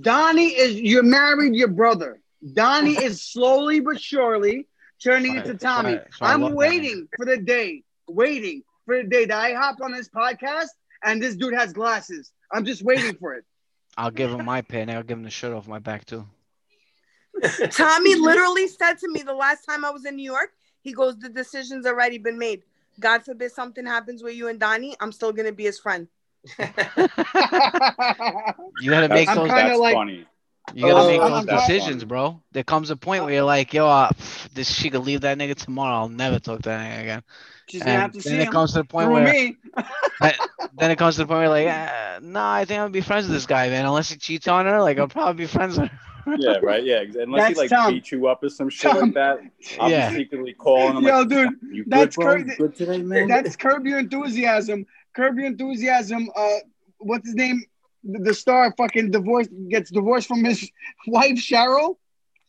Donnie is you're married your brother. Donnie is slowly but surely turning Right, into Tommy. right, so I I'm love that waiting for the day, waiting for the day that I hop on this podcast and this dude has glasses. I'm just waiting for it. I'll give him my pin. I'll give him the shirt off my back too. Tommy literally said to me the last time I was in New York, he goes, The decision's already been made. God forbid something happens with you and Donnie, I'm still gonna be his friend. You gotta make I'm those. That's like- funny. You gotta Oh, make those decisions, bro. There comes a point where you're like, yo, uh, pff, this she could leave that nigga tomorrow. I'll never talk to that nigga again. She's gonna And have to see then it him comes to the point through where me. then it comes to the point where like, uh, nah, I think I'm gonna be friends with this guy, man. Unless he cheats on her, like I'll probably be friends with her. Yeah, right. Yeah, ex- unless That's he like Tom. beat you up or some shit Tom. like that. I'll Yeah. secretly calling him. Yo, like, dude, you good, that's bro? crazy. Good today, man? That's Curb Your Enthusiasm. Curb Your Enthusiasm. Uh, what's his name? The, the star fucking divorced gets divorced from his wife Cheryl,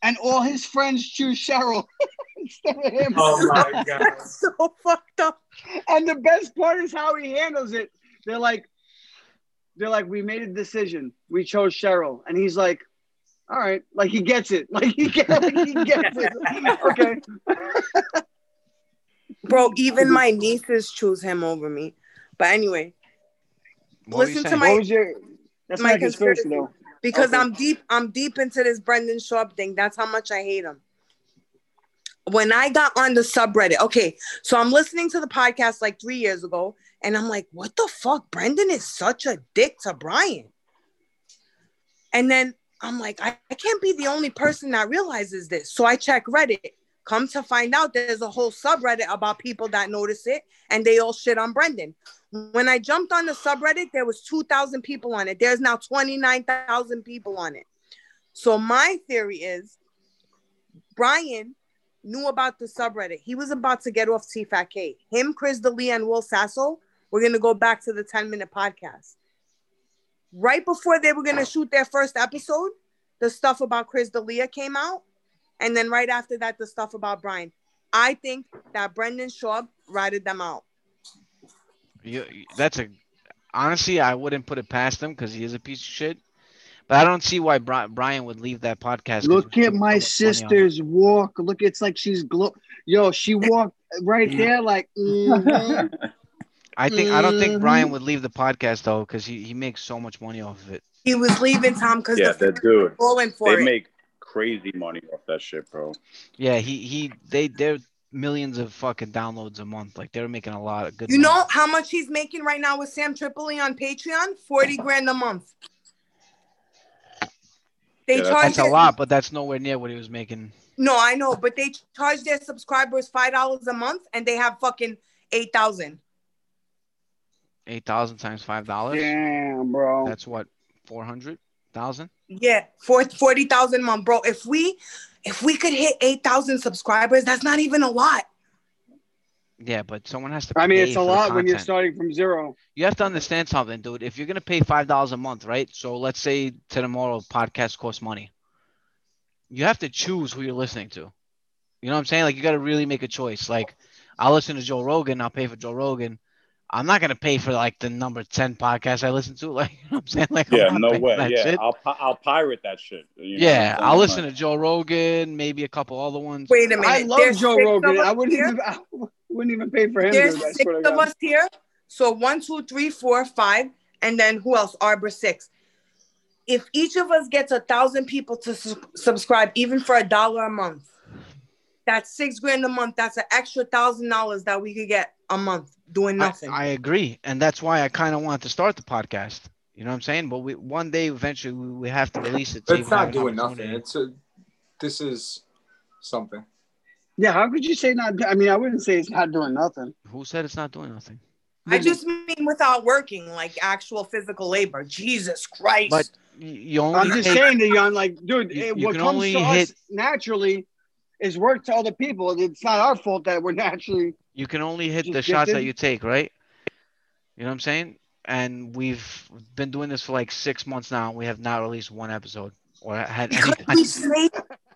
and all his friends choose Cheryl instead of him. Oh my god. That's so fucked up. And the best part is how he handles it. They're like, they're like, we made a decision. We chose Cheryl, and he's like, all right, like he gets it. Like he gets, like he gets it. Okay. Bro, even my nieces choose him over me. But anyway, What listen to my What was your? That's my conspiracy conspiracy. though. because Okay. I'm deep. I'm deep into this Brendan Schaub thing. That's how much I hate him. When I got on the subreddit, okay, so I'm listening to the podcast like three years ago, and I'm like, what the fuck? Brendan is such a dick to Bryan. And then I'm like, I, I can't be the only person that realizes this. So I check Reddit. Come to find out, there's a whole subreddit about people that notice it, and they all shit on Brendan. When I jumped on the subreddit, there was 2,000 people on it. There's now 29,000 people on it. So my theory is Bryan knew about the subreddit. He was about to get off T-Fat-K. Him, Chris D'Elia, and Will Sasso were going to go back to the 10-minute podcast. Right before they were going to shoot their first episode, the stuff about Chris D'Elia came out. And then right after that, the stuff about Bryan. I think that Brendan Schaub ratted them out. You, that's a honestly, I wouldn't put it past him because he is a piece of shit. But I don't see why Bryan would leave that podcast. Look he at my making so much money on it. sister's walk. Look, it's like she's glow. Yo, she walked right there, like. mhm. I think I don't think. Bryan would leave the podcast though because he, he makes so much money off of it. He was leaving Tom because Yeah, the that dude. going for They it. make crazy money off that shit, bro. Yeah, he he they they're millions of fucking downloads a month. Like they're making a lot of good. You money. know how much he's making right now with Sam Tripoli on Patreon? 40 grand a month. They Yeah, charge that's a lot, but that's nowhere near what he was making. No, I know, but they charge their subscribers five dollars a month and they have fucking eight thousand. Eight thousand times five dollars. Damn, bro. That's what four hundred thousand. Yeah, for forty thousand a month, bro. If we if we could hit eight thousand subscribers, that's not even a lot. Yeah, but someone has to. I mean, it's a lot when you're starting from zero. You have to understand something, dude. If you're gonna pay five dollars a month, right? So let's say to tomorrow podcast costs money. You have to choose who you're listening to. You know what I'm saying? Like you got to really make a choice. Like I'll listen to Joe Rogan. I'll pay for Joe Rogan. I'm not gonna pay for like the number ten podcast I listen to. Like you know what I'm saying? Like Yeah, no way. Yeah, shit. I'll pi- I'll pirate that shit. you know yeah, I'm I'll saying? listen to Joe Rogan, maybe a couple other ones. Wait a minute. I love There's Joe Rogan. I wouldn't here. even. I wouldn't even pay for him. There's dude. Six of us here. So one, two, three, four, five, and then who else? Arbor six. If each of us gets a thousand people to su- subscribe, even for a dollar a month, that's six grand a month. That's an extra thousand dollars that we could get a month doing nothing. I agree, and that's why I kind of wanted to start the podcast. You know what I'm saying? But we one day eventually we, we have to release it. to It's even not doing nothing. It's a. This is something. Yeah, how could you say not? I mean, I wouldn't say it's not doing nothing. Who said it's not doing nothing? I just mean without working, like actual physical labor. Jesus Christ. But you only I'm just take- saying to you, I'm like, dude, You- it- you what can comes only to hit- us naturally is work to other people. It's not our fault that we're naturally. you can only hit the shots that you take, right? You know what I'm saying? And we've been doing this for like six months now. and We have not released one episode or had any. we say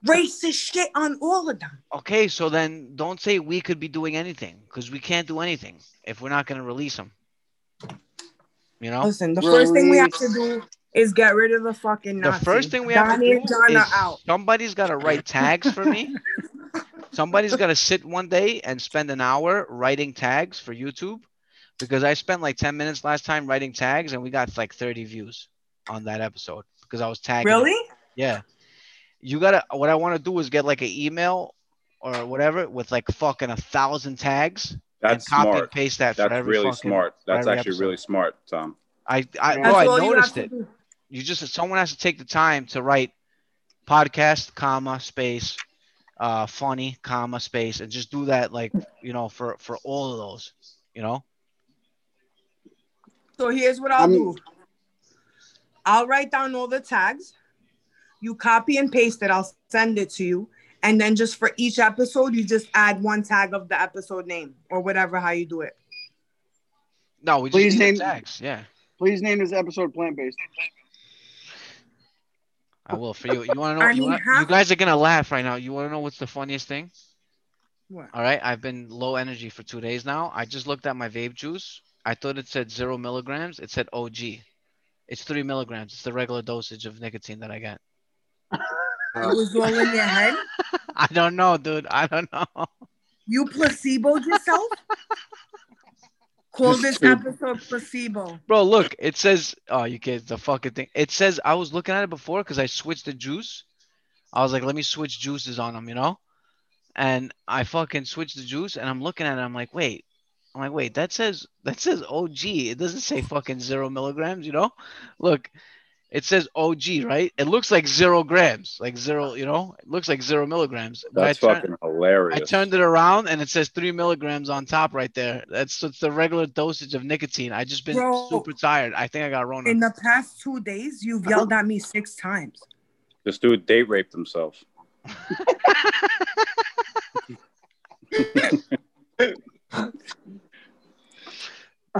racist shit on all of them. Okay, so then don't say we could be doing anything because we can't do anything if we're not going to release them. You know. Listen, the first thing we have to do is get rid of the fucking The first thing we have Donnie to and do John is are out. somebody's got to write tags for me. Somebody's got to sit one day and spend an hour writing tags for YouTube because I spent like 10 minutes last time writing tags and we got like 30 views on that episode because I was tagging. it. Really? Yeah. You got to, what I want to do is get like an email or whatever with like fucking a thousand tags That's and copy smart. and paste that for That's every really fucking- smart. That's actually episode. really smart, Tom. I, I, That's bro, I all you have noticed it. do. You just someone has to take the time to write podcast, comma, space, uh, funny, comma, space, and just do that like you know for for all of those, you know. So here's what I'll I'm- do. I'll write down all the tags. You copy and paste it. I'll send it to you. And then just for each episode, you just add one tag of the episode name or whatever, how you do it. No, we just Please need the name- tags. Yeah, Please name this episode plant based. I will for you. You want to know? I you, wanna- you guys are gonna laugh right now. You want to know what's the funniest thing? What? All right, I've been low energy for two days now. I just looked at my vape juice. I thought it said zero milligrams. It said OG. It's three milligrams. It's the regular dosage of nicotine that I get. It was all in your head. I don't know, dude. I don't know. You placeboed yourself? Call this episode placebo. Bro, look, it says, oh, you get the fucking thing. It says, I was looking at it before because I switched the juice. I was like, let me switch juices on them, you know? And I fucking switched the juice and I'm looking at it. I'm like, wait, I'm like, wait, that says, that says OG. It doesn't say fucking zero milligrams, you know? Look, it says OG, right? It looks like zero grams, like zero, you know? It looks like zero milligrams. But I That's turn- fucking hilarious. I turned it around and it says three milligrams on top right there. That's it's the regular dosage of nicotine. I just been Bro. super tired. I think I got Rona. In the past two days, you've yelled at me six times. This dude date raped himself.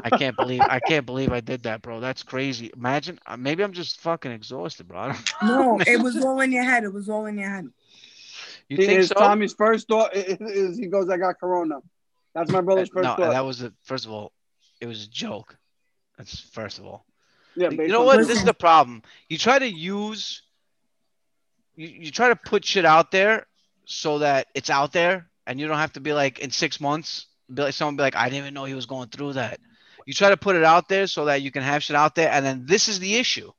I can't believe I can't believe I did that, bro. That's crazy. Imagine uh, maybe I'm just fucking exhausted, bro. No, it was all in your head. It was all in your head. You He- think his so? Tommy's first thought i- i- is he goes, "I got corona." That's my brother's first no, thought. that was a first of all, it was a joke. That's first of all. yeah, you know on- what? This is the problem. You try to use you, you try to put shit out there so that it's out there and you don't have to be like in six months, be like someone be like, I didn't even know he was going through that. You try to put it out there so that you can have shit out there, and then this is the issue.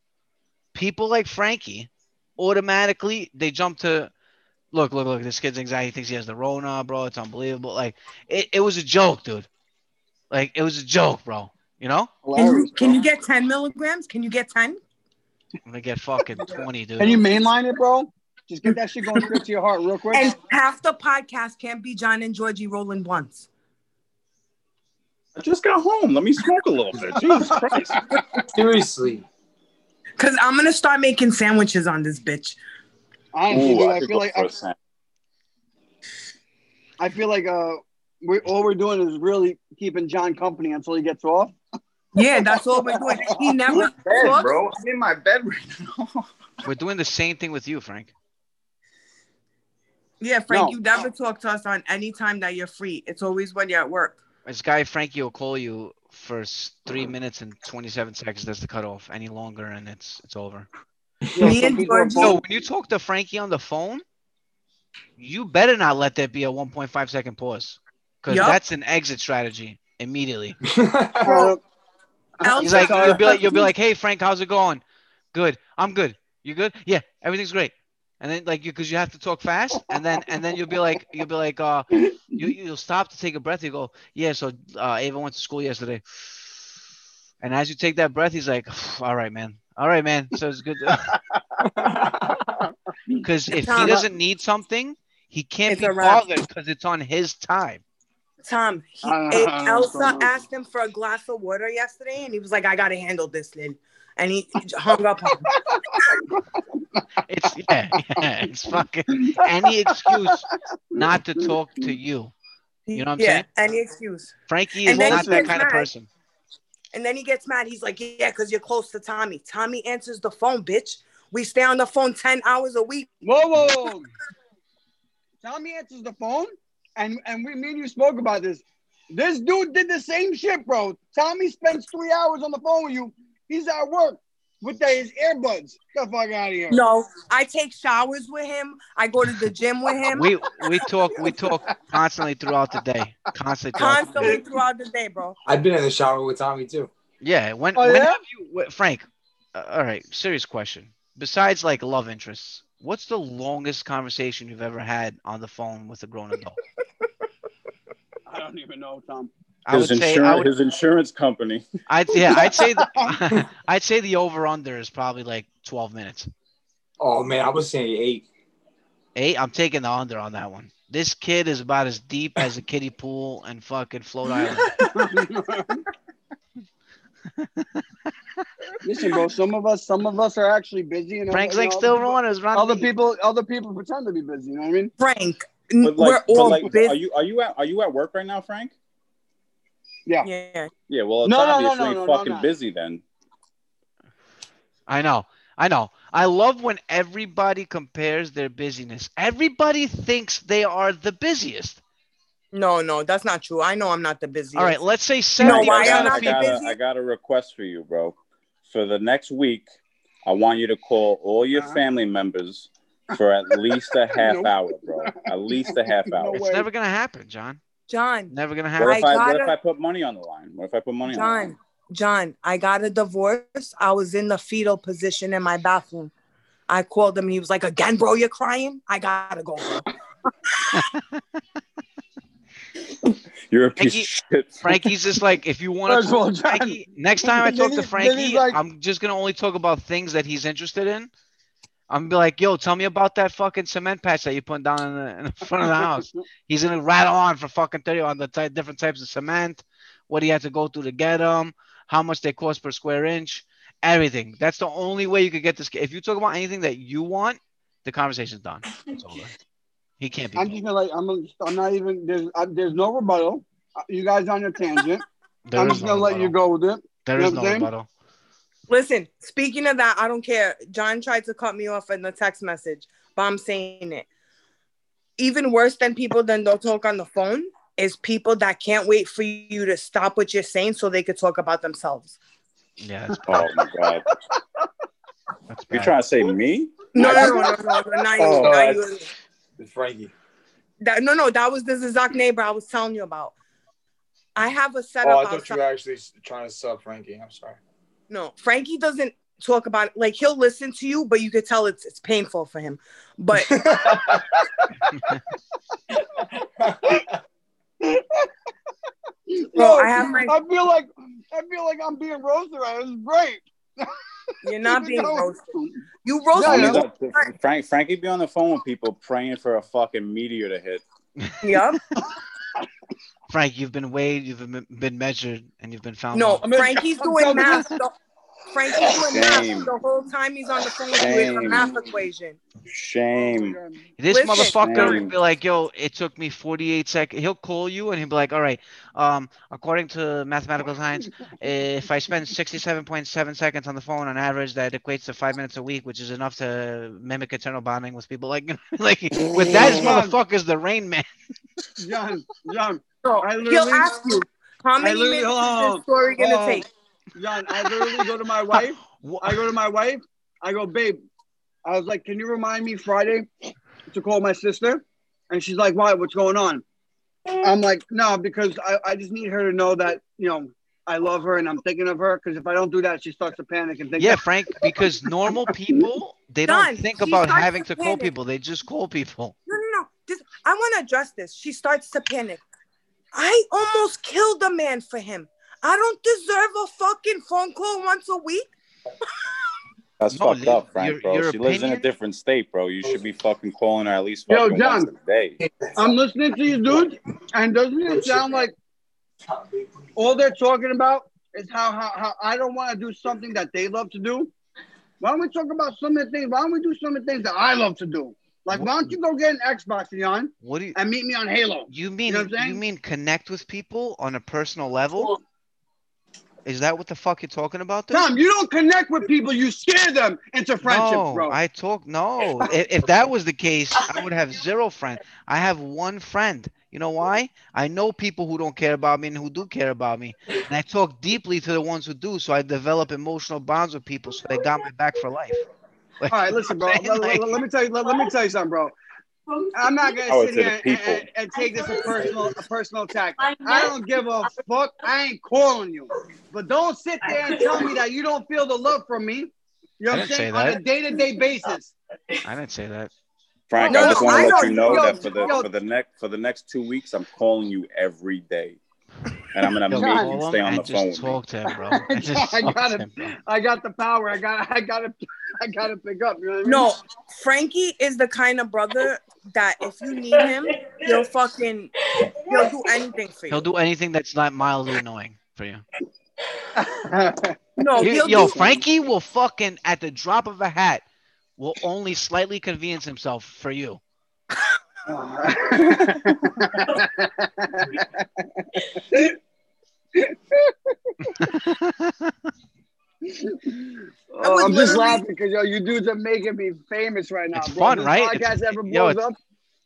People like Frankie automatically they jump to look, look, look, this kid's anxiety thinks he has the Rona, bro. It's unbelievable. Like it, it was a joke, dude. Like it was a joke, bro. You know? Can you, can you get 10 milligrams? Can you get 10? I'm gonna get fucking 20, dude. Can you mainline it, bro? Just get that shit going straight to your heart real quick. And half the podcast can't be John and Georgie rolling blunts. I just got home. Let me smoke a little bit. Jesus Christ. Seriously. Because I'm going to start making sandwiches on this bitch. Honestly, Ooh, dude, I I feel like for I, a sandwich. I feel like uh, we all we're doing is really keeping John company until he gets off. Yeah, that's all we're doing. He never Bed, talks. bro. I'm in my bed right now. We're doing the same thing with you, Frank. Yeah, Frank, No. you never talk to us on any time that you're free. It's always when you're at work. This guy Frankie will call you for three uh-huh. minutes and twenty-seven seconds. That's the cutoff. Any longer, and it's it's over. Me and Georgie. So when you talk to Frankie on the phone, you better not let there be a 1.5 second pause, because Yup. that's an exit strategy immediately. He's like, you'll be like, you'll be like, hey Frank, how's it going? Good. I'm good. You good? Yeah, everything's great. And then like you, because you have to talk fast, and then and then you'll be like, you'll be like, uh, you you'll stop to take a breath. You go, yeah. So uh, Ava went to school yesterday, and as you take that breath, he's like, all right, man. All right, man. So it's good. Because if he doesn't need something, he can't be bothered because it's on his time. Tom, he, Uh, Elsa asked him for a glass of water yesterday, and he was like, "I gotta handle this, Lynn," and he hung up on him. It's yeah, yeah. It's fucking any excuse not to talk to you. You know what I'm yeah, saying? any excuse. Frankie is not that gets kind of person. And then he gets mad. He's like, "Yeah, because you're close to Tommy. Tommy answers the phone, bitch. We stay on the phone ten hours a week." Whoa, whoa, whoa. Tommy answers the phone, and and we, me and you spoke about this. This dude did the same shit, bro. Tommy spends three hours on the phone with you. He's at work with the, his earbuds. Get the fuck out of here. No, I take showers with him. I go to the gym with him. We we talk we talk constantly throughout the day. Constantly throughout the constantly day. throughout the day, bro. I've been in the shower with Tommy too. Yeah. When Oh, when yeah? have you wh- Frank? Uh, all right. Serious question. Besides like love interests, what's the longest conversation you've ever had on the phone with a grown adult? I don't even know, Tom. I His would say I insurance, would, his insurance company. I'd yeah I'd say the, I'd say the over under is probably like 12 minutes. Oh man, I was saying eight. Eight. I'm taking the under on that one. This kid is about as deep as a kiddie pool and fucking float island. Listen, bro. Some of us, some of us are actually busy, and Frank's other- like still other people- runners, run Other me. people, other people pretend to be busy. You know what I mean? Frank, But we're all like busy. are you are you at are you at work right now, Frank? Yeah. Yeah. Yeah. Well, it's No, no, no, obviously no, no, no, fucking no. busy then. I know. I know. I love when everybody compares their busyness. Everybody thinks they are the busiest. No, no, that's not true. I know I'm not the busiest. All right, let's say know 70% why I got, I'm of not I, got a, got a request for you, bro. For the next week, I want you to call all your Uh-huh. family members for at least a half Nope. hour, bro. At least a half No hour. It's never going to happen, John. John, Never gonna What happen. if I, what if gotta- I put money on the line? What if I put money on the line? John, John, I got a divorce. I was in the fetal position in my bathroom. I called him. He was like, "Again, bro, you're crying. I gotta go." You're a piece Frankie- of shit. Frankie's just like, if you want to talk Frankie, next time I talk he- to Frankie, like- I'm just gonna only talk about things that he's interested in. I'm gonna be like, yo, tell me about that fucking cement patch that you put down in the, in the front of the house. He's gonna rattle on for fucking 30 on the ty- different types of cement, what he had to go through to get them, how much they cost per square inch, everything. That's the only way you could get this. If you talk about anything that you want, the conversation's done. It's over. He can't be. I'm just gonna like I'm. I'm not even. There's. Uh, there's no rebuttal. Uh, You guys on your tangent. There I'm just no gonna let you go with it. There You is no rebuttal. Listen, speaking of that, I don't care. John tried to cut me off in the text message, but I'm saying it. Even worse than people that don't talk on the phone is people that can't wait for you to stop what you're saying so they could talk about themselves. Yeah. It's Oh my god. You bad. trying to say me? No, no, no, no, no, no, not you, Oh, not you. It's Frankie. That, no, no, that was this exact neighbor I was telling you about. I have a setup. Oh, I thought outside. you were actually trying to sub Frankie. I'm sorry. No, Frankie doesn't talk about it. Like he'll listen to you, but you could tell it's it's painful for him. But Bro, I have my- I feel like I feel like I'm being roasted. Right? It's great. you're not being though- roasted. You roasted Frankie me. be Frank Frankie be on the phone with people praying for a fucking meteor to hit. Yep. Frank, you've been weighed, you've been, been measured, and you've been found. No, wrong. Frankie's doing math. The, Frankie's doing Shame. math the whole time he's on the phone with you. It's a math equation. Shame. This Listen. motherfucker Shame. will be like, yo, it took me 48 seconds. He'll call you and he'll be like, all right, um, according to mathematical science, if I spend 67.7 seconds on the phone on average, that equates to five minutes a week, which is enough to mimic eternal bonding with people. Like, like with that, this motherfucker's the rain man. John, John. So I he'll ask you, how many minutes hold is this oh, story gonna hold on. take? John, I literally go to my wife. I go to my wife. I go, babe. I was like, can you remind me Friday to call my sister? And she's like, why? What's going on? I'm like, no, because I, I just need her to know that you know I love her and I'm thinking of her. Because if I don't do that, she starts to panic and think. Yeah, Frank, because normal people, they Done. don't think about having to to call people. They just call people. No, no, no. This, I want to address this. She starts to panic. I almost killed a man for him. I don't deserve a fucking phone call once a week. That's No, fucked li- up, Frank, your- bro. your she lives in a different state, bro. You should be fucking calling her at least Yo, fucking once a day. I'm listening to you, dude, and doesn't it sound like all they're talking about is how how, how I don't want to do something that they love to do? Why don't we talk about some of the things? Why don't we do some of the things that I love to do? Like, why don't you go get an Xbox, Leon, What do you? and meet me on Halo? You mean know what I'm you mean connect with people on a personal level? Is that what the fuck you're talking about? Tom, you don't connect with people; you scare them into friendship, no, bro. I talk no. if, if that was the case, I would have zero friends. I have one friend. You know why? I know people who don't care about me and who do care about me, and I talk deeply to the ones who do. So I develop emotional bonds with people, so they got my back for life. All right, listen, bro. Let, let- let me tell you. Let, let me tell you something, bro. I'm not gonna Oh, sit here and, and, and take this a personal, a personal attack. I don't give a fuck. I ain't calling you, but don't sit there and tell me that you don't feel the love from me. You know what I'm saying? On a day-to-day basis. I didn't say that. Frank, No, I just want to let you know yo, that for the yo. for the next for the next two weeks, I'm calling you every day, and I'm gonna Yo, make him stay on the phone. just with talk to him, bro. And just I got it. him. I got the power. I got. I got to. I got to pick up. You know what I mean? No, Frankie is the kind of brother that if you need him, he'll fucking he'll do anything for you. He'll do anything that's not mildly annoying for you. No, he'll yo, do Frankie will fucking at the drop of a hat will only slightly convenience himself for you. Oh, I'm just laughing because yo, you dudes are making me famous right now, It's bro. fun, This right? Podcast It's- ever yo, it's- up.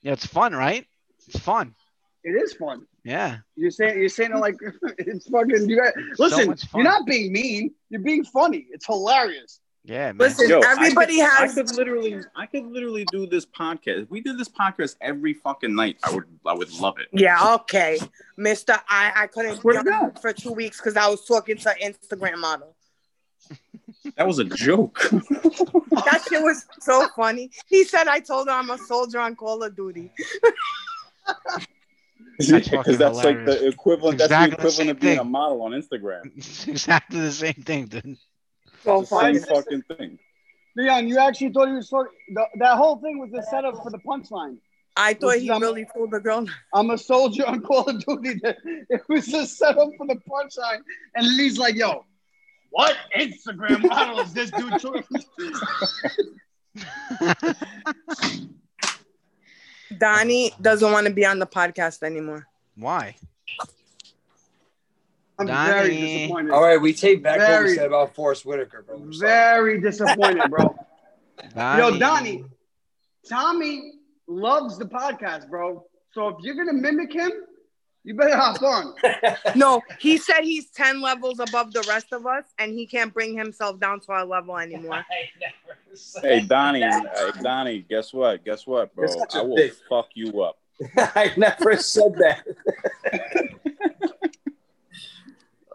Yeah, it's fun, right? It's fun. It is fun. Yeah. You're saying you're saying it like it's fucking. You guys, listen, much fun. you're not being mean. You're being funny. It's hilarious. Yeah, man. Listen, Yo, everybody I could, has. I could literally, I could literally do this podcast. If we did this podcast every fucking night, I would, I would love it. Yeah, okay, Mister. I I couldn't jump for two weeks because I was talking to Instagram model. That was a joke. That shit was so funny. He said I told her I'm a soldier on Call of Duty. Because that's like the equivalent. It's That's exactly the the equivalent same of being a model on Instagram. It's exactly the same thing, dude. So It's the funny. same fucking thing. Leon, you actually thought he was talking. The, that whole thing was a setup for the punchline. I thought Which he I'm- really told the girl. I'm a soldier on Call of Duty. It was a setup for the punchline, and Lee's like, "Yo, what Instagram model is this dude?" talking? Donnie doesn't want to be on the podcast anymore. Why? I'm very disappointed. All right, we take back what we said about Forest Whitaker, bro. We're sorry. Very disappointed, bro. Yo, Donnie. Donnie, Tommy loves the podcast, bro. So if you're gonna mimic him, you better hop on. No, he said he's 10 levels above the rest of us and he can't bring himself down to our level anymore. Hey Donnie, hey Donnie, guess what? Guess what, bro? You're such a I will dick. fuck you up. I never said that.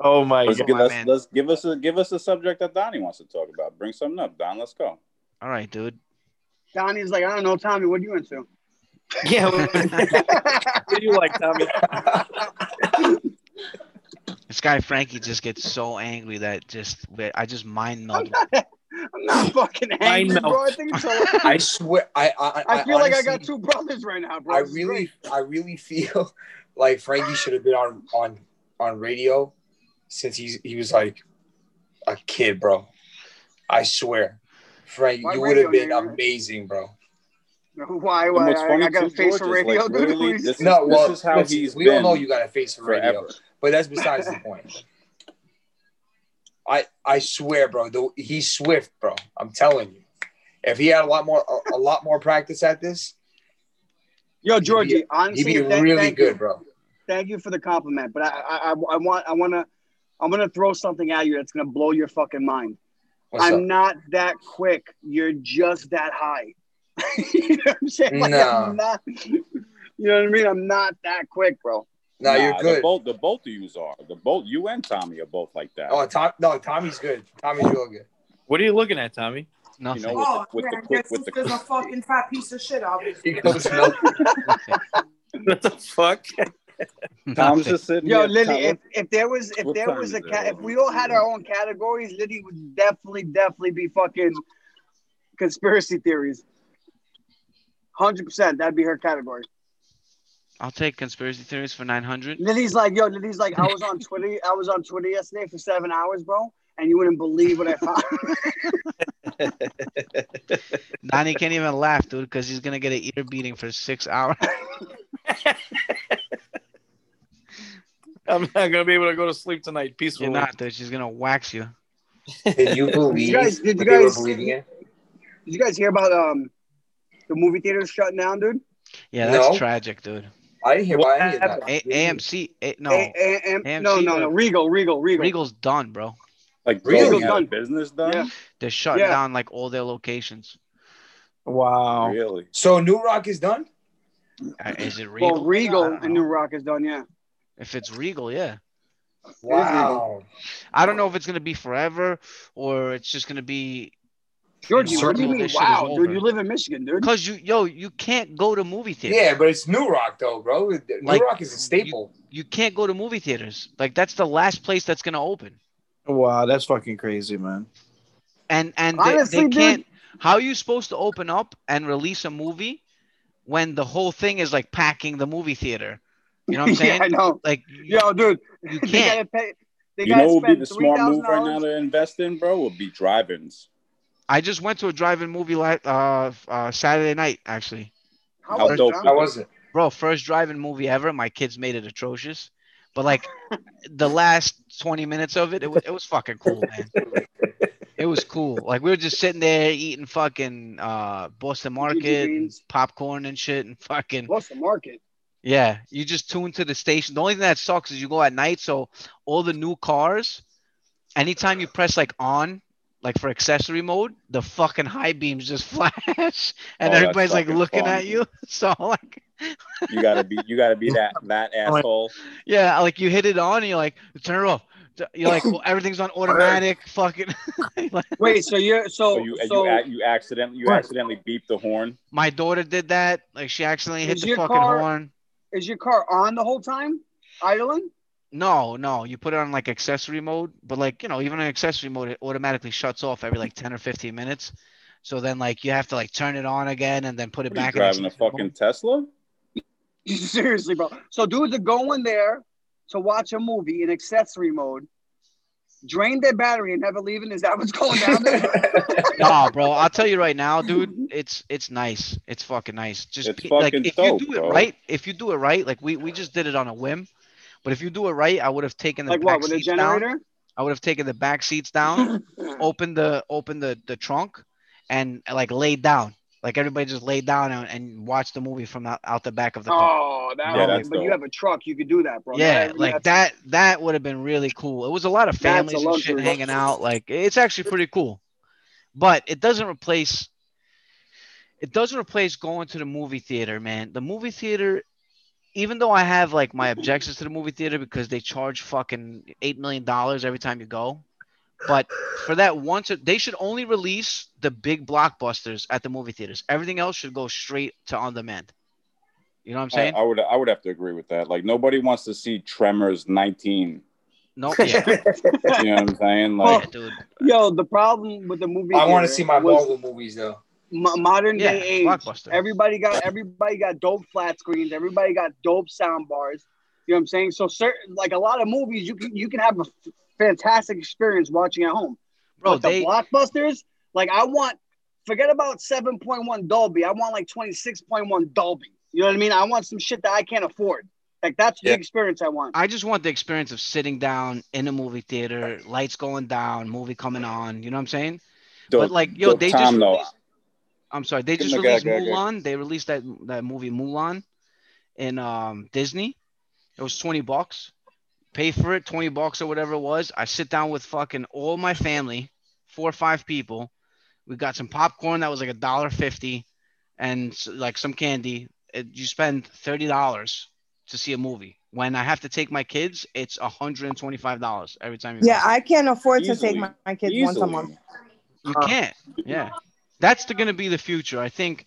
Oh my Let's, god. let's, man. let's give us a give us a subject that Donnie wants to talk about. Bring something up, Don. Let's go. All right, dude. Donnie's like, I don't know, Tommy, what are you into? Yeah. What do you like, Tommy? This guy Frankie just gets so angry that just I just mind meld. I'm not fucking angry, bro. I melt. think it's so. I swear, I I, I feel like I got two brothers right now, bro. I really. I really feel like Frankie should have been on on on radio since he's he was like a kid, bro. I swear, Frank, Why you would have been nigga? amazing, bro. Why? And Why? I, funny I got a face for radio, like, dude. literally, Please. this is- No, well, this is how listen, he's we all been know you got a face for radio, forever. but that's besides the point. I I swear, bro, the, he's swift, bro. I'm telling you. If he had a lot more a, a lot more practice at this, Yo, he'd be- Georgie, honestly, he'd be thank- really thank good, you. bro. Thank you for the compliment, but I, I, I, I want, I want to, I'm gonna throw something at you that's gonna blow your fucking mind. What's I'm up? not that quick. You're just that high. you know what I'm saying? Like, Nah. I'm not, you know what I mean? I'm not that quick, bro. No, you're good. The both, the both of you are. The both you and Tommy are both like that. Oh, Tom, no, Tommy's good. Tommy's real good. What are you looking at, Tommy? you know, with Oh, the, with yeah, the quick, with the this a fucking fat piece of shit, obviously. He goes, no. What the fuck? Tom's just sitting Yo, here. Lily, if, if there was if what there was a it? cat, if we all had our own categories, Liddy would definitely, definitely be fucking conspiracy theories. Hundred percent, that'd be her category. I'll take conspiracy theories for 900. Lily's like, yo, Lily's like, I was on Twitter, I was on Twitter yesterday for seven hours, bro, and you wouldn't believe what I found. Donnie can't even laugh, dude, because he's gonna get an ear beating for six hours. I'm not gonna be able to go to sleep tonight peacefully. You're not, dude. She's gonna wax you. Did you believe? guys- did you what they were guys- believing in? Did you guys hear about um the movie theaters shutting down, dude? Yeah, that's No. tragic, dude. I didn't hear What about any of that. A- AMC, A- no, A- A- M- AMC no, no, no, Regal, Regal, Regal. Regal's done, bro. like Really? going out Done. business done. Yeah. They're shutting Yeah. down like all their locations. Wow. Really? So New Roc is done. Uh, Is it Regal? Well, Regal and know. New Roc is done, yeah. If it's Regal, yeah. Wow. I don't know if it's gonna be forever or it's just gonna be Georgie, know, what do you mean? this shit is Wow, dude, you live in Michigan, dude. because you, yo, you can't go to movie theaters. Yeah, but it's New Roc though, bro. New Like, Rock is a staple. You can't go to movie theaters. Like that's the last place that's gonna open. Wow, that's fucking crazy, man. And and Honestly, they, they can't. How are you supposed to open up and release a movie when the whole thing is like packing the movie theater? You know what I'm saying? yeah, I know. Like Yo, dude, you they can't. gotta pay. They You know what would be the smart move right now to invest in, bro? Would be drive-ins. I just went to a drive-in movie like uh, uh Saturday night actually. How How was dope it, is Tom? How was it? Bro, first drive-in movie ever. My kids made it atrocious, but like the last 20 minutes of it, it was it was fucking cool, man. It was cool. Like we were just sitting there eating fucking uh Boston Market, and popcorn and shit, and fucking Boston market? Yeah. You just tune to the station. The only thing that sucks is you go at night, so all the new cars, anytime you press like on, like for accessory mode, the fucking high beams just flash, and Oh, everybody's like looking fun. at you. So like, You gotta be you gotta be that that asshole. yeah, like you hit it on, and you're like, turn it off. You're like, well, everything's on automatic. Fucking. Wait, so you're so So you so you you accidentally you Right. accidentally beep the horn. My daughter did that. Like she accidentally hit Is the fucking car- horn. Is your car on the whole time, idling? No, no, you put it on like accessory mode, but like you know, even in accessory mode, it automatically shuts off every like ten or fifteen minutes. So then like you have to like turn it on again and then put it What are you back. in driving a fucking mode. Tesla? Seriously, bro. So dudes are going there to watch a movie in accessory mode, drain their battery and never leaving. Is that what's going down there? No, bro, I'll tell you right now, dude. It's it's nice. It's fucking nice. Just It's pe- like if dope, you do it bro. right, if you do it right, like we we just did it on a whim, but if you do it right, I would have taken the like back what with a seats down. generator? I would have taken the back seats down, opened the opened the the trunk, and like laid down. Like everybody just laid down and, and watched the movie from out, out the back of the car. Oh, that Yeah, would- that's but you have a truck, you could do that, bro. yeah, That- like that's- that that would have been really cool. It was a lot of families and shit hanging out. Like it's actually pretty cool. But it doesn't replace it doesn't replace going to the movie theater, man. The movie theater even though I have like my objections to the movie theater because they charge fucking 8 million dollars every time you go. But for that once they should only release the big blockbusters at the movie theaters. Everything else should go straight to on demand. You know what I'm saying? I would I would have to agree with that. Like nobody wants to see Tremors 19. No, yeah. You know what I'm saying? Well, Like Yo, the problem with the movie. I want to see my was Marvel movies though. mo- modern Yeah, day age. blockbuster. Everybody got everybody got dope flat screens. Everybody got dope sound bars. You know what I'm saying? So certain like a lot of movies, you can you can have a f- fantastic experience watching at home. Bro, but the they- blockbusters, like I want, forget about 7.1 Dolby. I want like 26.1 Dolby. You know what I mean? I want some shit that I can't afford. Like that's the experience I want. I just want the experience of sitting down in a movie theater, lights going down, movie coming on. You know what I'm saying? Dope- but like, yo, they just. Released, I'm sorry, they just released gag, gag, gag. Mulan. They released that that movie Mulan in um Disney. It was 20 bucks. Pay for it, 20 bucks or whatever it was. I sit down with fucking all my family, four or five people. We got some popcorn that was like a dollar fifty, and like some candy. It, you spend thirty dollars to see a movie. When I have to take my kids, it's hundred and twenty-five dollars every time you. Yeah. I can't afford to take my, my kids once a month. You can't. Yeah, that's the, gonna be the future. I think.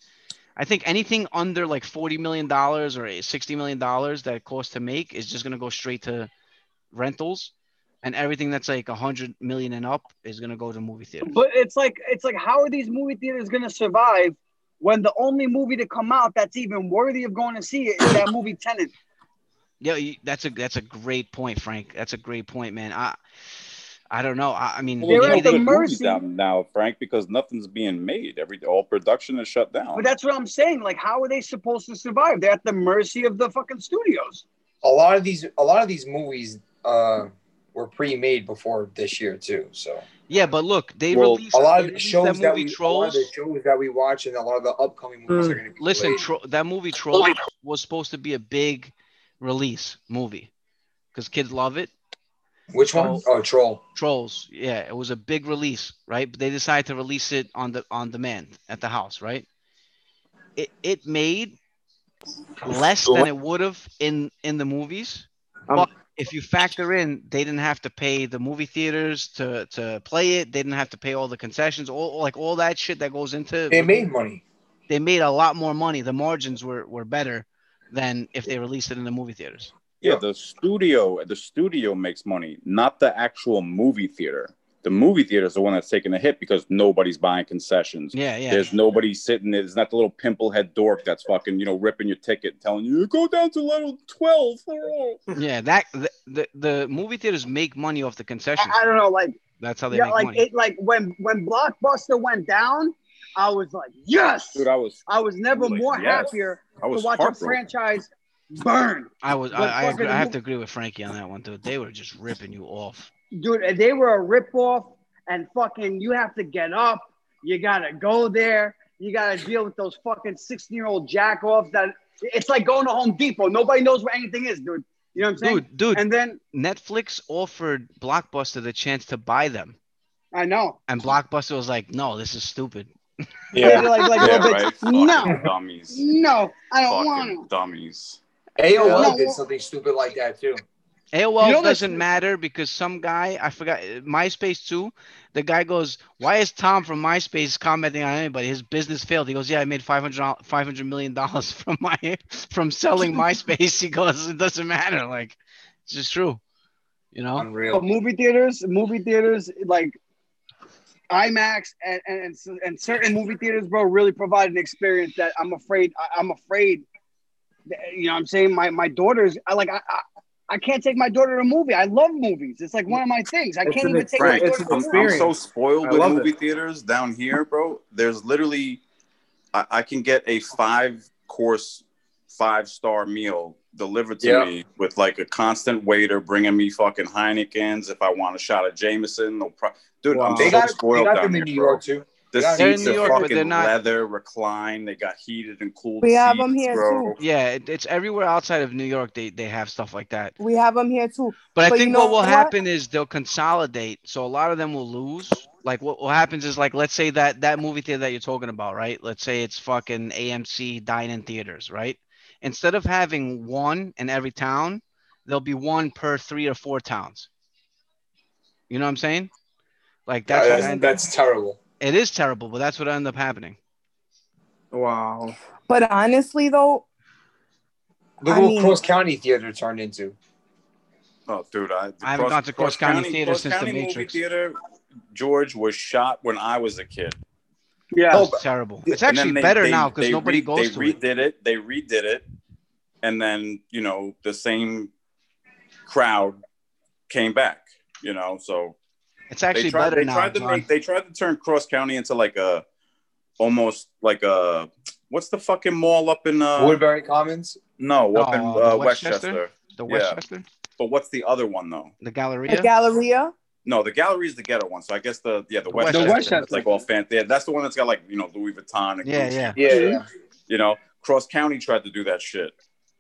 I think anything under like forty million dollars or sixty million dollars that it costs to make is just gonna go straight to rentals, and everything that's like a hundred million and up is gonna go to movie theaters. But it's like it's like how are these movie theaters gonna survive when the only movie to come out that's even worthy of going to see it is that movie Tenet? Yeah, that's a that's a great point, Frank. That's a great point, man. I I don't know. I, I mean, Well, maybe no they- good movies out now, Frank, because nothing's being made. Every all production is shut down. But that's what I'm saying. Like, how are they supposed to survive? They're at the mercy of the fucking studios. A lot of these, a lot of these movies uh, were pre-made before this year too. So yeah, but look, they Well, released a lot of the shows that that, movie we, a lot of the shows that we watch, and a lot of the upcoming movies are going to be. Listen. Tro- that movie Trolls was supposed to be a big release movie because kids love it. Which one? Oh, Troll. Trolls. Yeah, it was a big release, right? But they decided to release it on the on demand at the house, right? It it made less than it would have in in the movies. But if you factor in, they didn't have to pay the movie theaters to to play it. They didn't have to pay all the concessions, all like all that shit that goes into. They made money. They made a lot more money. The margins were were better than if they released it in the movie theaters. Yeah, the studio the studio makes money, not the actual movie theater. The movie theater is the one that's taking a hit because nobody's buying concessions. Yeah, yeah. There's nobody sitting there. There's not the little pimple head dork that's fucking, you know, ripping your ticket and telling you, go down to level 12. Yeah, that the, the the movie theaters make money off the concessions. I, I don't know, like That's how they yeah, make like money. it, like when when Blockbuster went down, I was like, yes. Dude, I was I was never like, more yes. happier I was to watch a franchise burn. I was I, I, agree, I have to agree with Frankie on that one, dude. They were just ripping you off. Dude, they were a ripoff. And fucking, you have to get up. You gotta go there. You gotta deal with those fucking sixteen-year-old jackoffs. That it's like going to Home Depot. Nobody knows where anything is, dude. You know what I'm saying? Dude, dude. And then Netflix offered Blockbuster the chance to buy them. I know. And Blockbuster was like, no, this is stupid. Yeah, like- like yeah, little right. No. Dummies. No, I don't want to. dummies. AOL No, did something stupid like that too. AOL You know doesn't matter because some guy, I forgot, MySpace too. The guy goes, "Why is Tom from MySpace commenting on anybody? His business failed." He goes, "Yeah, I made 500 500 million dollars from my from selling MySpace." He goes, "It doesn't matter. Like, it's just true, you know." But movie theaters, movie theaters, like IMAX and, and and and certain movie theaters, bro, really provide an experience that I'm afraid I, I'm afraid. You know, what I'm saying my my daughters, I like I. I I can't take my daughter to a movie. I love movies. It's like one of my things. I It's can't even take my Frank, daughter to a I'm, movie. I'm so spoiled with movie it. theaters down here, bro. There's literally, I, I can get a five course, five star meal delivered to Yeah. me with like a constant waiter bringing me fucking Heinekens. If I want a shot of Jameson, no pro- dude, I'm They so got- they spoiled got down them here, in New bro. York, too. The They got- They're in seats New are York, but fucking they're not- leather, recline. They got heated and cooled. We have seats, 'em here, bro. too. Yeah, it, it's everywhere outside of New York. They they have stuff like that. We have them here too. But I you think know what will happen is they'll consolidate. So a lot of them will lose. Like what, what happens is like let's say that that movie theater that you're talking about, right? Let's say it's fucking AMC dine-in theaters, right? Instead of having one in every town, there'll be one per three or four towns. You know what I'm saying? Like that's Yeah, that's, that's terrible. It is terrible, but that's what ended up happening. Wow. But honestly, though, Look I what mean- Cross County Theater turned into. Oh, dude, I, I haven't gone to Cross County Theater Cross since The County movie Matrix. Theater, George was shot when I was a kid. Yeah, It's terrible. It's actually they- better they- now because nobody re- goes to it. They it. redid it. They redid it, and then you know the same crowd came back. You know, so It's actually they tried, better they now. tried to John. make they tried to turn Cross County into like a almost like a what's the fucking mall up in uh Woodbury Commons. no up in Oh, the uh, Westchester? Westchester. The Yeah. Westchester, But what's the other one though? the Galleria. the Galleria. No, the gallery is the ghetto one. So I guess the yeah the, The Westchester. Westchester. It's like all fancy. Yeah, that's the one that's got like you know Louis Vuitton. And Yeah, yeah. Yeah, yeah. You know, Cross County tried to do that shit,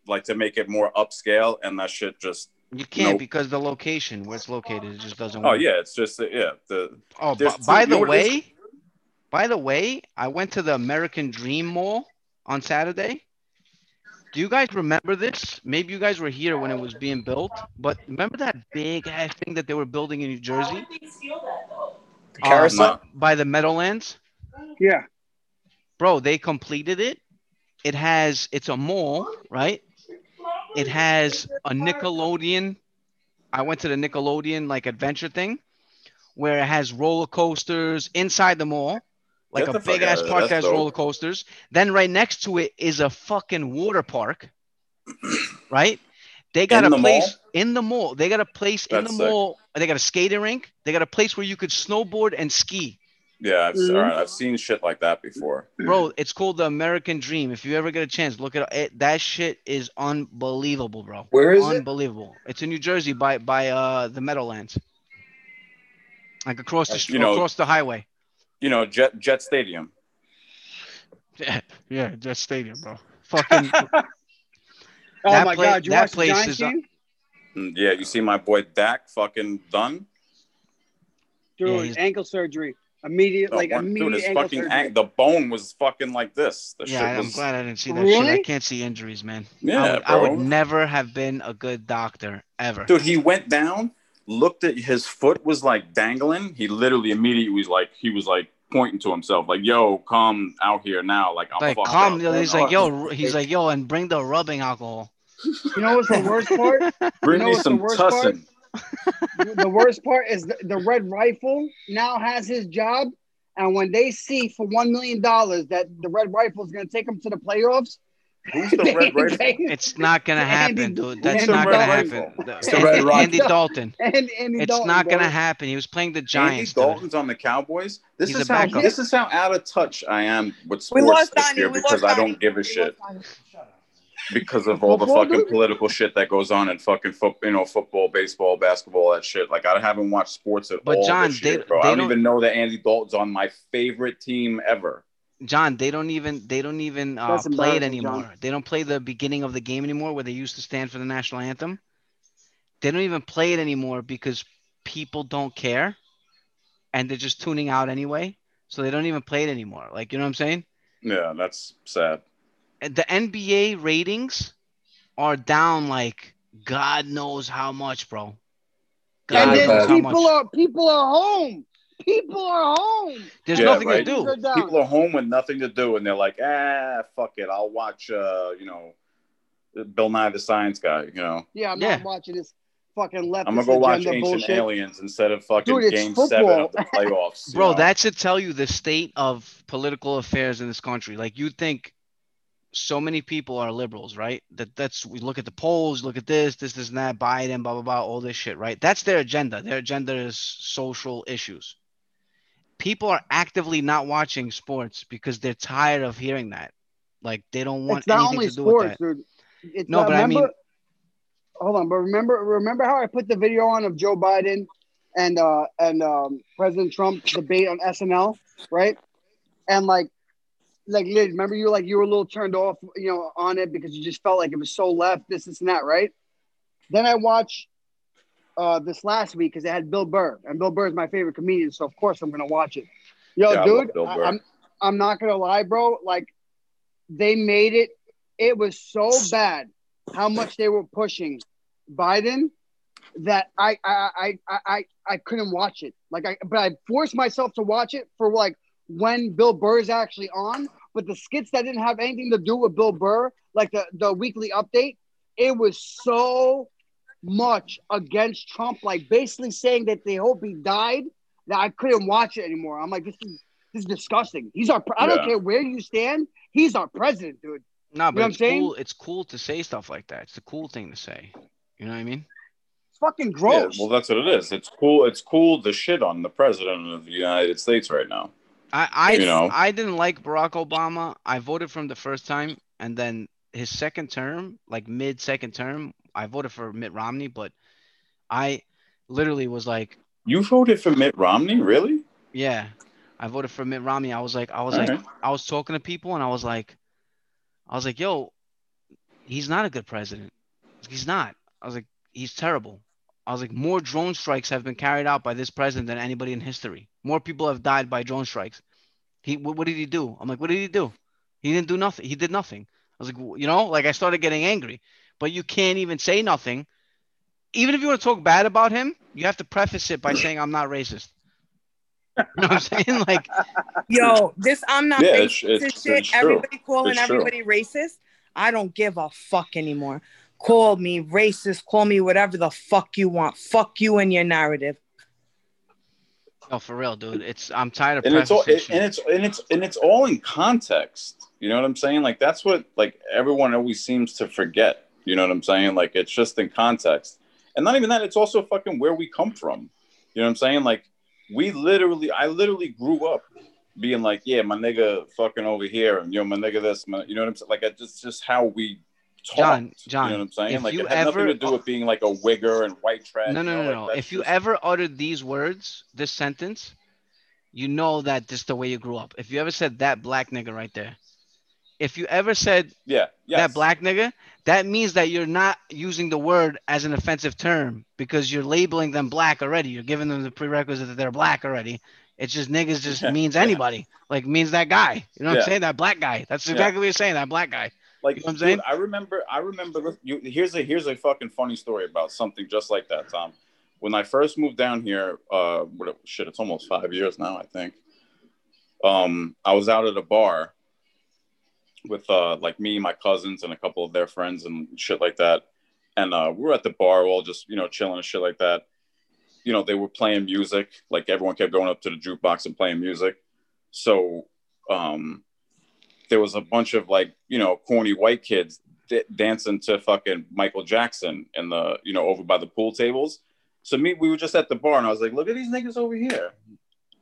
like to make it more upscale, and that shit just. You can't Nope. because the location where it's located it just doesn't Oh work. yeah, it's just yeah the. Oh, b- by the what it is? way, by the way, I went to the American Dream Mall on Saturday. Do you guys remember this? Maybe you guys were here when it was being built, but remember that big ass thing that they were building in New Jersey? The carousel. Um, by the Meadowlands? yeah. Bro, they completed it. It has it's a mall, right? It has a Nickelodeon. I went to the Nickelodeon like adventure thing where it has roller coasters inside the mall, like Get a big ass park That's that has dope. roller coasters. Then right next to it is a fucking water park. right? They got In a place mall? in the mall. They got a place in the sick. mall. They got a skating rink. They got a place where you could snowboard and ski. Yeah, I've, Mhm. all right, I've seen shit like that before. Bro, it's called the American Dream. If you ever get a chance, look it up. It, that shit is unbelievable, bro. Where is it? unbelievable. It's in New Jersey by by uh the Meadowlands. Like across the You street, know- across the highway. You know, Jet Jet Stadium. Yeah, yeah, that stadium, bro. Fucking Oh That my pla- God, you that watched the place is, uh, game? Mm, Yeah, you see my boy Dak fucking done. Dude, Yeah, ankle surgery. Immediate, No, like one- immediate dude, his fucking surgery. an- the bone was fucking like this. The yeah, shit I'm was. glad I didn't see that shit. I can't see injuries, man. I Yeah, would, I would never have been a good doctor ever. Dude, he went down, looked at his foot was like dangling. He literally immediately was like, he was like pointing to himself, like, "Yo, come out here now!" Like, I'm like fucked calm. up. He's like, yo, he's like, yo, and bring the rubbing alcohol. You know what's the worst part? bring you know me some worst part? tussin. The worst part is the, the Red Rifle now has his job, and when they see for one million dollars that the Red Rifle is going to take him to the playoffs, Who's the Red Rifle? It's not gonna happen, Andy- dude. That's Andy not gonna happen. It's the Red Rocket. Andy Dalton. and Andy It's Dalton, not bro. gonna happen. He was playing the Andy Giants. dude. Dalton's on the Cowboys. This He's is how backup. this is how out of touch I am with sports this Donnie. year We because I don't Donnie. give a We shit lost Donnie. Because of all the fucking dude? political shit that goes on in fucking foot, you know, football, baseball, basketball, that shit. Like I haven't watched sports at But all But John, this year, bro. they I don't don't- even know that Andy Dalton's on my favorite team ever. John, they don't even they don't even uh, play it embarrassing, John. anymore. They don't play the beginning of the game anymore where they used to stand for the national anthem. They don't even play it anymore because people don't care. and they're just tuning out anyway, so they don't even play it anymore. Like you know what I'm saying? Yeah, that's sad. And The NBA ratings are down like God knows how much, bro. God and knows then how people much. are people are home. People are home. There's Yeah, nothing right. to do. Are. People are home with nothing to do, and they're like, ah, fuck it, I'll watch. Uh, you know, Bill Nye the Science Guy. You know, Yeah, I'm Yeah. not watching this fucking leftist I'm gonna go watch Ancient bullshit. Aliens instead of fucking Dude, Game football. Seven of the playoffs. Bro, know? that should tell you the state of political affairs in this country. Like you think so many people are liberals, right? That that's we look at the polls, look at this, this, this, and that, Biden, blah blah blah, all this shit, right? That's their agenda. Their agenda is social issues. People are actively not watching sports because they're tired of hearing that. Like they don't want It's not anything only to do with sports, dude. It's No, not, but I remember, mean- hold on, but remember, remember how I put the video on of Joe Biden and uh and um President Trump debate on SNL, right? And like, like Liz, remember you were like you were a little turned off, you know, on it because you just felt like it was so left, this, this, and that, right? Then I watched uh this last week because it had Bill Burr, and Bill Burr is my favorite comedian, so of course I'm gonna watch it. Yo, Yeah, dude, I, Burr. I'm I'm not gonna lie, bro. Like they made it. It was so bad how much they were pushing Biden that I I I I I, I couldn't watch it. Like I, but I forced myself to watch it for like when Bill Burr's actually on. But the skits that didn't have anything to do with Bill Burr, like the the weekly update, it was so much against Trump, like basically saying that they hope he died, that I couldn't watch it anymore. I'm like, this is this is disgusting. He's our. Pre- I don't Yeah. care where you stand. He's our president, dude. No, You know but what I'm it's saying? cool. It's cool to say stuff like that. It's a cool thing to say. You know what I mean? It's fucking Yeah, gross. well, that's what it is. It's cool. It's cool to shit on the president of the United States right now. I I, You know. I didn't like Barack Obama. I voted for him the first time, and then his second term, like mid second term, I voted for Mitt Romney. But I literally was like, You voted for Mitt Romney, really? yeah, I voted for Mitt Romney. I was like, I was All like, right. I was talking to people, and I was like, I was like, yo, he's not a good president. He's not. I was like, he's terrible. I was like, more drone strikes have been carried out by this president than anybody in history. More people have died by drone strikes. He, what, what did he do? I'm like, what did he do? He didn't do nothing. He did nothing. I was like, you know, like I started getting angry. But you can't even say nothing. Even if you want to talk bad about him, you have to preface it by saying I'm not racist. You know what I'm saying? Like, Yo, this I'm not Yeah, racist it's- it's- and shit. it's. Everybody calling It's true. everybody racist. I don't give a fuck anymore. Call me racist, call me whatever the fuck you want. Fuck you and your narrative. no, for real, dude. It's I'm tired of and it's all prefacing and it's and it's and it's all in context. You know what I'm saying? Like that's what like everyone always seems to forget. You know what I'm saying? Like it's just in context, and not even that. It's also fucking where we come from. You know what I'm saying? Like we literally, I literally grew up being like, yeah, my nigga fucking over here, and yo, my nigga this, my, you know what I'm saying? Like it's just how we talk. John, John, you know what I'm saying? if Like you it had ever- nothing to do with being like a wigger and white trash. No, no, know? no, Like, no. If you just- ever uttered these words, this sentence, you know that this is the way you grew up. If you ever said that black nigga right there, if you ever said yeah, that black nigga, that means that you're not using the word as an offensive term because you're labeling them black already. You're giving them the prerequisite that they're black already. It's just niggas just means anybody. Like means that guy. You know what Yeah. I'm saying? That black guy. That's Yeah. exactly what you're saying. That black guy. Like, You know what I'm dude, saying? I remember, I remember. You, here's a here's a fucking funny story about something just like that, Tom. When I first moved down here, uh, what, shit, it's almost five years now, I think. Um, I was out at a bar with uh, like me, my cousins, and a couple of their friends and shit like that. And uh, we were at the bar, all just you know chilling and shit like that. You know, they were playing music. Like everyone kept going up to the jukebox and playing music. So um, there was a bunch of like you know corny white kids d- dancing to fucking Michael Jackson in the you know over by the pool tables. So me, we were just at the bar, and I was like, "Look at these niggas over here,"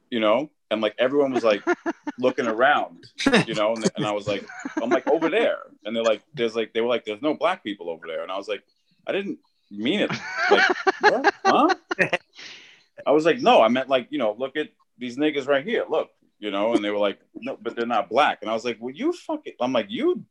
you know, and like everyone was like looking around, you know, and, and I was like, "I'm like over there," and they're like, "There's like," they were like, "There's no black people over there," and I was like, "I didn't mean it, like, what? huh?" I was like, "No, I meant like you know, look at these niggas right here, look." You know, and they were like, no, but they're not black. And I was like, well, you fucking, I'm like, you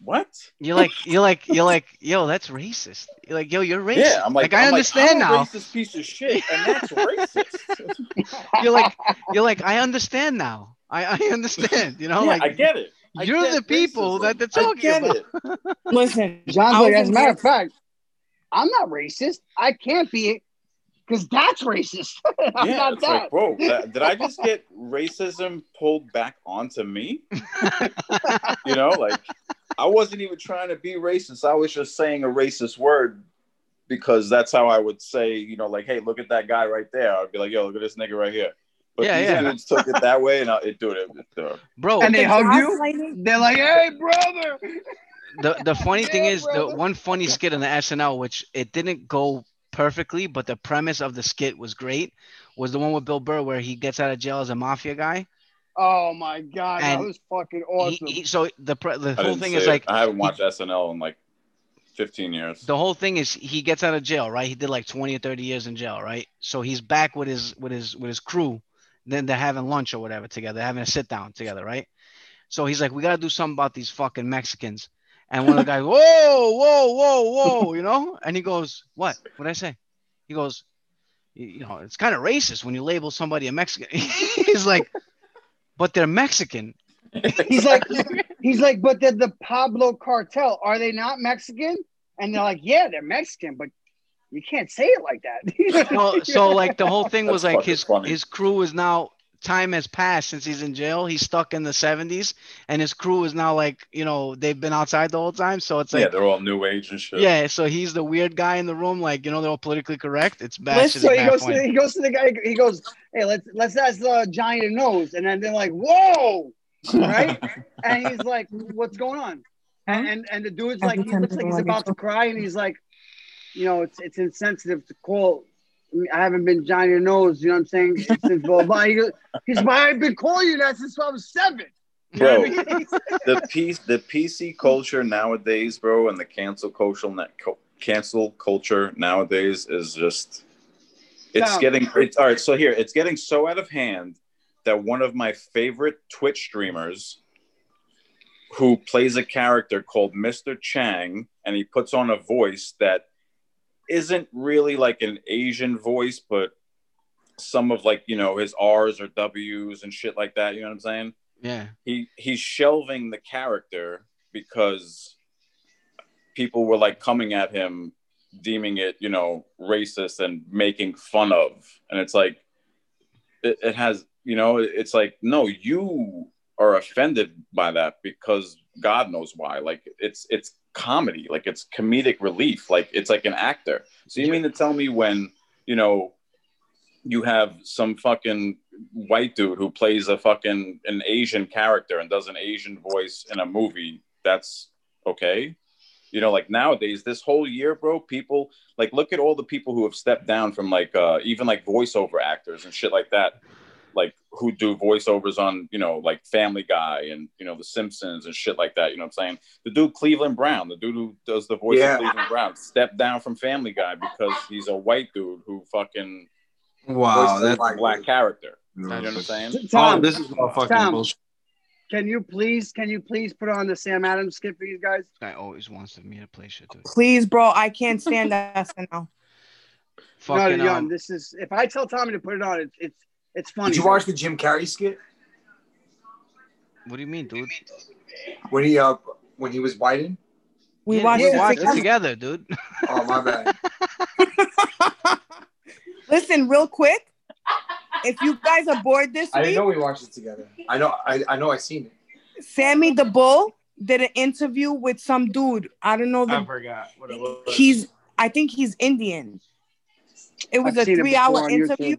what? You're like you're like you're like yo, that's racist. You're like yo, you're racist. Yeah, I'm like, I I'm understand like, now. racist piece of shit, and that's racist. You're like you're like I understand now. I I understand. You know, Yeah, like I get it. I You're get the people that they're I talking get about. it. Listen, I John's like, as a matter of fact, I'm not racist. I can't be because that's racist. I'm yeah, not it's that. like, bro, that, did I just get racism pulled back onto me? you know, like I wasn't even trying to be racist. I was just saying a racist word because that's how I would say, you know, like, hey, look at that guy right there. I'd be like, yo, look at this nigga right here. But Yeah, these yeah. dudes took it that way, and I, it dude, it, it, uh, Bro, and they hug you. They're like, "Hey, brother." the the funny thing Yeah, is the one funny skit in the SNL, which it didn't go perfectly, but the premise of the skit was great, was the one with Bill Burr where he gets out of jail as a mafia guy. Oh my god, that was fucking awesome. he, so the pre- the I whole thing is it. like I haven't watched SNL in like 15 years. the whole thing is he gets out of jail, right? He did like 20 or 30 years in jail, right? So he's back with his with his with his crew. Then they're having lunch or whatever together, having a sit down together, right? So he's like, we gotta do something about these fucking Mexicans. And one of the guys, whoa, whoa, whoa, whoa, you know? And he goes, What? What'd I say? He goes, "You you know, it's kind of racist when you label somebody a Mexican. he's like, but they're Mexican. He's like, he's like, but they're the Pablo cartel. Are they not Mexican? And they're like, yeah, they're Mexican, but you can't say it like that. well, so like the whole thing was That's like his funny. his crew is now time has passed since he's in jail. He's stuck in the 70s, and his crew is now like you know they've been outside the whole time. So it's like, yeah, they're all new age and shit. yeah, so he's the weird guy in the room, like you know they're all politically correct. It's bad. Listen, shit so he bad goes to funny. he goes to the guy. He goes, "Hey, let's let's ask uh, giant the nose," and then they're like, "Whoa!" Right? and he's like, "What's going on?" And and, and the dude's like, he looks like he's about to cry, and he's like, "You know, it's it's insensitive to call. I haven't been Johnny the nose. You know what I'm saying? Since blah blah." He goes, He's like, "I've been calling you that since I was seven. You know Bro, what I mean? the piece, the PC culture nowadays, bro, and the cancel culture, co- cancel culture nowadays is just, it's No. getting. It's all right. So here, it's getting so out of hand that one of my favorite Twitch streamers, who plays a character called Mr. Chang, and he puts on a voice that isn't really like an Asian voice, but some of like you know his R's or W's and shit like that. You know what I'm saying? Yeah. he he's shelving the character because people were like coming at him deeming it you know racist and making fun of and it's like it, it has you know it's like no you are offended by that because god knows why like it's it's comedy like it's comedic relief like it's like an actor. So you mean to tell me when you know you have some fucking white dude who plays a fucking an Asian character and does an Asian voice in a movie, that's okay. You know, like nowadays, this whole year, bro, people like look at all the people who have stepped down from like uh even like voiceover actors and shit like that, like who do voiceovers on, you know, like Family Guy and you know The Simpsons and shit like that. You know what I'm saying? The dude Cleveland Brown, the dude who does the voice Yeah. of Cleveland Brown, stepped down from Family Guy because he's a white dude who fucking Wow, voices that's a black character. You know what I'm saying? Tom, Oh, this is all fucking Tom, bullshit. Can you please, can you please put on the Sam Adams skit for these guys? This guy always wants me to play shit, dude. Please, bro, I can't stand that SNL. no, Fucking, John, um, this is if I tell Tommy to put it on, it's it's it's funny. Did you watch the Jim Carrey skit What do you mean, dude? when he uh when he was Biden? We Yeah, watched we it watched it together. together, dude. Oh my bad. Listen, real quick. If you guys are bored this I didn't week, know we watched it together. I know I, I know I seen it. Sammy the Bull did an interview with some dude. I don't know I forgot what it was. he's I think he's Indian. It was I've a three hour before on interview.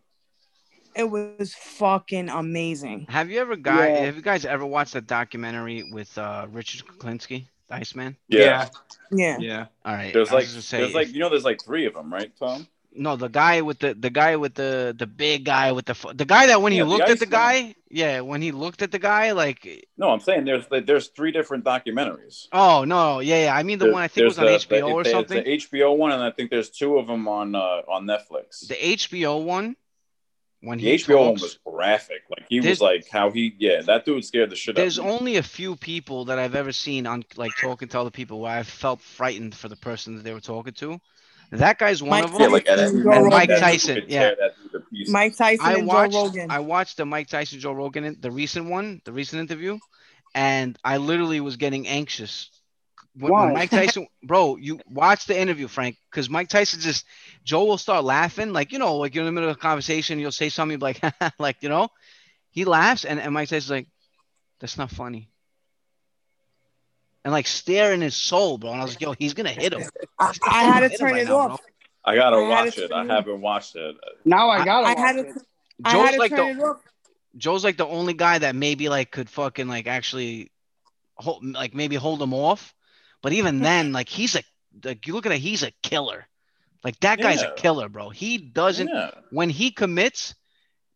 YouTube. It was fucking amazing. Have you ever got? Yeah. Have you guys ever watched that documentary with uh, Richard Kuklinski, the Iceman? yeah, Yeah. yeah. All right. There's like say, there's like you know there's like three of them, right, Tom? no, the guy with the the guy with the the big guy with the the guy that when he Yeah, the looked at the Iceman. guy, yeah, when he looked at the guy, like, No, I'm saying there's there's three different documentaries. oh no, yeah, yeah. I mean the There- one I think was on the- HBO or there's something. The HBO one, and I think there's two of them on uh, on Netflix. The HBO one when The he HBO one was graphic. Like he was like how he yeah that dude scared the shit out of there's only a few people that I've ever seen on like talking to other people where I felt frightened for the person that they were talking to. That guy's one Mike of them. Yeah, like at Tyson, every Joe moment Mike Tyson, yeah. tear that dude to pieces. Mike Tyson I and watched Joe Rogan. I watched the Mike Tyson Joe Rogan in- the recent one, the recent interview, and I literally was getting anxious. When, when Mike Tyson, bro, you watch the interview, Frank, because Mike Tyson just Joe will start laughing, like you know, like you're in the middle of a conversation, you'll say something like, like you know, he laughs, and, and Mike Tyson's like, that's not funny. And like stare in his soul, bro. And I was like, yo, he's gonna hit him. I, I had to turn right it now, off. bro. I gotta I watch it. I haven't watched it. Now I gotta I watch had it. to. I Joe's had to like turn the it off. Joe's like the only guy that maybe like could fucking like actually hold like maybe hold him off. But even then, like he's a like you look at it, he's a killer. Like that guy's Yeah. a killer, bro. He doesn't Yeah. when he commits,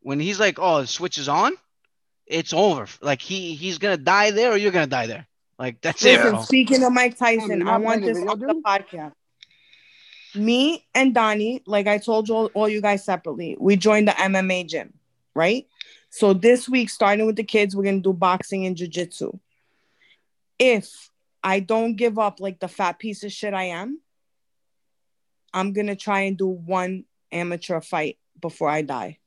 when he's like, oh, the switch is on, it's over. Like he he's gonna die there or you're gonna die there. Like that's it, bro. speaking of Mike Tyson, I want playing this the on the podcast. Me and Donnie, like I told you all, all you guys separately, we joined the MMA gym, right? So this week, starting with the kids, we're gonna do boxing and jujitsu. If I don't give up like the fat piece of shit I am, I'm gonna try and do one amateur fight before I die.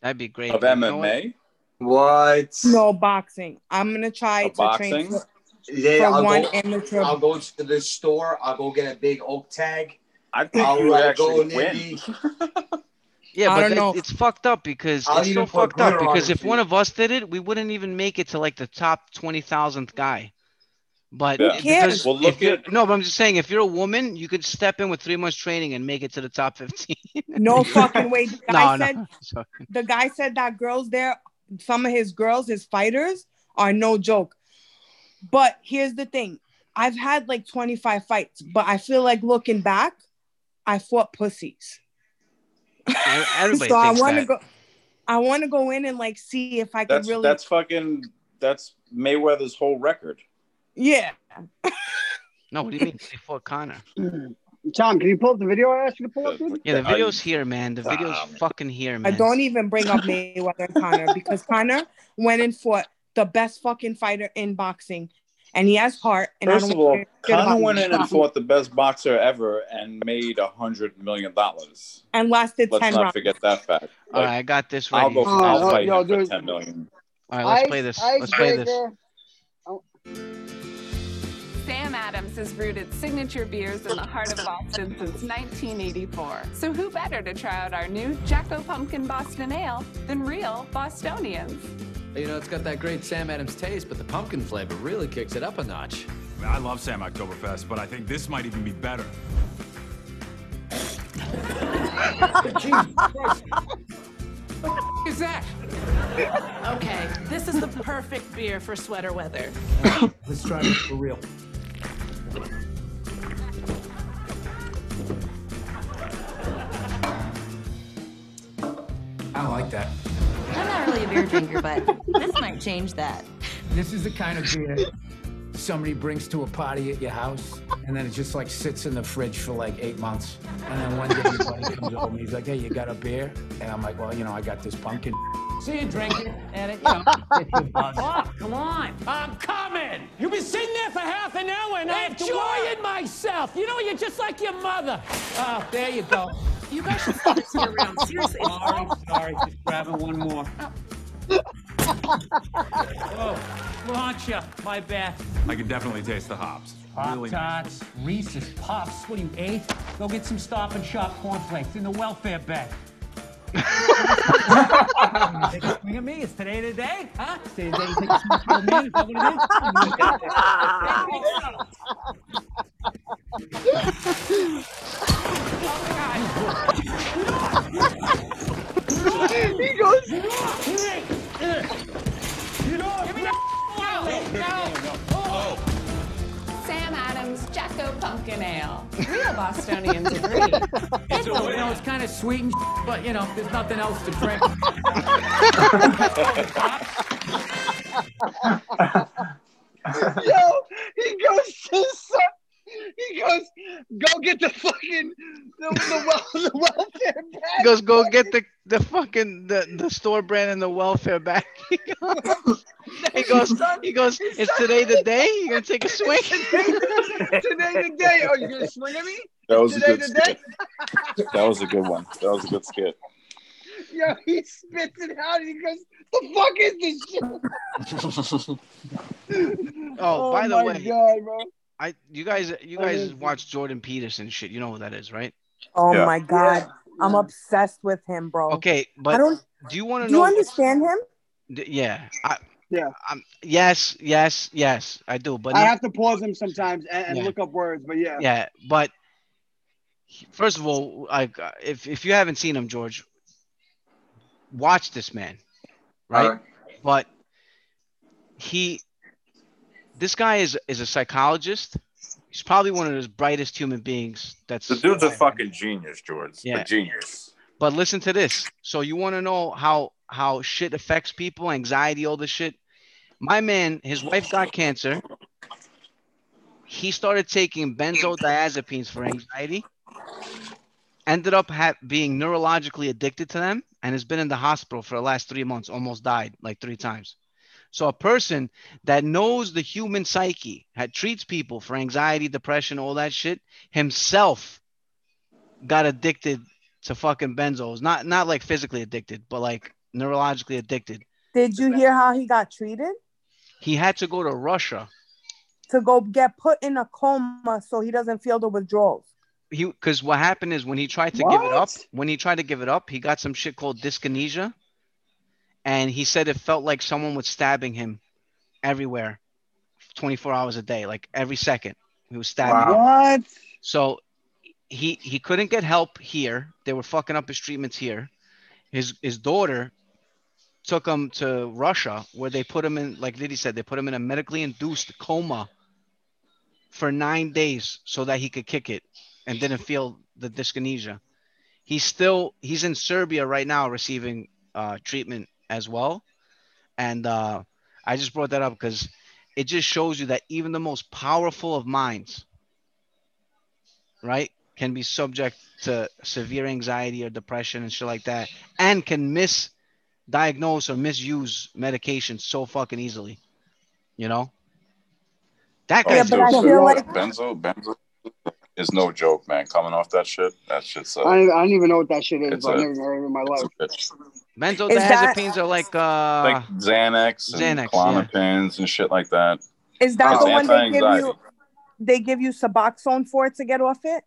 That'd be great. Of but what? MMA. What? No boxing. I'm gonna try Of to boxing? train for, Yeah, for I'll one go, amateur. I'll go to the store. I'll go get a big oak tag. I think I'll you would like, go actually win. maybe. Yeah, I but don't that- know. it's fucked up because I'll it's so fucked up because his if one of us did it, we wouldn't even make it to like the top twenty thousandth guy. But Who it- cares? because Well, look at- no, but I'm just saying if you're a woman, you could step in with three months training and make it to the top fifteen. No fucking way. The guy no, said no. The guy said that girls there, some of his girls, his fighters, are no joke. But here's the thing: I've had like 25 fights, but I feel like looking back, I fought pussies. Everybody so I want to go. I want to go in and like see if I could That's really. that's fucking that's Mayweather's whole record. Yeah. No, what do you mean? before Conor. Tom, can you pull up the video I asked you to pull up? dude? Yeah, the video's here, man. The video's Ah, fucking here, man. I don't even bring up Mayweather and Conor because Conor went and fought the best fucking fighter in boxing, and he has heart. And I First of all, give a shit about Conor went in and fought the best boxer ever and made a hundred million dollars. and lasted Let's 10 not rounds. forget that fact. Like, right, I got this I'll ready. go. Oh, I'll no, fight yo, him for ten million. All right, let's Ice- play this. Let's play this. Icebreaker. Sam Adams has brewed its signature beers in the heart of Boston since 1984. So who better to try out our new Jacko Pumpkin Boston Ale than real Bostonians? You know, it's got that great Sam Adams taste, but the pumpkin flavor really kicks it up a notch. I love Sam Oktoberfest, but I think this might even be better. is that? Okay, this is the perfect beer for sweater weather. Let's try this for real. I like that. I'm not really a beer drinker, but this might change that. This is the kind of beer somebody brings to a party at your house, and then it just like sits in the fridge for like eight months. And then one day your buddy comes over and he's like, "Hey, you got a beer?" And I'm like, "Well, you know, I got this pumpkin." So you drink it, and it, you know, gets you buzzed. Oh, come on. I'm coming. You've been sitting there for half an hour and I have to Enjoying myself. You know, you're just like your mother. Oh, there you go. You guys should stop this year round. Seriously, Sorry, sorry, just grabbing one more. Oh, launcher. My bad. I can definitely taste the hops. Pop Really Tarts, Reese's Pops. What are you, eight? Go get some Stop and Shop cornflakes in the welfare bag. Take a swing at me. It's today the day, huh? Today the day you take a swing at me. Is that what it is? he goes. You know, give me Sam Adams Jacko Pumpkin Ale. Real Bostonians agree. It's, you know, it's kind of sweet and but you know, there's nothing else to drink. Yo, he goes to some, he goes, go get the fucking the, the, well, the welfare bag. He goes, go get the the fucking fucking the, the store brand and the welfare bag. he goes, he goes, is today the day? You gonna take a swing? Today the day. Oh, you gonna swing at me? That was a good the skit. That was a good one. That was a good skit. Yo, he spits it out and he goes, "The fuck is this shit?" Oh, oh, by the my way, God, bro. I you guys you guys watch Jordan Peterson shit. You know who that is, right? Oh Yeah. my god, I'm obsessed with him, bro. Okay, but I don't. do you want to Do you understand him? D- Yeah. I, yeah. Um, yes, yes, yes, I do. But I no- have to pause him sometimes and, and Yeah. look up words, but yeah. yeah, but first of all, like uh, if if you haven't seen him, George, watch this man, right? Alright. But he, this guy is is a psychologist. He's probably one of the brightest human beings. That's The dude's a fucking genius, George. Yeah. A genius. But listen to this. So you want to know how how shit affects people, anxiety, all this shit. My man, his wife got cancer. He started taking benzodiazepines for anxiety. Ended up ha- being neurologically addicted to them, and has been in the hospital for the last three months. Almost died like three times. So a person that knows the human psyche, that treats people for anxiety, depression, all that shit, himself got addicted to fucking benzos. Not not like physically addicted, but like neurologically addicted. Did you hear how he got treated? He had to go to Russia. To go get put in a coma so he doesn't feel the withdrawals. He because what happened is when he tried to give it up, when he tried to give it up, he got some shit called dyskinesia. And he said it felt like someone was stabbing him everywhere, 24 hours a day, like every second. He was stabbing. him. What? So he he couldn't get help here. They were fucking up his treatments here. His his daughter took him to Russia where they put him in like Liddy said, they put him in a medically induced coma for nine days so that he could kick it and didn't feel the dyskinesia. He's still he's in Serbia right now receiving uh, treatment as well. And uh, I just brought that up because it just shows you that even the most powerful of minds right, can be subject to severe anxiety or depression and shit like that, and can misdiagnose or misuse medication so fucking easily. You know? That Oh, guy's dude, I feel like- benzo, benzo is no joke, man. Coming off that shit, that just. Uh, I, don't, I don't even know what that shit is, It's but I've a- never heard of it in my life. benzodiazepines are like uh like Xanax and Xanax, Klonopins and shit like that. Is that It's the one they give you? They give you Suboxone for it to get off it.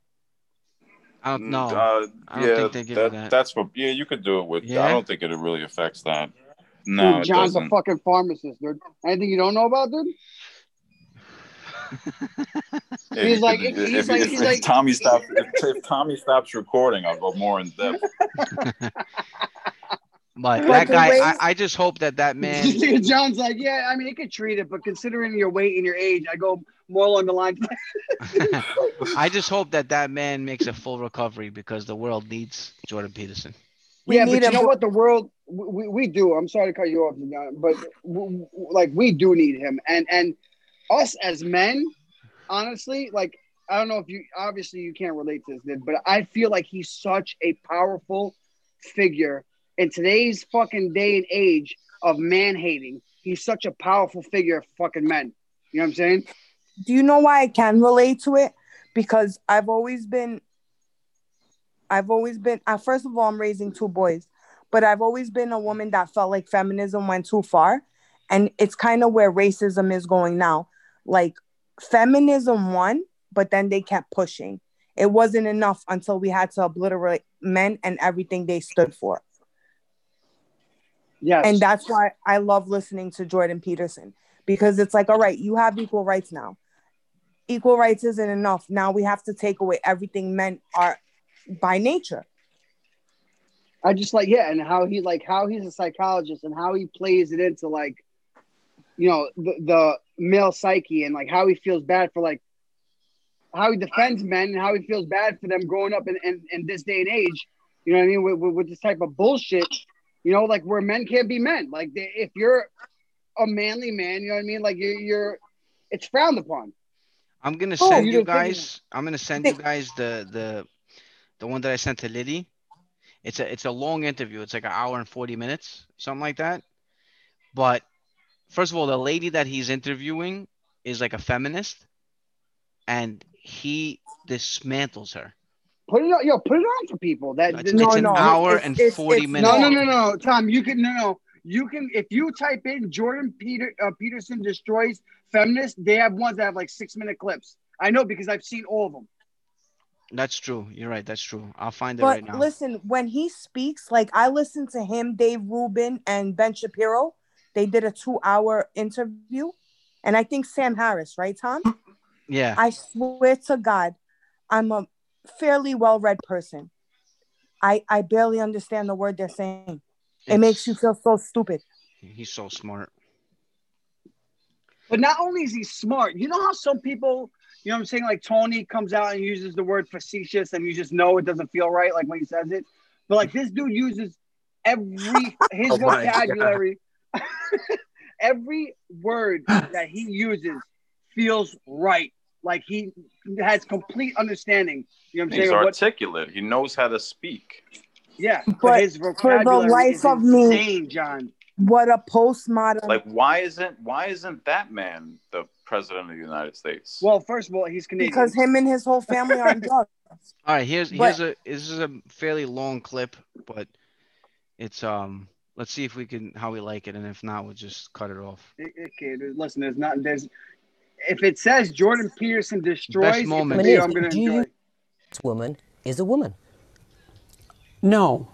I don't know. Uh, I don't yeah, think they give that, you that. that's what. Yeah, you could do it with. Yeah? I don't think it really affects that. No, dude, it John's a fucking pharmacist, dude. Anything you don't know about, dude? Yeah, he's you like- could- he's if, like- if- he's if like- Tommy stops. If, if Tommy stops recording, I'll go more in depth. but But that the guy way- I, I just hope that that man John's like, yeah, I mean, it could treat it, but considering your weight and your age, I go more along the line. I just hope that that man makes a full recovery because the world needs Jordan Peterson. We yeah, but you know what? The world, we, we do. I'm sorry to cut you off, John, but w- w- like we do need him, and and us as men, honestly, like I don't know if you obviously you can't relate to this, but I feel like he's such a powerful figure in today's fucking day and age of man hating. He's such a powerful figure of fucking men. You know what I'm saying? Do you know why I can relate to it? Because I've always been, I've always been. Uh, first of all, I'm raising two boys, but I've always been a woman that felt like feminism went too far, and it's kind of where racism is going now. Like feminism won, but then they kept pushing. It wasn't enough until we had to obliterate men and everything they stood for. Yes. And that's why I love listening to Jordan Peterson because it's like, all right, you have equal rights now. Equal rights isn't enough. Now we have to take away everything men are by nature. I just like yeah, and how he like how he's a psychologist and how he plays it into like, you know, the, the male psyche and like how he feels bad for like how he defends men and how he feels bad for them growing up in, in, in this day and age. You know what I mean? With, with, with this type of bullshit, you know, like where men can't be men. Like they, if you're a manly man, you know what I mean? Like you're, you're it's frowned upon. I'm gonna Oh, send you you guys. I'm gonna send you guys the the the one that I sent to Liddy. It's a it's a long interview. It's like an hour and 40 minutes, something like that. But first of all, the lady that he's interviewing is like a feminist, and he dismantles her. Put it on, yo, put it on for people. That It's- it's an hour and 40 minutes. No, no, no, no, Tom. You can no, no. You can if you type in Jordan Peter uh, Peterson destroys feminists. They have ones that have like six minute clips. I know because I've seen all of them. That's true. You're right. That's true. I'll find it But right now. listen, when he speaks, like I listen to him, Dave Rubin, and Ben Shapiro. They did a two-hour interview, and I think Sam Harris, right, Tom? Yeah. I swear to God, I'm a fairly well-read person. I I barely understand the word they're saying. It makes you feel so stupid. He's so smart. But not only is he smart, you know how some people, you know what I'm saying, like Tony comes out and uses the word facetious and you just know it doesn't feel right, like when he says it. But like this dude uses every his Oh my God. vocabulary, every word that he uses feels right. Like he has complete understanding. You know what I'm He's saying? What, articulate. He knows how to speak. yeah, but, But his for the life is of me- John. What a postmodern. Like, why isn't why isn't that man the president of the United States? Well, first of all, he's Canadian. because him and his whole family are on drugs. All right, here's But- here's a this is a fairly long clip, but it's um let's see if we can how we like it, and if not, we'll just cut it off. Okay, listen, there's not there's if it says Jordan Peterson destroys, it's a moment. video I'm gonna Do you- enjoy. This woman is a woman. No,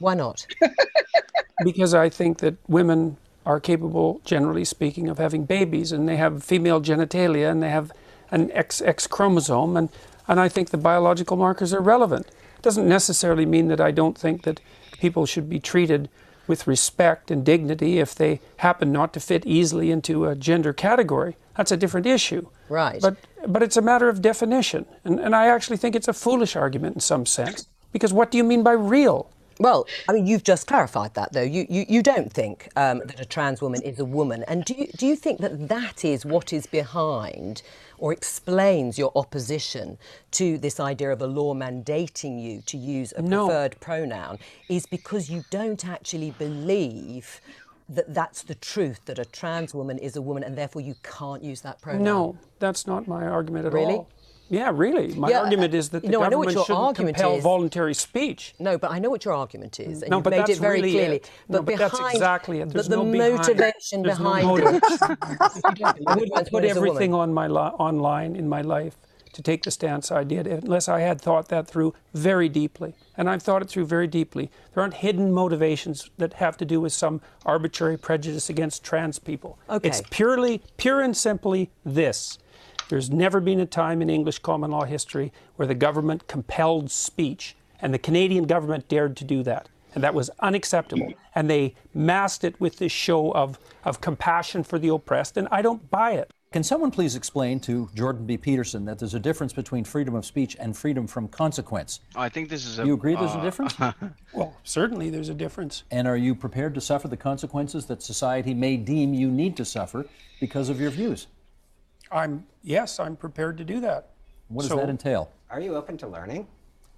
Why not? because I think that women are capable, generally speaking, of having babies, and they have female genitalia, and they have an XX chromosome, and, and I think the biological markers are relevant. Doesn't necessarily mean that I don't think that people should be treated with respect and dignity if they happen not to fit easily into a gender category. That's a different issue. Right. But but it's a matter of definition, and, and I actually think it's a foolish argument in some sense. Because what do you mean by real? Well, I mean, you've just clarified that, though. You, you, you don't think um, that a trans woman is a woman. And do you, do you think that that is what is behind or explains your opposition to this idea of a law mandating you to use a No. preferred pronoun? Is because you don't actually believe that that's the truth, that a trans woman is a woman and therefore you can't use that pronoun? No, that's not my argument at Really? all. Yeah, really. My Yeah, argument uh, is that the no, I know what government shouldn't argument compel is. voluntary speech. No, but I know what your argument is, and No, you've but made that's it very really clearly. it. No, but that's exactly it. There's but the no motivation behind motive. it. I wouldn't put woman is a woman. everything on my li- online in my life to take the stance I did unless I had thought that through very deeply. And I've thought it through very deeply. There aren't hidden motivations that have to do with some arbitrary prejudice against trans people. Okay. It's purely, pure and simply this. There's never been a time in English common law history where the government compelled speech, and the Canadian government dared to do that. And that was unacceptable. And they masked it with this show of, of compassion for the oppressed, and I don't buy it. Can someone please explain to Jordan B. Peterson that there's a difference between freedom of speech and freedom from consequence? I think this is a. You agree there's uh, a difference? Well, certainly there's a difference. And are you prepared to suffer the consequences that society may deem you need to suffer because of your views? I'm yes, I'm prepared to do that. What does So- that entail? Are you open to learning?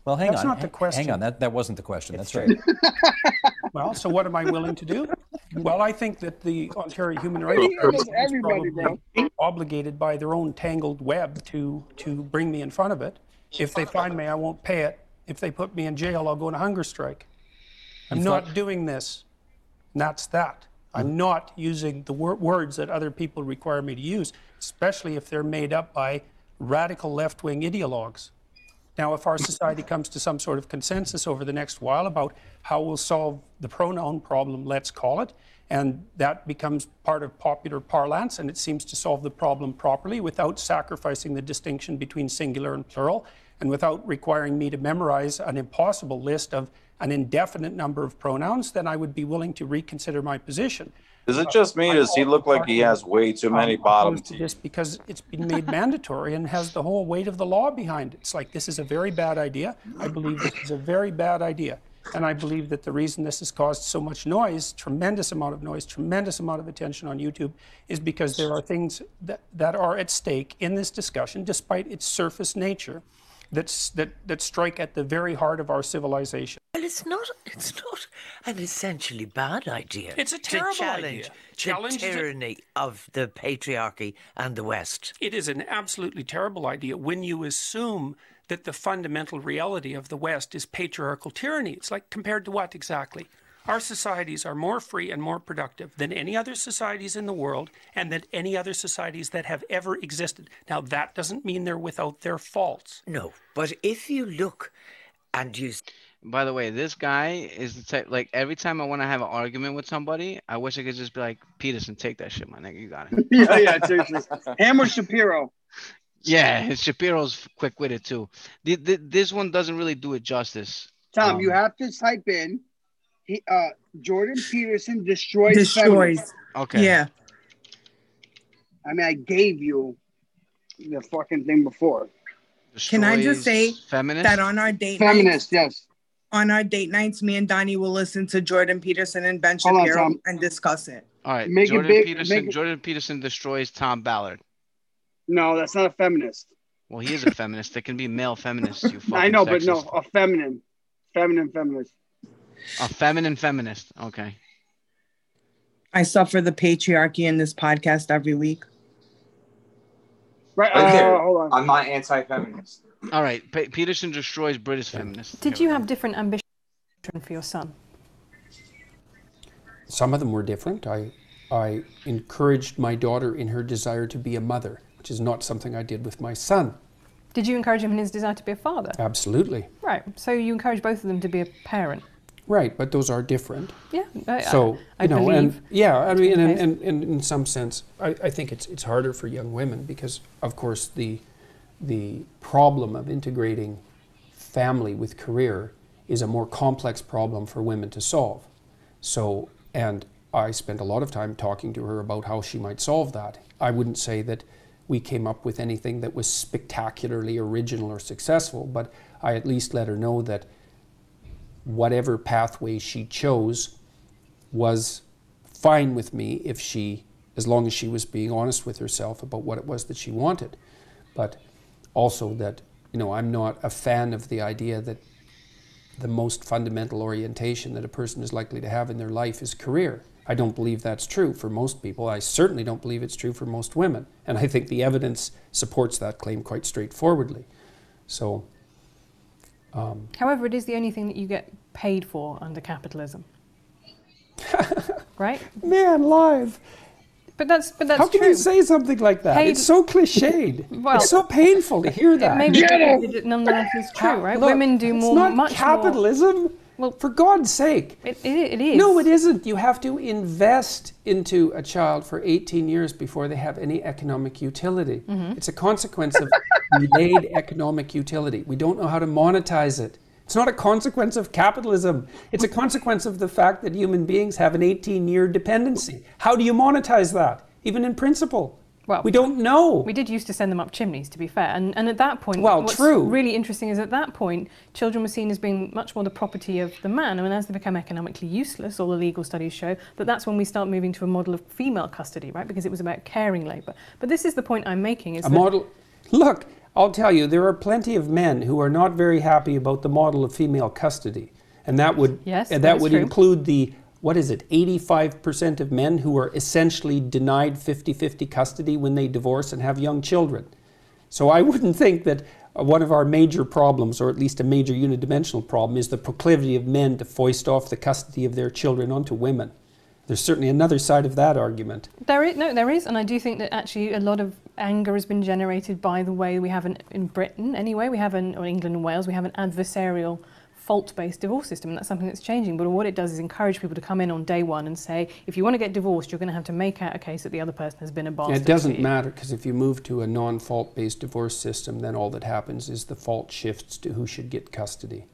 Well, hang That's on. not the question. Hang on, that, that wasn't the question. It's That's right. Well, so what am I willing to do? Well, I think that the Ontario Human Rights Commission is probably obligated by their own tangled web to to bring me in front of it. If they find me, I won't pay it. If they put me in jail, I'll go on a hunger strike. I'm not doing this. And that's that. I'm not using the wor- words that other people require me to use, especially if they're made up by radical left wing ideologues. Now, if our society comes to some sort of consensus over the next while about how we'll solve the pronoun problem, let's call it, and that becomes part of popular parlance and it seems to solve the problem properly without sacrificing the distinction between singular and plural and without requiring me to memorize an impossible list of an indefinite number of pronouns, then I would be willing to reconsider my position. Is it just me? Does he look like he has way too many bottom opposed to teeth? this because it's been made mandatory and has the whole weight of the law behind it. It's like this is a very bad idea. I believe this is a very bad idea. And I believe that the reason this has caused so much noise, tremendous amount of noise, tremendous amount of attention on YouTube, is because there are things that, that are at stake in this discussion, despite its surface nature. That's, that, that strike at the very heart of our civilization. Well, it's not. It's not an essentially bad idea. It's a to terrible challenge idea. Challenge the- tyranny of the patriarchy and the West. It is an absolutely terrible idea when you assume that the fundamental reality of the West is patriarchal tyranny. It's like compared to what exactly? Our societies are more free and more productive than any other societies in the world and than any other societies that have ever existed. Now, that doesn't mean they're without their faults. No, but if you look and you. By the way, this guy is the type. Like every time I want to have an argument with somebody, I wish I could just be like, Peterson, take that shit, my nigga. You got it. yeah, yeah, seriously. Hammer Shapiro. Yeah, Shapiro's quick witted too. The, the, this one doesn't really do it justice. Tom, Um, you have to type in he, uh, Jordan Peterson destroys. Destroys. feminists. Okay. Yeah. I mean, I gave you the fucking thing before. Can I just say feminist? that on our date Feminist, nights, yes. on our date nights, me and Donnie will listen to Jordan Peterson and Ben Hold on, and discuss it. All right, Make it Jordan big- Peterson. make it- Jordan Peterson destroys Tom Ballard. No, that's not a feminist. Well, he is a feminist. There can be male feminists. You fucking I know, but no, a feminine, feminine feminist. A feminine feminist. Okay. I suffer the patriarchy in this podcast every week. Right. Right uh, there. hold on. I'm not anti-feminist. All right. Pe- Peterson destroys British feminists. Did you have different ambitions for your son? Some of them were different. I, I encouraged my daughter in her desire to be a mother, which is not something I did with my son. Did you encourage him in his desire to be a father? Absolutely. Right. So you encourage both of them to be a parent. Right, but those are different. Yeah. I, So I, you know, believe. and yeah, I mean, and, and, and in some sense, I, I think it's it's harder for young women because, of course, the the problem of integrating family with career is a more complex problem for women to solve. So, and I spent a lot of time talking to her about how she might solve that. I wouldn't say that we came up with anything that was spectacularly original or successful, but I at least let her know that whatever pathway she chose was fine with me if she, as long as she was being honest with herself about what it was that she wanted. But also that, you know, I'm not a fan of the idea that the most fundamental orientation that a person is likely to have in their life is career. I don't believe that's true for most people. I certainly don't believe it's true for most women. And I think the evidence supports that claim quite straightforwardly. So, um, However, it is the only thing that you get paid for under capitalism. right? Man, live. But that's but that's How can true. you say something like that? Paid- It's so cliched. Well- it's so painful to hear that. Maybe it nonetheless is true, right? Look, Women do it's more, not much capitalism. Well, for God's sake, it, it, it is. No, it isn't. You have to invest into a child for 18 years before they have any economic utility. Mhm. It's a consequence of delayed economic utility. We don't know how to monetize it. It's not a consequence of capitalism. It's a consequence of the fact that human beings have an 18 year dependency. How do you monetize that, even in principle? Well, we don't know. We did used to send them up chimneys, to be fair. And, and at that point, Well, what's true. really interesting is at that point, children were seen as being much more the property of the man. And as they become economically useless, all the legal studies show that that's when we start moving to a model of female custody, right? Because it was about caring labour. But this is the point I'm making: is a model. Look, I'll tell you, there are plenty of men who are not very happy about the model of female custody, and that would Yes, and that that would true. include the what is it, 85% of men who are essentially denied 50-50 custody when they divorce and have young children. So I wouldn't think that uh, one of our major problems, or at least a major unidimensional problem, is the proclivity of men to foist off the custody of their children onto women. There's certainly another side of that argument. There is no, there is, and I do think that actually a lot of anger has been generated by the way we have an in Britain anyway. We have an or England and Wales. We have an adversarial, fault-based divorce system, and that's something that's changing. But what it does is encourage people to come in on day one and say, if you want to get divorced, you're going to have to make out a case that the other person has been a bastard. it doesn't matter because if you move to a non-fault based divorce system, then all that happens is the fault shifts to who should get custody.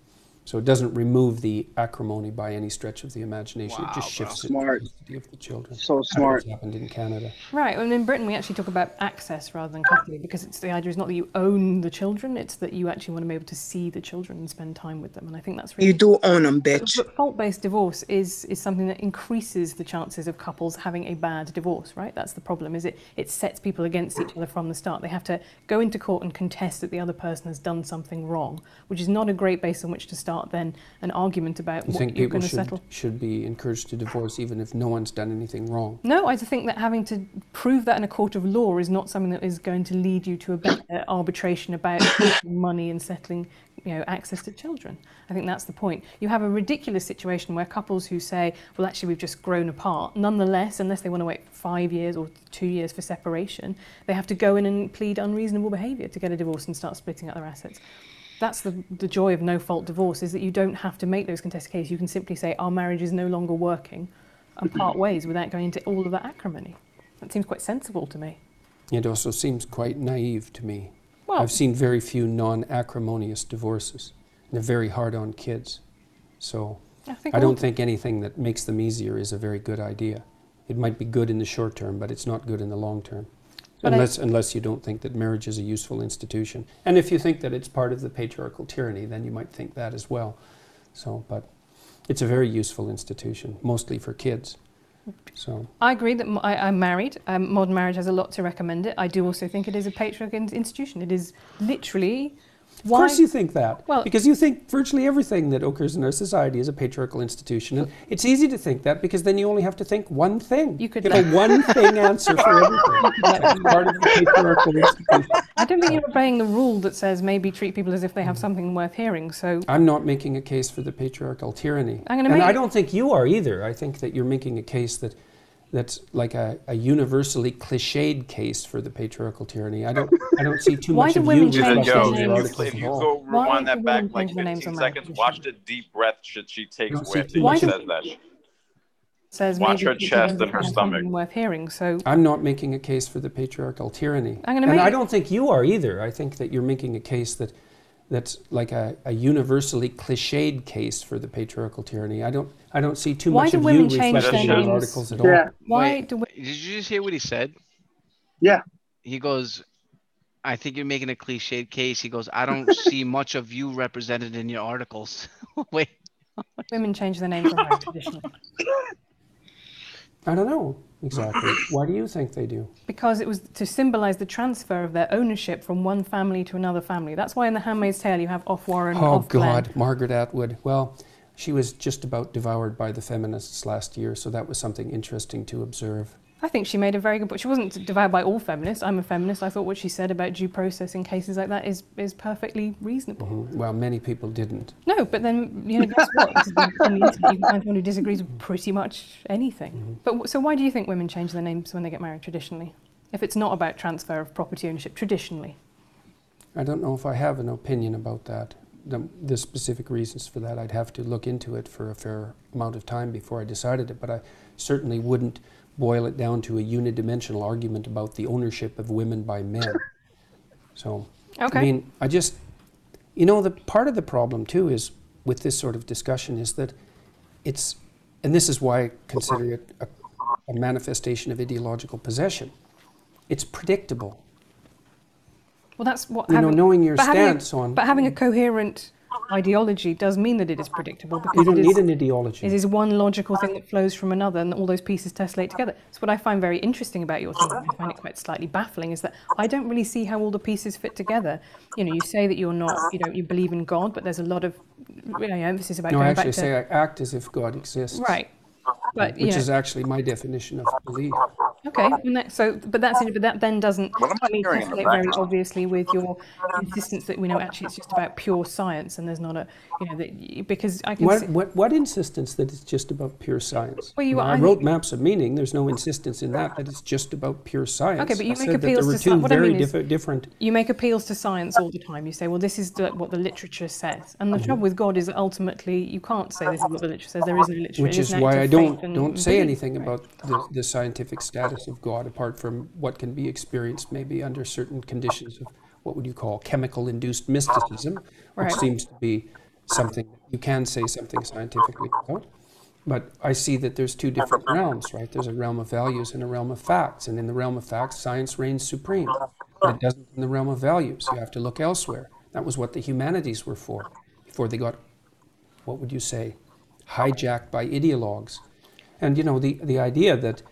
So it doesn't remove the acrimony by any stretch of the imagination. it just shifts bro. it Smart. to the custody of the children. So smart. what's happened in Canada. Right, and in Britain we actually talk about access rather than custody because it's the idea is not that you own the children, it's that you actually want to be able to see the children and spend time with them. And I think that's really You do own them, bitch. But fault-based divorce is is something that increases the chances of couples having a bad divorce, right? That's the problem. Is it it sets people against each other from the start. They have to go into court and contest that the other person has done something wrong, which is not a great base on which to start then an argument about You what think you're people going to should, settle. should be encouraged to divorce even if no one's done anything wrong? No, I think that having to prove that in a court of law is not something that is going to lead you to a better arbitration about money and settling, you know, access to children. I think that's the point. You have a ridiculous situation where couples who say, well, actually, we've just grown apart, nonetheless, unless they want to wait five years or two years for separation, they have to go in and plead unreasonable behaviour to get a divorce and start splitting up their assets. That's the, the joy of no fault divorce is that you don't have to make those contested cases. You can simply say, our marriage is no longer working and mm-hmm. part ways without going into all of that acrimony. That seems quite sensible to me. It also seems quite naive to me. Well- I've seen very few non acrimonious divorces. They're very hard on kids. So I think I don't think anything that makes them easier is a very good idea. It might be good in the short term, but it's not good in the long term. But I- unless, unless you don't think that marriage is a useful institution. And if you think that it's part of the patriarchal tyranny, then you might think that as well. So, but it's a very useful institution, mostly for kids. So, I agree that I, am married. Um, modern marriage has a lot to recommend it. I do also think it is a patriarchal institution. It is literally. Of course, you think that. Well- because you think virtually everything that occurs in our society is a patriarchal institution. And it's easy to think that because then you only have to think one thing. You could get a one thing answer for everything. That's part of the patriarchal institution. I don't think you're obeying the rule that says maybe treat people as if they have something worth hearing. So I'm not making a case for the patriarchal tyranny. I'm gonna and I don't think you are either. I think that you're making a case that that's like a, a universally cliched case for the patriarchal tyranny. I don't I don't see too Why much do of women you change reflected their in Yo, your names? articles if at you go Why rewind do that back women like change their names 15 on seconds, marriage? watch the deep breath shit she takes Don't see with too it. much She of- says that shit. says Watch maybe her treat chest people and her as if stomach. worth hearing. So I'm not making a case for the patriarchal tyranny. I'm gonna and make- I don't think you are either. I think that you're making a case that that's like a, a universally cliched case for the patriarchal tyranny. I don't I don't see too Why much do of women you change reflected in their your names? articles at all. Yeah. why Wait, do we, Did you just hear what he said? Yeah. He goes, I think you're making a cliched case. He goes, I don't see much of you represented in your articles. Wait. women change their names on marriage traditionally? I don't know exactly. Why do you think they do? Because it was to symbolize the transfer of their ownership from one family to another family. That's why in The Handmaid's Tale you have Ofwarren, Oh Ofglen. God, Margaret Atwood. Well, she was just about devoured by the feminists last year, so that was something interesting to observe. I think she made a very good point. She wasn't devoured by all feminists. I'm a feminist. I thought what she said about due process in cases like that is, is perfectly reasonable. Mhm. Well, many people didn't. No, but then you know, guess what? This is the- on the internet, you can find someone who disagrees with pretty much anything. Mm-hmm. But w- so why do you think women change their names when they get married traditionally? If it's not about transfer of property ownership traditionally, I don't know if I have an opinion about that. The, the specific reasons for that, I'd have to look into it for a fair amount of time before I decided it, but I certainly wouldn't boil it down to a unidimensional argument about the ownership of women by men. So, Okay. I mean, I just, you know, the part of the problem too is with this sort of discussion is that it's, and this is why I consider it a, a manifestation of ideological possession. It's predictable. well, that's what. You know, knowing your having a- stance on- But having a coherent ideology does mean that it is predictable because You don't it is, need an ideology. It is one logical thing that flows from another, and all those pieces tessellate together. So what I find very interesting about your thinking, I find it quite slightly baffling, is that I don't really see how all the pieces fit together. You know, you say that you're not, you don't, you believe in God, but there's a lot of, you know, emphasis about No, I actually to say I act as if God exists. right. But Which know, is actually my definition of belief. Okay, and that, so but that's it. But that then doesn't What I I mean, hearing in the very obviously with your insistence that we know actually it's just about pure science and there's not a you know that because I can What, see, what, what insistence that it's just about pure science? Well, you- Now, I I wrote think- maps of meaning. There's no insistence in that, that it's just about pure science. Okay, but you I make said that there appeals were to two sci- what I mean is- different. you make appeals to science all the time. You say, well, this is the, what the literature says, and the Mm-hmm. trouble with God is that ultimately you can't say this is what the literature says. There is no literature. Which It is an why I of don't and don't say belief. anything about the, the scientific status of God, apart from what can be experienced maybe under certain conditions of what would you call chemical induced mysticism, which Right. seems to be something you can say something scientifically about. But I see that there's two different realms, right? There's a realm of values and a realm of facts. And in the realm of facts, science reigns supreme. But it doesn't in the realm of values. You have to look elsewhere. That was what the humanities were for before they got, what would you say, hijacked by ideologues. And you know, the, the idea that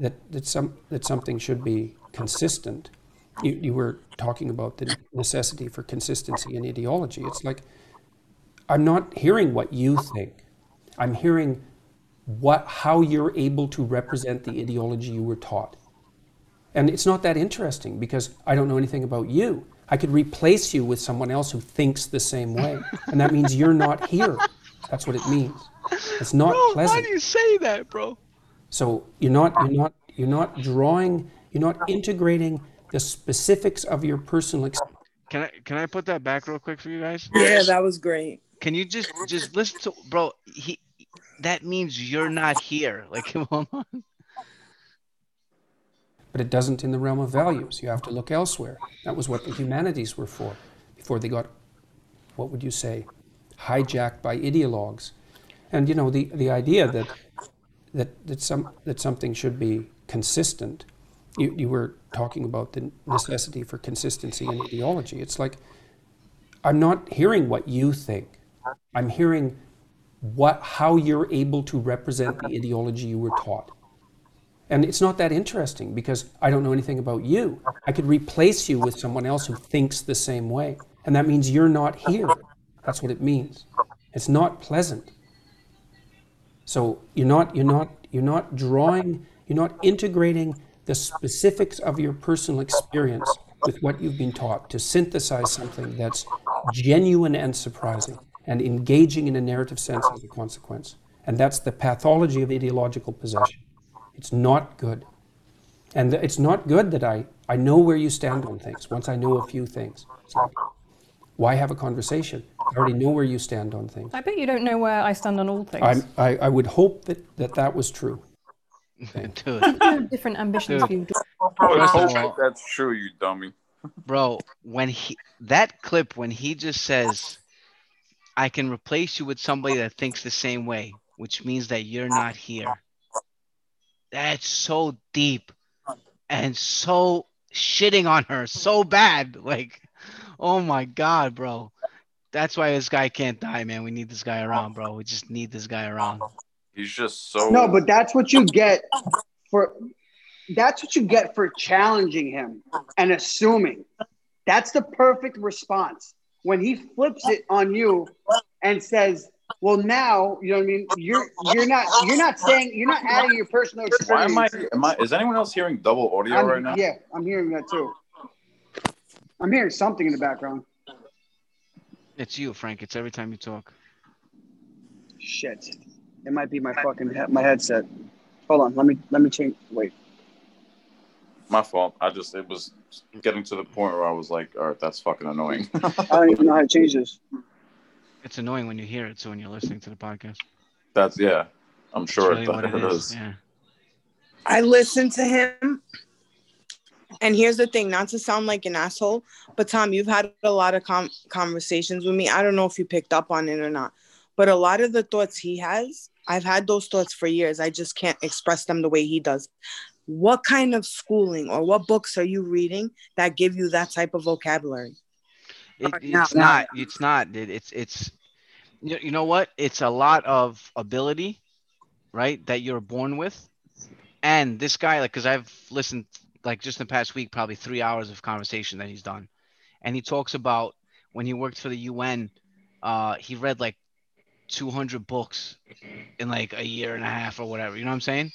that that some that something should be consistent. You, you were talking about the necessity for consistency in ideology. It's like I'm not hearing what you think. I'm hearing what how you're able to represent the ideology you were taught. And it's not that interesting because I don't know anything about you. I could replace you with someone else who thinks the same way. And that means you're not here. That's what it means. It's not bro, pleasant. why do you say that, bro? So you're not you're not you're not drawing you're not integrating the specifics of your personal experience. Can I can I put that back real quick for you guys? Yeah, that was great. Can you just just listen to bro? He that means you're not here. Like come on. But it doesn't in the realm of values. You have to look elsewhere. That was what the humanities were for before they got what would you say hijacked by ideologues. And you know the the idea that that that some that something should be consistent. You you were talking about the necessity for consistency in ideology. It's like I'm not hearing what you think. I'm hearing what how you're able to represent the ideology you were taught. And it's not that interesting because I don't know anything about you. I could replace you with someone else who thinks the same way. And that means you're not here. That's what it means. It's not pleasant. So you're not you're not you're not drawing, you're not integrating the specifics of your personal experience with what you've been taught to synthesize something that's genuine and surprising and engaging in a narrative sense as a consequence. And that's the pathology of ideological possession. It's not good. And it's not good that I, I know where you stand on things once I know a few things. So why have a conversation? I already know where you stand on things. I bet you don't know where I stand on all things. I'm, I, I would hope that, that that was true. Dude. different ambitions for you. First of all, That's true, you dummy. bro, when he that clip when he just says, "I can replace you with somebody that thinks the same way," which means that you're not here. That's so deep and so shitting on her so bad. Like, oh my god, bro. That's why this guy can't die, man. We need this guy around, bro. We just need this guy around. He's just so. No, but that's what you get for. That's what you get for challenging him and assuming. That's the perfect response when he flips it on you and says, "Well, now you know what I mean. You're you're not you're not saying you're not adding your personal Why experience." am I? Am I? Is anyone else hearing double audio I'm- right now? Yeah, I'm hearing that too. I'm hearing something in the background. It's you, Frank. It's every time you talk. Shit, it might be my fucking he- my headset. Hold on, let me let me change. Wait. My fault. I just it was getting to the point where I was like, all right, that's fucking annoying. I don't even know how to change this. It's annoying when you hear it, so when you're listening to the podcast. that's yeah. I'm sure really it, what it it is, is. yeah. I listen to him. And here's the thing, not to sound like an asshole, but Tom, you've had a lot of com- conversations with me. I don't know if you picked up on it or not, but a lot of the thoughts he has, I've had those thoughts for years. I just can't express them the way he does. What kind of schooling or what books are you reading that give you that type of vocabulary? It, it's not. It's not. It, it's it's. You you know what? It's a lot of ability, right? That you're born with, and this guy, like, because I've listened, like, just in the past week, probably three hours of conversation that he's done, and he talks about when he worked for the UN, uh, he read like 200 books in like a year and a half or whatever. You know what I'm saying?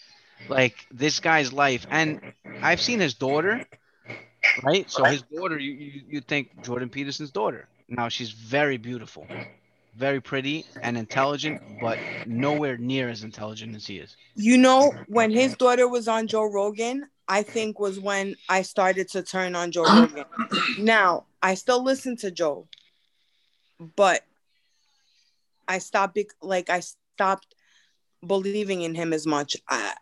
Like this guy's life, and I've seen his daughter, right? So his daughter, you you, you think Jordan Peterson's daughter. Now she's very beautiful, very pretty and intelligent, but nowhere near as intelligent as he is. You know, when his daughter was on Joe Rogan, I think was when I started to turn on Joe Rogan. Now, I still listen to Joe, but I stopped like I stopped believing in him as much. I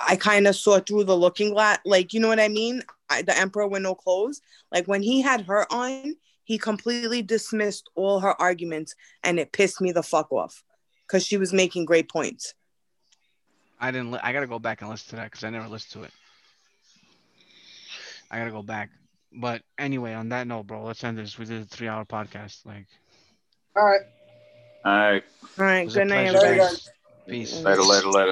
I kind of saw through the looking glass, like you know what I mean. I, the emperor with no clothes. Like when he had her on, he completely dismissed all her arguments, and it pissed me the fuck off because she was making great points. I didn't. Li- I gotta go back and listen to that because I never listened to it. I gotta go back. But anyway, on that note, bro, let's end this. We did a three-hour podcast. Like, All right. All right. All right, it was a good night, everybody. guys. Peace. Later, later, later.